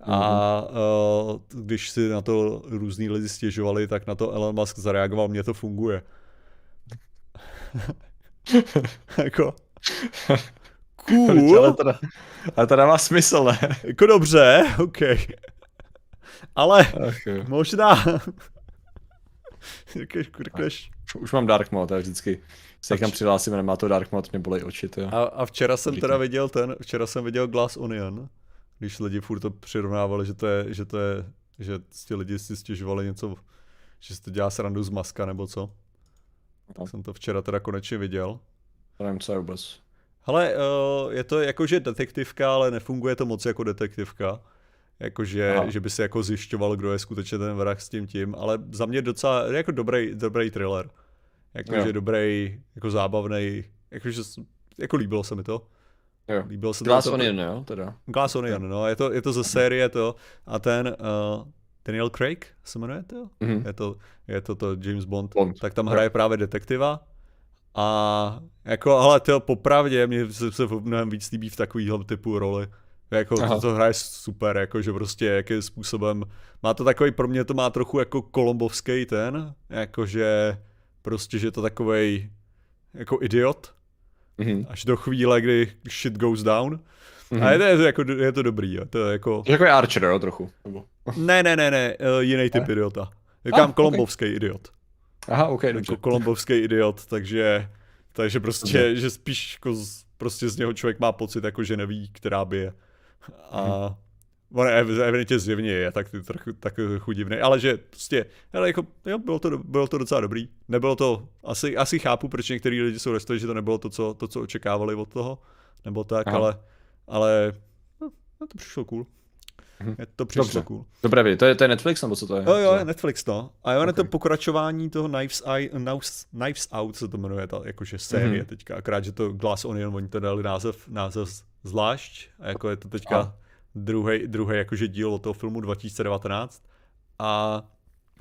A uh, když si na to různý lidi stěžovali, tak na to Elon Musk zareagoval, mně to funguje. jako... Cool. ale, to, ale to dává smysl, ne? Jako dobře, OK. Ale Ach, možná... Řekneš, už mám dark mode, tak vždycky se někam přihlásím, nemá to dark mode, mě bolej oči, to. A, a včera jsem Říkám. teda viděl ten, včera jsem viděl Glass Onion, když lidi furt to přirovnávali, že to je, že to je, že ti lidi si stěžovali něco, že si to dělá srandu z maska nebo co. No. Tak jsem to včera teda konečně viděl. Nevím, co je vůbec. Hele, uh, je to jakože detektivka, ale nefunguje to moc jako detektivka. Jakože, že by se jako zjišťoval, kdo je skutečně ten vrah s tím tím, ale za mě docela jako dobrý, dobrý thriller. Jakože dobrý, jako zábavný, jakože, jako líbilo se mi to. Jo. Líbilo se Glass to, Onion, jo, teda. Glass Onion, no, je to, je to ze série to a ten uh, Daniel Craig se jmenuje to? Mm-hmm. Je to, je to to James Bond, Bond. tak tam hraje právě detektiva a jako, ale to popravdě, mě se, se mnohem víc líbí v takovýhle typu roli. Jako to, to hraje super, jako že prostě jakým způsobem, má to takový, pro mě to má trochu jako kolombovský ten, jakože prostě, že to takovej jako idiot, mm-hmm. až do chvíle, kdy shit goes down. Mm-hmm. A je to, je to, jako, je to dobrý, jo. to je jako... Jako je Archer, jo, trochu. ne, ne, ne, ne, uh, jiný typ ne? idiota. Říkám ah, kolombovský okay. idiot. Aha, ok, jako dobře. kolombovský idiot, takže, takže prostě, dobře. že spíš jako z, prostě z něho člověk má pocit, jako že neví, která by je. A on evidentně zjevně je tak, trochu, tak chudivný, ale že prostě, hele, jako, jo, bylo to, bylo to docela dobrý. Nebylo to, asi, asi chápu, proč některý lidi jsou restovali, že to nebylo to, co, to, co očekávali od toho, nebo tak, Aha. ale, ale no, to přišlo cool. Mhm. Je to přišlo Dobře. cool. Dobré, to je, to je Netflix nebo co to je? Jo, jo, je Netflix no. A jo, okay. je to pokračování toho Knives, Eye, Knives, Knives Out se to jmenuje, ta jakože série mm-hmm. teďka, akorát, že to Glass Onion, oni to dali název, název zvlášť, a jako je to teďka druhý, druhý jakože díl od toho filmu 2019 a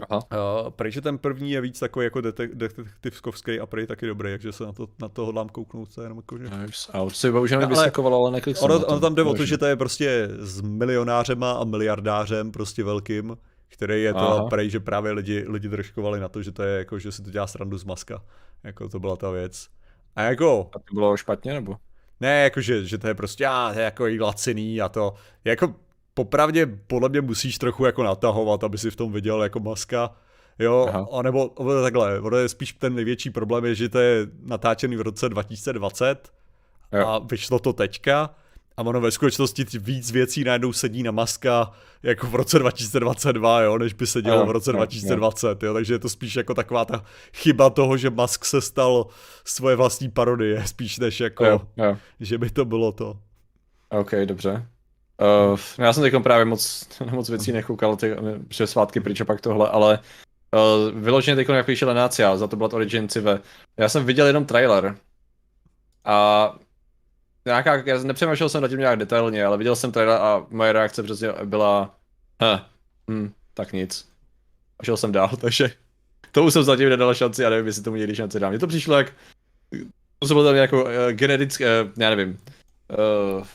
Aha. Uh, prej, že ten první je víc takový jako detek, detektivskovský a prej taky dobrý, takže se na to, na to hodlám kouknout se jenom jako, že... A už si bohužel nevysakoval, ale neklik ono, ono tam jde o to, že to je prostě s milionářema a miliardářem prostě velkým, který je to Aha. prej, že právě lidi, lidi držkovali na to, že to je jako, že si to dělá srandu z maska. Jako to byla ta věc. A jako... A to bylo špatně, nebo? Ne, jako že, to je prostě, a to je jako i laciný a to, jako popravdě podle mě musíš trochu jako natahovat, aby si v tom viděl jako maska, Jo, Aha. nebo takhle, ono je spíš ten největší problém je, že to je natáčený v roce 2020 jo. a vyšlo to teďka a ono ve skutečnosti víc věcí najednou sedí na maska jako v roce 2022, jo, než by se dělo v roce 2020, jo, takže je to spíš jako taková ta chyba toho, že Musk se stal svoje vlastní parodie, spíš než jako, jo, jo. že by to bylo to. OK, dobře. Uh, já jsem teď právě moc, moc věcí nekoukal, ty, přes svátky pryč a pak tohle, ale uh, vyloženě teď jak píše Lenácia za to byla Origin Cive. Já jsem viděl jenom trailer a nějaká, já nepřemýšlel jsem nad tím nějak detailně, ale viděl jsem trailer a moje reakce přesně byla hm, hm, tak nic. A šel jsem dál, takže tomu jsem zatím nedal šanci a nevím, jestli tomu někdy šanci dám. Mně to přišlo jak, to bylo tam jako uh, generické, uh, já nevím, uh,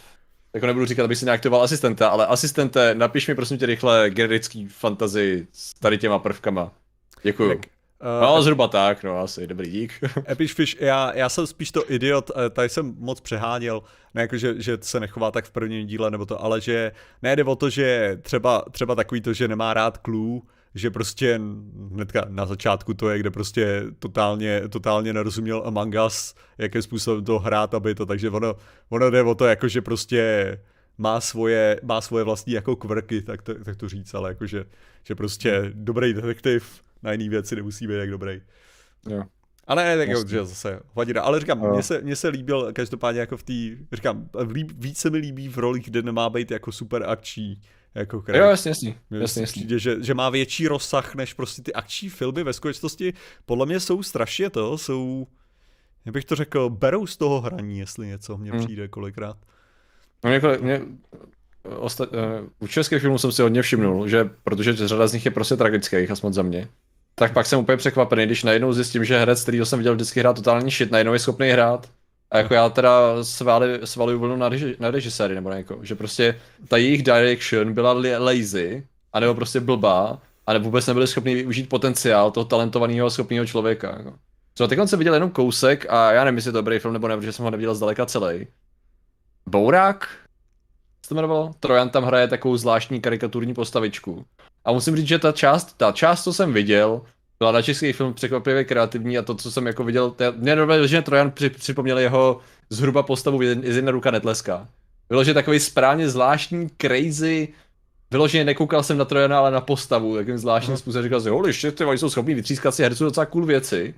jako nebudu říkat, abych si neaktivoval asistenta, ale asistente, napiš mi prosím tě rychle generický fantasy s tady těma prvkama. Děkuju. Jak, Uh, no, zhruba tak, no asi, dobrý dík. Epic Fish, já, já jsem spíš to idiot, eh, tady jsem moc přeháněl, ne jako, že, že se nechová tak v prvním díle nebo to, ale že nejde o to, že třeba, třeba takový to, že nemá rád Clue, že prostě hnedka na začátku to je, kde prostě totálně, totálně nerozuměl Among Us, jakým způsobem to hrát, aby to, takže ono, ono jde o to, jako že prostě má svoje, má svoje vlastní jako kvrky, tak to, tak to říct, ale jako že, prostě dobrý detektiv na jiný věci nemusí být jak dobrý. Jo. Ale ne, tak jo, že zase vadina. Ale říkám, mně se, mně se líbil každopádně jako v té, říkám, líb, víc se mi líbí v rolích, kde nemá být jako super akční jako kraj. Jo, jasně, jasně. jasně, jasně. Přijde, že, že má větší rozsah než prostě ty akční filmy ve skutečnosti. Podle mě jsou strašně to, jsou, jak bych to řekl, berou z toho hraní, jestli něco mně hmm. přijde kolikrát. No mě, mě ostat, uh, u českých filmů jsem si hodně všimnul, že protože řada z nich je prostě tragických, aspoň za mě. Tak pak jsem úplně překvapený, když najednou zjistím, že herec, který jsem viděl vždycky hrát totální shit, najednou je schopný hrát. A jako já teda svali, svaluju vlnu na, reži, na režiséry, nebo jako, že prostě ta jejich direction byla lazy, anebo prostě blbá, a vůbec nebyli schopni využít potenciál toho talentovaného schopného člověka. Jako. Co teď jsem viděl jenom kousek a já nevím, jestli je to dobrý film nebo ne, protože jsem ho neviděl zdaleka celý. Bourák? Co to jmenovalo? Trojan tam hraje takovou zvláštní karikaturní postavičku. A musím říct, že ta část, ta část, co jsem viděl, byla na český film překvapivě kreativní a to, co jsem jako viděl, to, mě normálně, že Trojan při, připomněl jeho zhruba postavu, z jedna ruka netleská. Bylo, že takový správně zvláštní, crazy, Vyloženě nekoukal jsem na Trojana, ale na postavu, takým zvláštním způsobem říkal, že holi, ty jsou schopní vytřískat si herců docela cool věci.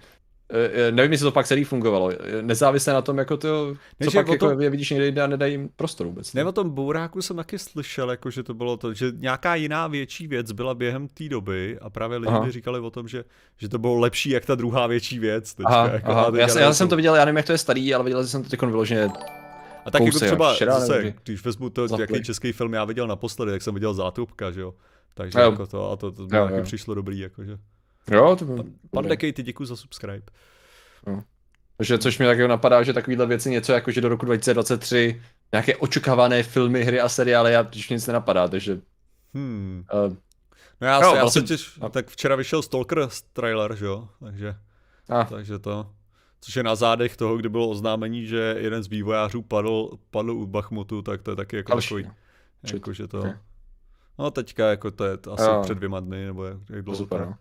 E, nevím, jestli to pak celý fungovalo. Nezávisle na tom, jako to, co pak jako tom, jako vidíš někde jinde a nedají jim prostor vůbec. Ne, o tom Bouráku jsem taky slyšel, jako, že to bylo to, že nějaká jiná větší věc byla během té doby a právě lidi mi říkali o tom, že, že to bylo lepší, jak ta druhá větší věc. Teďka, aha, jako, aha. Já, já, jsem to viděl, já nevím, jak to je starý, ale viděl jsem to teď vyloženě a tak jako třeba, včera, zase, když vezmu to, Zapli. jaký český film já viděl naposledy, jak jsem viděl Zátupka, že jo. Takže jo. jako to, a to, to, to jo, jo. přišlo dobrý, jakože. Jo, to bylo. Pan, pan Dekej, ty děkuji za subscribe. No. Takže což mi taky napadá, že takovýhle věci něco jako, že do roku 2023 nějaké očekávané filmy, hry a seriály, já když nic nenapadá, takže... Hmm. Uh, no já, no, se, já vlastně... se těž, tak včera vyšel Stalker trailer, že jo, takže, ah. takže to, což je na zádech toho, kdy bylo oznámení, že jeden z vývojářů padl, padl u Bachmutu, tak to je taky jako Alši. takový, jako, že to, okay. no teďka jako to je to asi jo. před dvěma dny, nebo jak, dlouho Super, no.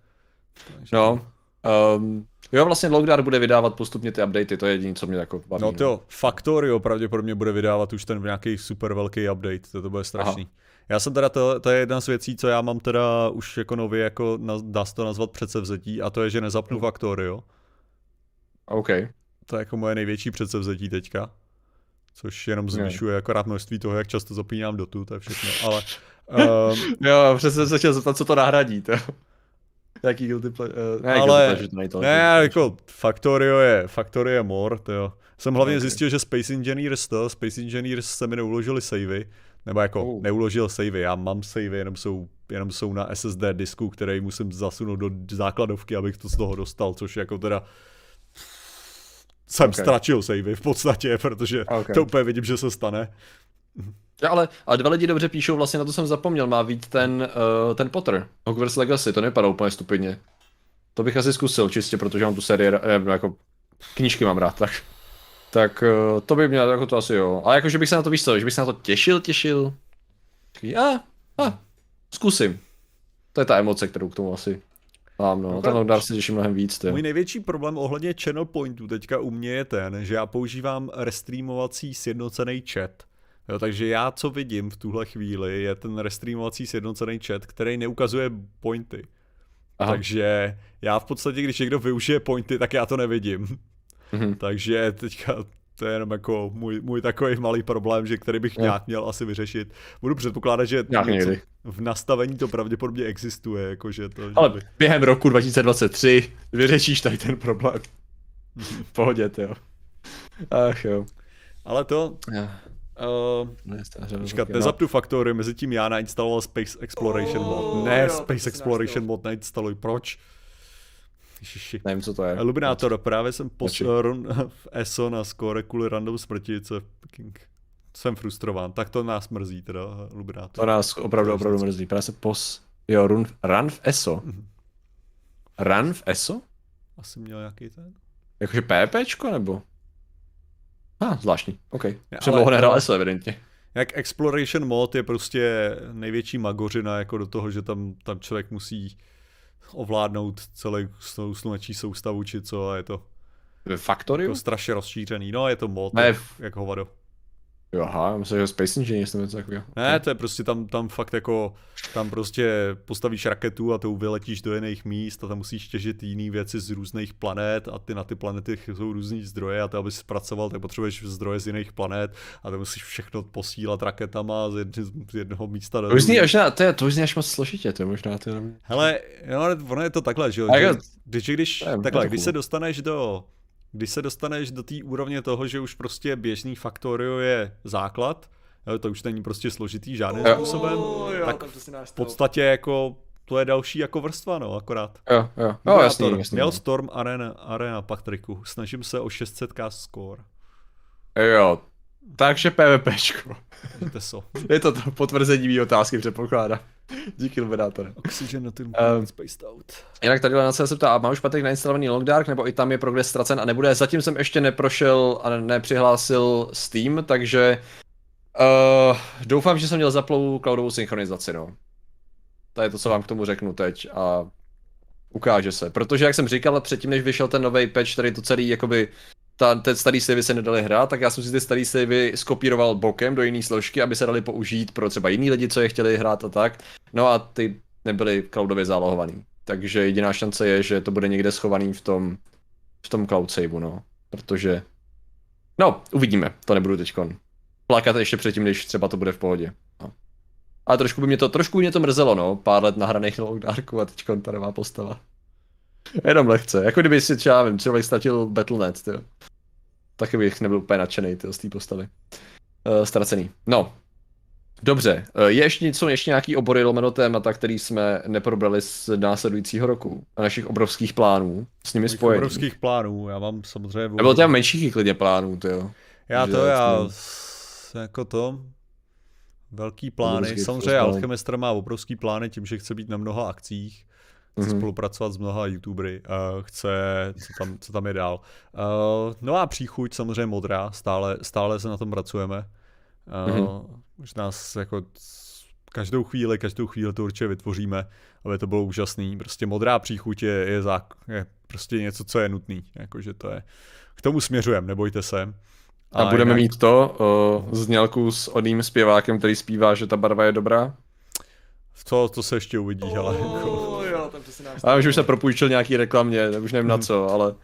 Takže... no. Um, jo, vlastně Logdar bude vydávat postupně ty updaty, to je jediné, co mě jako baví. No to no. Factorio pravděpodobně bude vydávat už ten nějaký super velký update, to, to bude strašný. Aha. Já jsem teda, to, to je jedna z věcí, co já mám teda už jako nově, jako dá se to nazvat předsevzetí, a to je, že nezapnu hmm. Factorio. OK. To je jako moje největší předsevzetí teďka. Což jenom zvyšuje jako rád množství toho, jak často zapínám dotu, to je všechno, ale... Um, jo, přesně se chtěl zeptat, co to nahradí, to. Jaký guilty pleasure? Uh, ne, ale, guilty pleasure, to ne, jako Factorio je, Factorio je more, to jo. Jsem hlavně okay. zjistil, že Space Engineers to, Space Engineers se mi neuložili savey, nebo jako uh. neuložil savey, já mám savey, jenom jsou, jenom jsou na SSD disku, který musím zasunout do základovky, abych to z toho dostal, což jako teda jsem okay. ztratil savey v podstatě, protože okay. to úplně vidím, že se stane. Ja, ale, ale dva lidi dobře píšou, vlastně na to jsem zapomněl, má být ten, uh, ten Potter, Hogwarts Legacy, to nepadá úplně stupidně. To bych asi zkusil čistě, protože mám tu sérii, ne, jako knížky mám rád, tak. Tak uh, to by mě, jako to asi jo. A jakože bych se na to, víš co, že bych se na to těšil, těšil. A, a, zkusím. To je ta emoce, kterou k tomu asi Mám, no, ten lockdown se těší mnohem víc, ty. Můj největší problém ohledně channel pointů teďka u mě je ten, že já používám restreamovací sjednocený chat. Jo, takže já, co vidím v tuhle chvíli, je ten restreamovací sjednocený chat, který neukazuje pointy. Aha. Takže já v podstatě, když někdo využije pointy, tak já to nevidím. Mhm. Takže teďka to je jenom jako můj, můj takový malý problém, že který bych jo. nějak měl asi vyřešit. Budu předpokládat, že v nastavení to pravděpodobně existuje. Jakože to, Ale že by... během roku 2023 vyřešíš tady ten problém. v pohodě, jo. Ach jo. Ale to... Uh, počkat, nezapnu faktory, mezi tím já nainstaloval Space Exploration oh, mod. Ne, jo, Space Exploration mod nainstaluj, proč? Ježiši. Nevím, co to je. Illuminator, právě jsem poslal v ESO na score kvůli random smrti, co je fucking... Jsem frustrován, tak to nás mrzí teda, Illuminator. To nás opravdu, opravdu mrzí, právě se pos... Jo, run, run v ESO? Mm-hmm. Run v ESO? Asi měl nějaký ten. Jakože PPčko nebo? Ah, zvláštní, OK. Jsem dlouho nehrál ESO evidentně. Jak Exploration mod je prostě největší magořina jako do toho, že tam, tam člověk musí ovládnout celou slunečí soustavu, či co, a je to ve Factory? Jako strašně rozšířený, no je to mod, ne, jak hovado. Jo, aha, myslím, že Space Engineer jsem něco takového. Ne, to je prostě tam, tam fakt jako, tam prostě postavíš raketu a tou vyletíš do jiných míst a tam musíš těžit jiné věci z různých planet a ty na ty planety jsou různý zdroje a ty, abys zpracoval, tak potřebuješ zdroje z jiných planet a to musíš všechno posílat raketama z, jedn, z jednoho místa do až na, to, je, to už zní až moc složitě, to je možná to jenom... Hele, no, ono je to takhle, že jo, když, když, takhle, když se dostaneš do když se dostaneš do té úrovně toho, že už prostě běžný faktorio je základ, to už není prostě složitý žádným jo. způsobem, oh, jo, tak v podstatě jako to je další jako vrstva, no, akorát. Jo, jo, no, jasný, jasný, Měl Storm Arena, Arena Patriku, snažím se o 600k score. Jo, takže PvPčko. so. Je to to potvrzení mý otázky, předpokládám. Díky, Luminátore. Oxygen um, spaced out. Jinak tady na se ptá, má už Patrik nainstalovaný Longdark, nebo i tam je progres ztracen a nebude? Zatím jsem ještě neprošel a nepřihlásil Steam, takže uh, doufám, že jsem měl zaplou cloudovou synchronizaci, no. To je to, co vám k tomu řeknu teď a ukáže se. Protože, jak jsem říkal, předtím, než vyšel ten nový patch, tady to celý jakoby ta, ten starý savey se nedali hrát, tak já jsem si ty starý savey skopíroval bokem do jiné složky, aby se dali použít pro třeba jiný lidi, co je chtěli hrát a tak. No a ty nebyly cloudově zálohovaný. Takže jediná šance je, že to bude někde schovaný v tom, v tom cloud saveu, no. Protože, no, uvidíme, to nebudu teďkon plakat ještě předtím, než třeba to bude v pohodě. No. Ale trošku by mě to, trošku by mě to mrzelo, no, pár let nahraných na Darku a teďkon ta nová postava. Jenom lehce, jako kdyby si třeba, nevím, člověk ztratil Battle.net, jo. Taky bych nebyl úplně nadšený z té postavy. Uh, ztracený. No, Dobře, eh, je ještě něco, ještě nějaký obory lomeno témata, který jsme neprobrali z následujícího roku a našich obrovských plánů s nimi spojených. obrovských plánů, já mám samozřejmě... Nebo těm menších klidně plánů, ty jo. Já to, já jsme... jako to, velký plány, obrovský samozřejmě Alchemistr má obrovský plány tím, že chce být na mnoha akcích chce mm-hmm. spolupracovat s mnoha youtubery, uh, chce, co tam, co tam je dál. Uh, nová příchuť, samozřejmě modrá, stále, stále se na tom pracujeme. Uh, mm-hmm. Už nás jako každou chvíli, každou chvíli to určitě vytvoříme, aby to bylo úžasný. Prostě modrá příchuť je, je, zá, je prostě něco, co je nutný. Jakože to je, k tomu směřujeme, nebojte se. A, a budeme jinak... mít to, uh, znělku s oným zpěvákem, který zpívá, že ta barva je dobrá? To, to se ještě uvidí, oh, ale jako... jo, tam přesně Já už se propůjčil nějaký reklamě, už nevím na co, ale...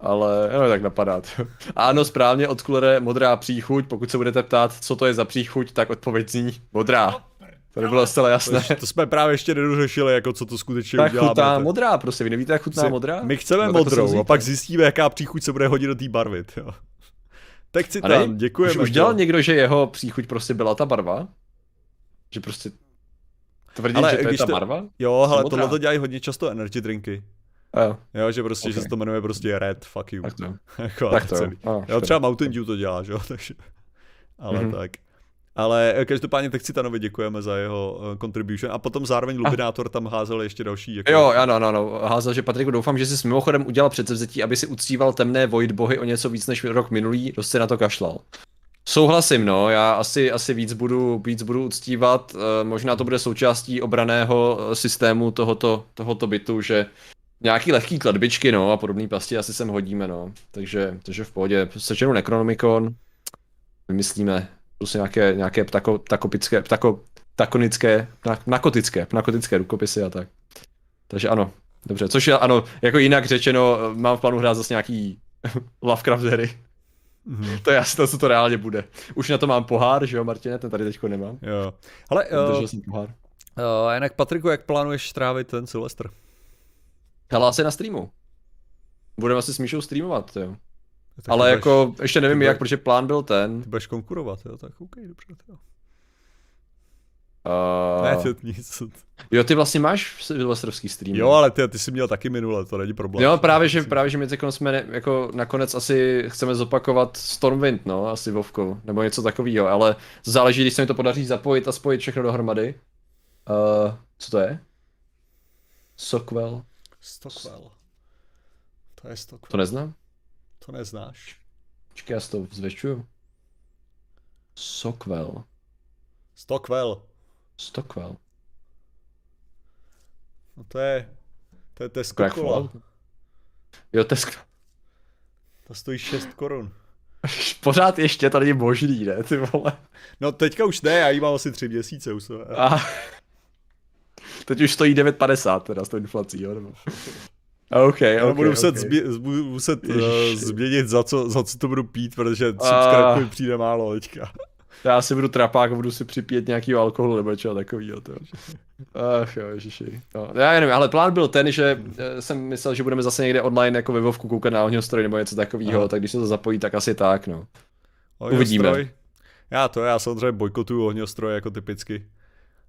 Ale no, tak napadá. ano, správně, od Kulere modrá příchuť. Pokud se budete ptát, co to je za příchuť, tak odpověď zní modrá. To by bylo zcela jasné. To, to jsme právě ještě nedořešili, jako co to skutečně tak uděláme. chutná modrá, prostě, vy nevíte, jak chutná modrá? My chceme no, modrou a pak zjistíme, jaká příchuť se bude hodit do té barvy. Jo. Tak si tam, děkujeme. Už, už dělal někdo, že jeho příchuť prostě byla ta barva? Že prostě Tvrdíš, ale že to je ta to, barva? Jo, ale tohle to dělají hodně často energy drinky. Jo. jo, že prostě, okay. že se to jmenuje prostě Red, fuck you. Tak to, jako, tak to oh, jo, třeba Mountain Dew to dělá, že jo, takže, ale mm-hmm. tak. Ale eh, každopádně tak Citanovi děkujeme za jeho uh, contribution a potom zároveň Lubinátor tam házel ještě další. Jako... Jo, ano, ano, ano, házel, že Patriku doufám, že jsi mimochodem udělal předsevzetí, aby si uctíval temné Void bohy o něco víc než rok minulý, dost se na to kašlal. Souhlasím, no, já asi, asi víc, budu, víc budu uctívat, e, možná to bude součástí obraného eh, systému tohoto, tohoto bytu, že nějaký lehký kladbičky, no, a podobné pasti asi sem hodíme, no, takže, takže v pohodě, sečenu Necronomicon, vymyslíme prostě nějaké, nějaké ptako, ptakopické, ptako, ptakonické, nakotické, nakotické rukopisy a tak. Takže ano, dobře, což je ano, jako jinak řečeno, mám v plánu hrát zase nějaký Lovecraft hry. Mm-hmm. To je jasné, co to reálně bude. Už na to mám pohár, že jo, Martine, ten tady teďko nemám. Jo. Ale, uh, jsem pohár. Uh, jinak Patriku, jak plánuješ trávit ten Silvestr? Hele, asi na streamu. Budeme asi s Míšou streamovat, jo. Tak Ale budeš, jako, ještě nevím jak, protože plán byl ten. Ty budeš konkurovat, jo, tak OK, dobře, jo. Uh... Ne, to nic. Jo, ty vlastně máš silvestrovský stream. Jo, ale ty, ty jsi měl taky minule, to není problém. Jo, právě, že, právě, že my teď jsme ne, jako nakonec asi chceme zopakovat Stormwind, no, asi Vovko, nebo něco takového, ale záleží, když se mi to podaří zapojit a spojit všechno dohromady. Uh, co to je? Sockwell. Stockwell. To je Stockwell. To neznám? To neznáš. Počkej, já si to zvětšuju. Sockwell. Stockwell. Stockwell. No to je, to je Tesco kola. Jo, Tesco. To stojí 6 korun. Pořád ještě, to není možný, ne, ty vole. No teďka už ne, já jí mám asi 3 měsíce už. A... Teď už stojí 9,50 teda s tou inflací, jo, nebo... OK, OK, budu muset, okay. Zbě, muset uh, změnit, za co, za co to budu pít, protože subscribe mi přijde málo teďka. Já si budu trapák a budu si připít nějaký alkohol nebo čeho takového. Ach jo, ježiši. No, já nevím, ale plán byl ten, že eh, jsem myslel, že budeme zase někde online jako ve Vovku koukat na ohňostroj nebo něco takového, tak když se to zapojí, tak asi tak, no. Uvidíme. Já to, já samozřejmě bojkotuju ohňostroj jako typicky.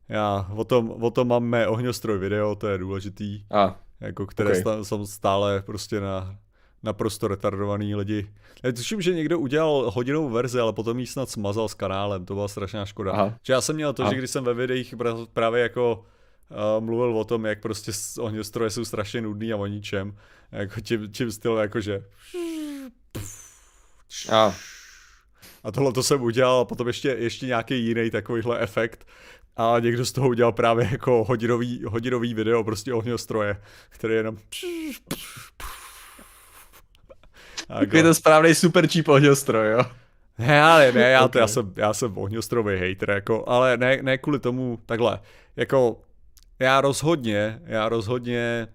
Já o tom, o tom mám mé ohňostroj video, to je důležitý. A, jako které okay. jsou stále prostě na naprosto retardovaný lidi. Já tuším, že někdo udělal hodinovou verzi, ale potom ji snad smazal s kanálem, to byla strašná škoda. Aha. Že já jsem měl to, Aha. že když jsem ve videích právě jako uh, mluvil o tom, jak prostě ohňostroje jsou strašně nudný a o ničem, jako tím, tím stylem jakože a. a tohle to jsem udělal a potom ještě, ještě nějaký jiný takovýhle efekt a někdo z toho udělal právě jako hodinový, hodinový video prostě ohňostroje, který jenom Takový ten správný super cheap ohňostroj, jo? Ne, ale ne, já, to, já, jsem, já jsem ohňostrový hater, jako, ale ne, ne kvůli tomu, takhle, jako, já rozhodně, já rozhodně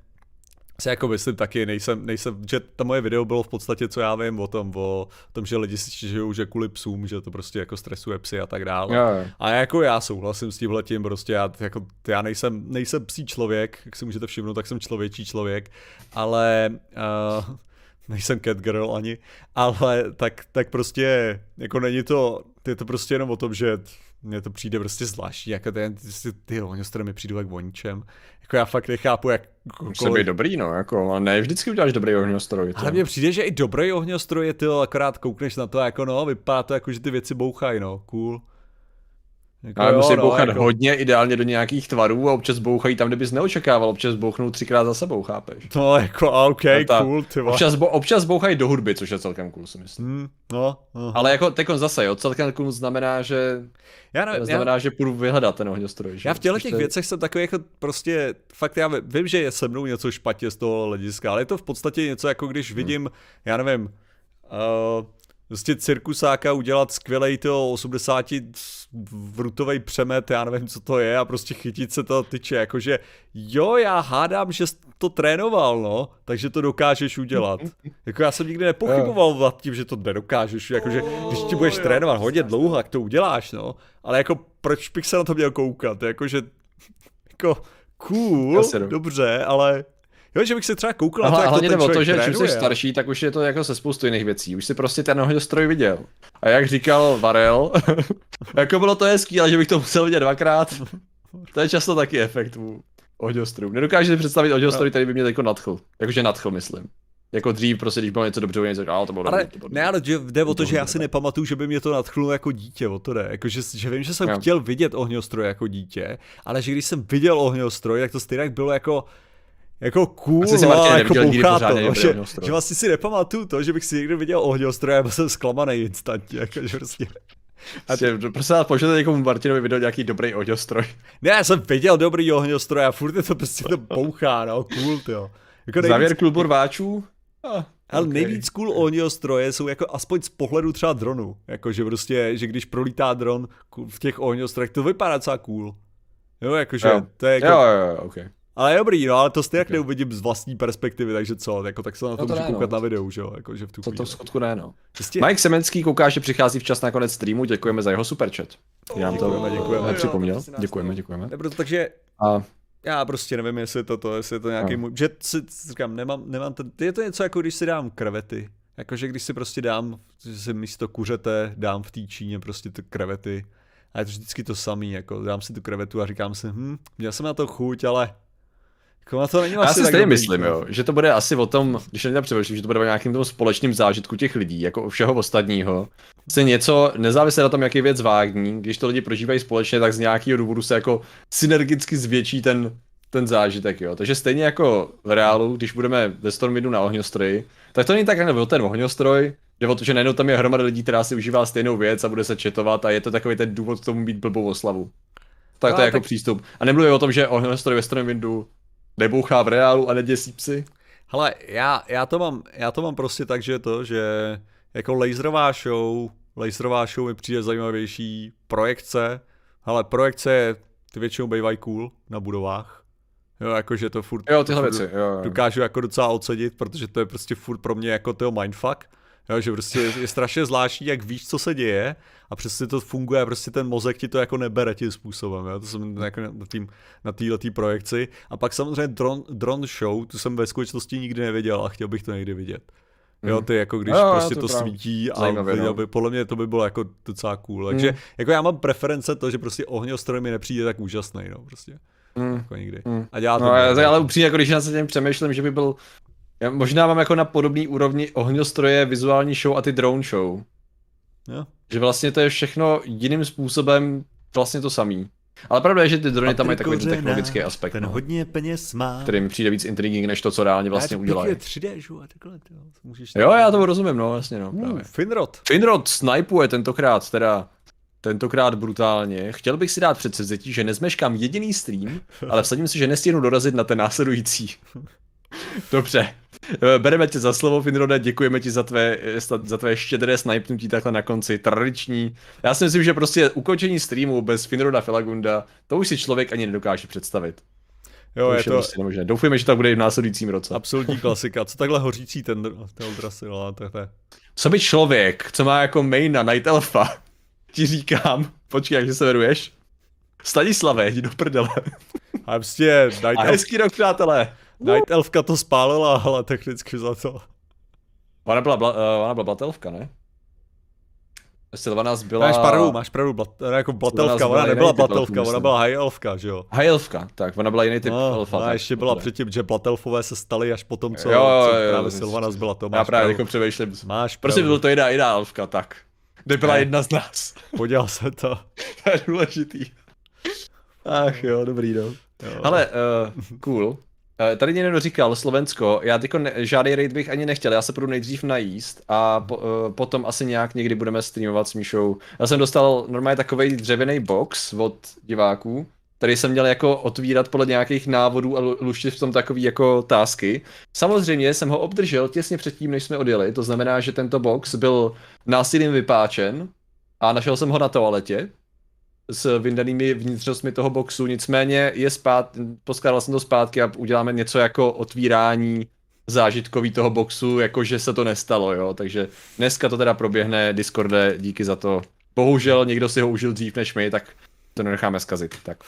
si jako myslím taky, nejsem, nejsem, že ta moje video bylo v podstatě, co já vím o tom, o tom, že lidi si stěžují, že kvůli psům, že to prostě jako stresuje psy a tak dále. Yeah. A jako já souhlasím s tímhletím, prostě já, jako, já nejsem, nejsem psí člověk, jak si můžete všimnout, tak jsem člověčí člověk, ale uh, nejsem Catgirl ani, ale tak, tak prostě, jako není to, je to prostě jenom o tom, že mně to přijde prostě zvláštní, jako ten, ty, ty ohňostroje mi přijdou jak o ničem. Jako já fakt nechápu, jak... Musí být dobrý, no, jako, a ne vždycky uděláš dobrý ohňostroj. Ale mně přijde, že i dobrý ohňostroj je ty, akorát koukneš na to, jako no, vypadá to jako, že ty věci bouchají, no, cool. Jako ale musí no, bouchat jako... hodně, ideálně do nějakých tvarů a občas bouchají tam, kde bys neočekával, občas bouchnou třikrát za sebou, chápeš? No jako OK, ta, cool, ty občas, bo, občas bouchají do hudby, což je celkem cool, si myslím. Hmm, no, no. Ale jako teď zase, jo, celkem cool znamená, že já nevím, znamená, já... že půjdu vyhledat ten ohňostroj. Já v těchto těch věcech jsem takový jako prostě, fakt já vím, že je se mnou něco špatně z toho hlediska, ale je to v podstatě něco jako když hmm. vidím, hmm. já nevím, uh, prostě cirkusáka udělat skvělej to 80 vrutový přemet, já nevím, co to je, a prostě chytit se to tyče, jakože jo, já hádám, že jsi to trénoval, no, takže to dokážeš udělat. Jako já jsem nikdy nepochyboval nad tím, že to nedokážeš, jakože když ti budeš trénovat hodně dlouho, tak to uděláš, no, ale jako proč bych se na to měl koukat, jakože, jako cool, dobře, ale Jo, že bych se třeba koukal na to, jak hlavně to ten o to, že čím jsi starší, tak už je to jako se spoustu jiných věcí. Už si prostě ten ohňostroj viděl. A jak říkal Varel, jako bylo to hezký, ale že bych to musel vidět dvakrát. To je často taky efekt u ohňostrojů. Nedokážu si představit ohňostroj, no. který by mě jako nadchl. Jakože nadchl, myslím. Jako dřív, prostě, když bylo něco dobře, něco, ale to bylo ale, dobrý, to bylo Ne, ale jde o to, že já si nepamatuju, že by mě to nadchlo jako dítě, o to jde. Jako, že, že vím, že jsem no. chtěl vidět ohňostroj jako dítě, ale že když jsem viděl ohňostroj, tak to stejně bylo jako, jako cool, Asi si no, Martin jako bouchá to, dobrý že, že vlastně si nepamatuju to, že bych si někdy viděl ohňostroj a byl jsem zklamaný instantně, jako, že prostě. Prostě, prosím vás, pošlete někomu Martinovi video nějaký dobrý ohňostroj. Ne, já jsem viděl dobrý ohňostroj a furt je to prostě to bouchá, no, cool, jo. Jako Závěr nejvíc, klubu rváčů? Ah, ale ok. nejvíc cool ohňostroje jsou jako aspoň z pohledu třeba dronu, jako že prostě, že když prolítá dron v těch ohňostrojích, to vypadá docela cool. Jo, jakože, Jo. to je jako, Jo, jo, jo, ok. Ale je dobrý, no, ale to stejně Ok. neuvidím z vlastní perspektivy, takže co, jako tak se na to, No to můžu ne, koukat no. na videu, že jo, jakože v tu To, to chvíli. v skutku ne, no. Prostě, Mike Semenský kouká, že přichází včas na konec streamu, děkujeme za jeho superchat. Já nám to Děkujeme, děkujeme. nepřipomněl. Jo, to nás Děkujeme, to- děkujeme. ne, proto, takže A já prostě nevím, jestli to, to jestli je to nějaký No. můj, že si, říkám, nemám, nemám ten, je to něco jako když si dám krevety, jakože když si prostě dám, že si místo kuřete dám v té Číně prostě ty krevety a je to vždycky to samý, jako dám si tu krevetu a říkám si, hm, měl jsem na to chuť, ale jako to není já asi si stejně myslím, no. jo, že to bude asi o tom, když to přemýšlím, že to bude o nějakým tom společným zážitku těch lidí, jako u všeho ostatního. Se něco, nezávisle na tom, jak je věc vágní, když to lidi prožívají společně, tak z nějakého důvodu se jako synergicky zvětší ten, ten zážitek, jo. Takže stejně jako v reálu, když budeme ve Stormwidu na ohňostroji, tak to není tak jako o ten ohňostroj, jde o to, že najednou tam je hromada lidí, která si užívá stejnou věc a bude se četovat a je to takový ten důvod k tomu být blbou oslavu. Tak to No, je jako tak- přístup. A nemluvím o tom, že ohňostroj ve Stormwindu nebouchá v reálu a neděsí psy. Hele, já, já, to mám, já to mám prostě tak, že to, že jako laserová show, laserová show mi přijde zajímavější, projekce, ale projekce ty většinou bývají cool na budovách. Jo, jakože to furt, Jo, tyhle to furt věci, jo, jo. dokážu jako docela ocenit, protože to je prostě furt pro mě jako toho mindfuck. Jo, že prostě je, je strašně zvláštní, jak víš, co se děje a přesně to funguje a prostě ten mozek ti to jako nebere tím způsobem, jo? to jsem jako na, tým, na této projekci. A pak samozřejmě dron, drone show, tu jsem ve skutečnosti nikdy neviděl a chtěl bych to někdy vidět. Jo, Mhm. ty jako když Jo, prostě to to, svítí a zajímavé, viděl no. by, podle mě to by bylo jako docela cool. Takže jako já mám preference to, že prostě ohňostroj mi nepřijde tak úžasný, no prostě. Mm. Jako nikdy. Mm. A dělá to. No, já, dobře. ale upřímně, jako když na se tím přemýšlím, že by byl... Já možná mám jako na podobný úrovni ohňostroje, vizuální show a ty drone show. Jo. Že vlastně to je všechno jiným způsobem vlastně to samý. Ale pravda je, že ty drony tam mají takový ten Kořenář, technologický aspekt, Ten no, hodně peněz má. který mi přijde víc intriguing, než to, co reálně vlastně udělají. Je 3D, žu, a takhle, jo, to můžeš Jo, já to rozumím, no, jasně, no, Uh, právě. Finrod. Finrod snipuje tentokrát teda tentokrát brutálně. Chtěl bych si dát předsevzetí, že nezmeškám jediný stream, ale vsadím si, že nestihnu dorazit na ten následující. Dobře. Eh, Bereme tě za slovo, Finrode, děkujeme ti za tvé, eh, za tvé štědré snipnutí takhle na konci, tradiční. Já si myslím, že prostě ukončení streamu bez Finroda Felagunda, to už si člověk ani nedokáže představit. Jo, to je je to prostě nemožné. Doufujeme, že to bude i v následujícím roce. absolutní klasika. Co takhle hořící ten, ten Eldrasil, to, je. Co by člověk, co má jako maina Night Elfa, ti říkám, počkej, jak se jmenuješ? Stanislave, jdi do prdele. A prostě Night, A hezký rok, přátelé. Night Elfka to spálila, ale technicky za to. Ona byla, bla, uh, ona byla blatelvka, ne? Sylvanas byla... Máš pravdu, máš pravdu, blat, jako blatelvka, byla ona nebyla elfů, ona byla high elfka, že jo? High elfka, tak ona byla jiný typ No, elfa. a tak, ještě byla dobře. předtím, že blatelfové se staly až potom, co, Jo, jo, co jo, právě jo, Sylvanas byla, to Já máš právě pravdu. jako přemýšlím. Máš Prostě pravdu. byl to jiná, jiná elfka, tak. Kde byla Ne. jedna z nás. Podělal se to. to je důležitý. Ach jo, dobrý no. Jo. Ale, uh, cool. Uh, tady někdo říkal, Slovensko, já tyko ne, žádný raid bych ani nechtěl, já se půjdu nejdřív najíst a po, uh, potom asi nějak někdy budeme streamovat s Míšou. Já jsem dostal normálně takový dřevěný box od diváků, který jsem měl jako otvírat podle nějakých návodů a lu- luštit v tom takový jako tásky. Samozřejmě jsem ho obdržel těsně předtím, než jsme odjeli, to znamená, že tento box byl násilím vypáčen a našel jsem ho na toaletě s vyndanými vnitřnostmi toho boxu, nicméně je spát, poskládal jsem to zpátky a uděláme něco jako otvírání zážitkový toho boxu, jakože se to nestalo, jo, takže dneska to teda proběhne, Discorde, díky za to. Bohužel někdo si ho užil dřív než my, tak to nenecháme zkazit, tak.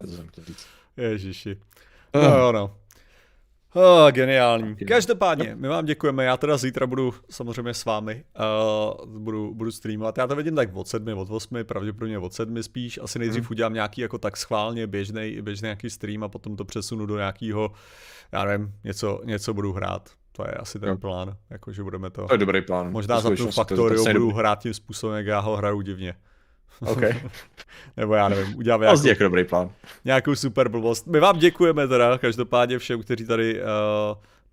To jsem chtěl říct. Ježiši. Ah. No jo, no. Oh, geniální. Každopádně, my vám děkujeme, já teda zítra budu samozřejmě s vámi, uh, budu, budu streamovat, já to vidím tak od sedmi, od osmi, pravděpodobně od sedmi spíš, asi nejdřív Mhm. udělám nějaký jako tak schválně běžný, běžný nějaký stream a potom to přesunu do nějakého, já nevím, něco, něco budu hrát. To je asi ten Jo. plán, jakože budeme to, To je dobrý plán. možná za tu faktoriu budu dobrý. hrát tím způsobem, jak já ho hraju divně. OK. Nebo já nevím, uděláme Nějakou... nějakou, jako dobrý plán. nějakou super blbost. My vám děkujeme teda, každopádně všem, kteří tady uh,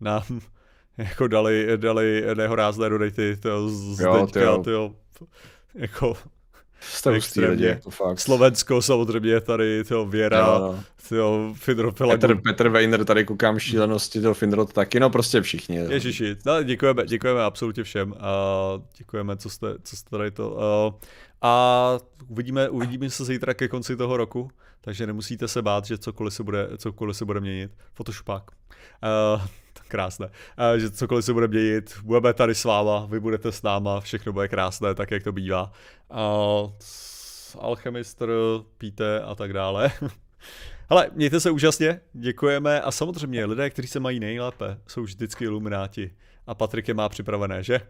nám jako dali, dali nehorázné donaty, to z Jo, teďka, tyjo. tyjo, jako Jste Extrémně. lidi, jako fakt. Slovensko samozřejmě tady, tyjo, Věra, no. tyjo, Fidro Petr. Petr Weiner, tady koukám šílenosti, to Finrod taky, no prostě všichni. jo. Ježiši, no, děkujeme, děkujeme absolutně všem a děkujeme, co jste, co jste tady to. Uh, a uvidíme, uvidíme se zítra ke konci toho roku, takže nemusíte se bát, že cokoliv se bude, cokoliv se bude měnit. Photoshopák. Uh, krásné. Uh, že cokoliv se bude měnit, budeme tady s váma, vy budete s náma, všechno bude krásné, tak jak to bývá. Uh, Alchemistr, Píte a tak dále. Ale mějte se úžasně, děkujeme a samozřejmě lidé, kteří se mají nejlépe, jsou vždycky ilumináti. A Patrik je má připravené, že?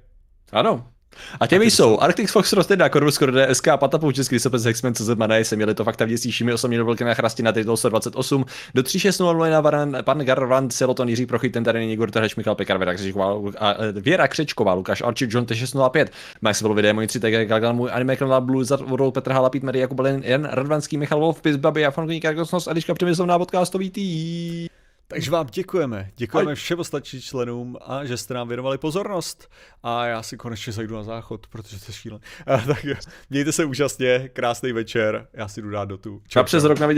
Ano. A těmi jsou Arctic Fox Rosted, Corvus Core DSK, Patapou Český Sopec Hexman CZ Mané, jsem měli to fakta vděsnějšími osobně do velké nachrasti na titul 128, do 3600 na Varan, pan Garvan, Celoton, Jiří Prochy, ten tady není Igor Trheš, Michal Pekar, Věra Křečková, e, Věra Křečková, Lukáš Archie, John T605, Max byl videa, můj 3, tak Galgan, můj anime kanál Blue, Zar, Vodol, Petr Hala, Pít Mary, Jakub Len, Jan Radvanský, Michal Wolf, Pis, Babi, Afon Karkosnos, Eliška Přemyslovná, podcastový tý. Takže vám děkujeme. Děkujeme všem ostatním členům a že jste nám věnovali pozornost. A já si konečně zajdu na záchod, protože to je šílené. A Tak mějte se úžasně, krásný večer. Já si jdu dát do tu. A přes rok na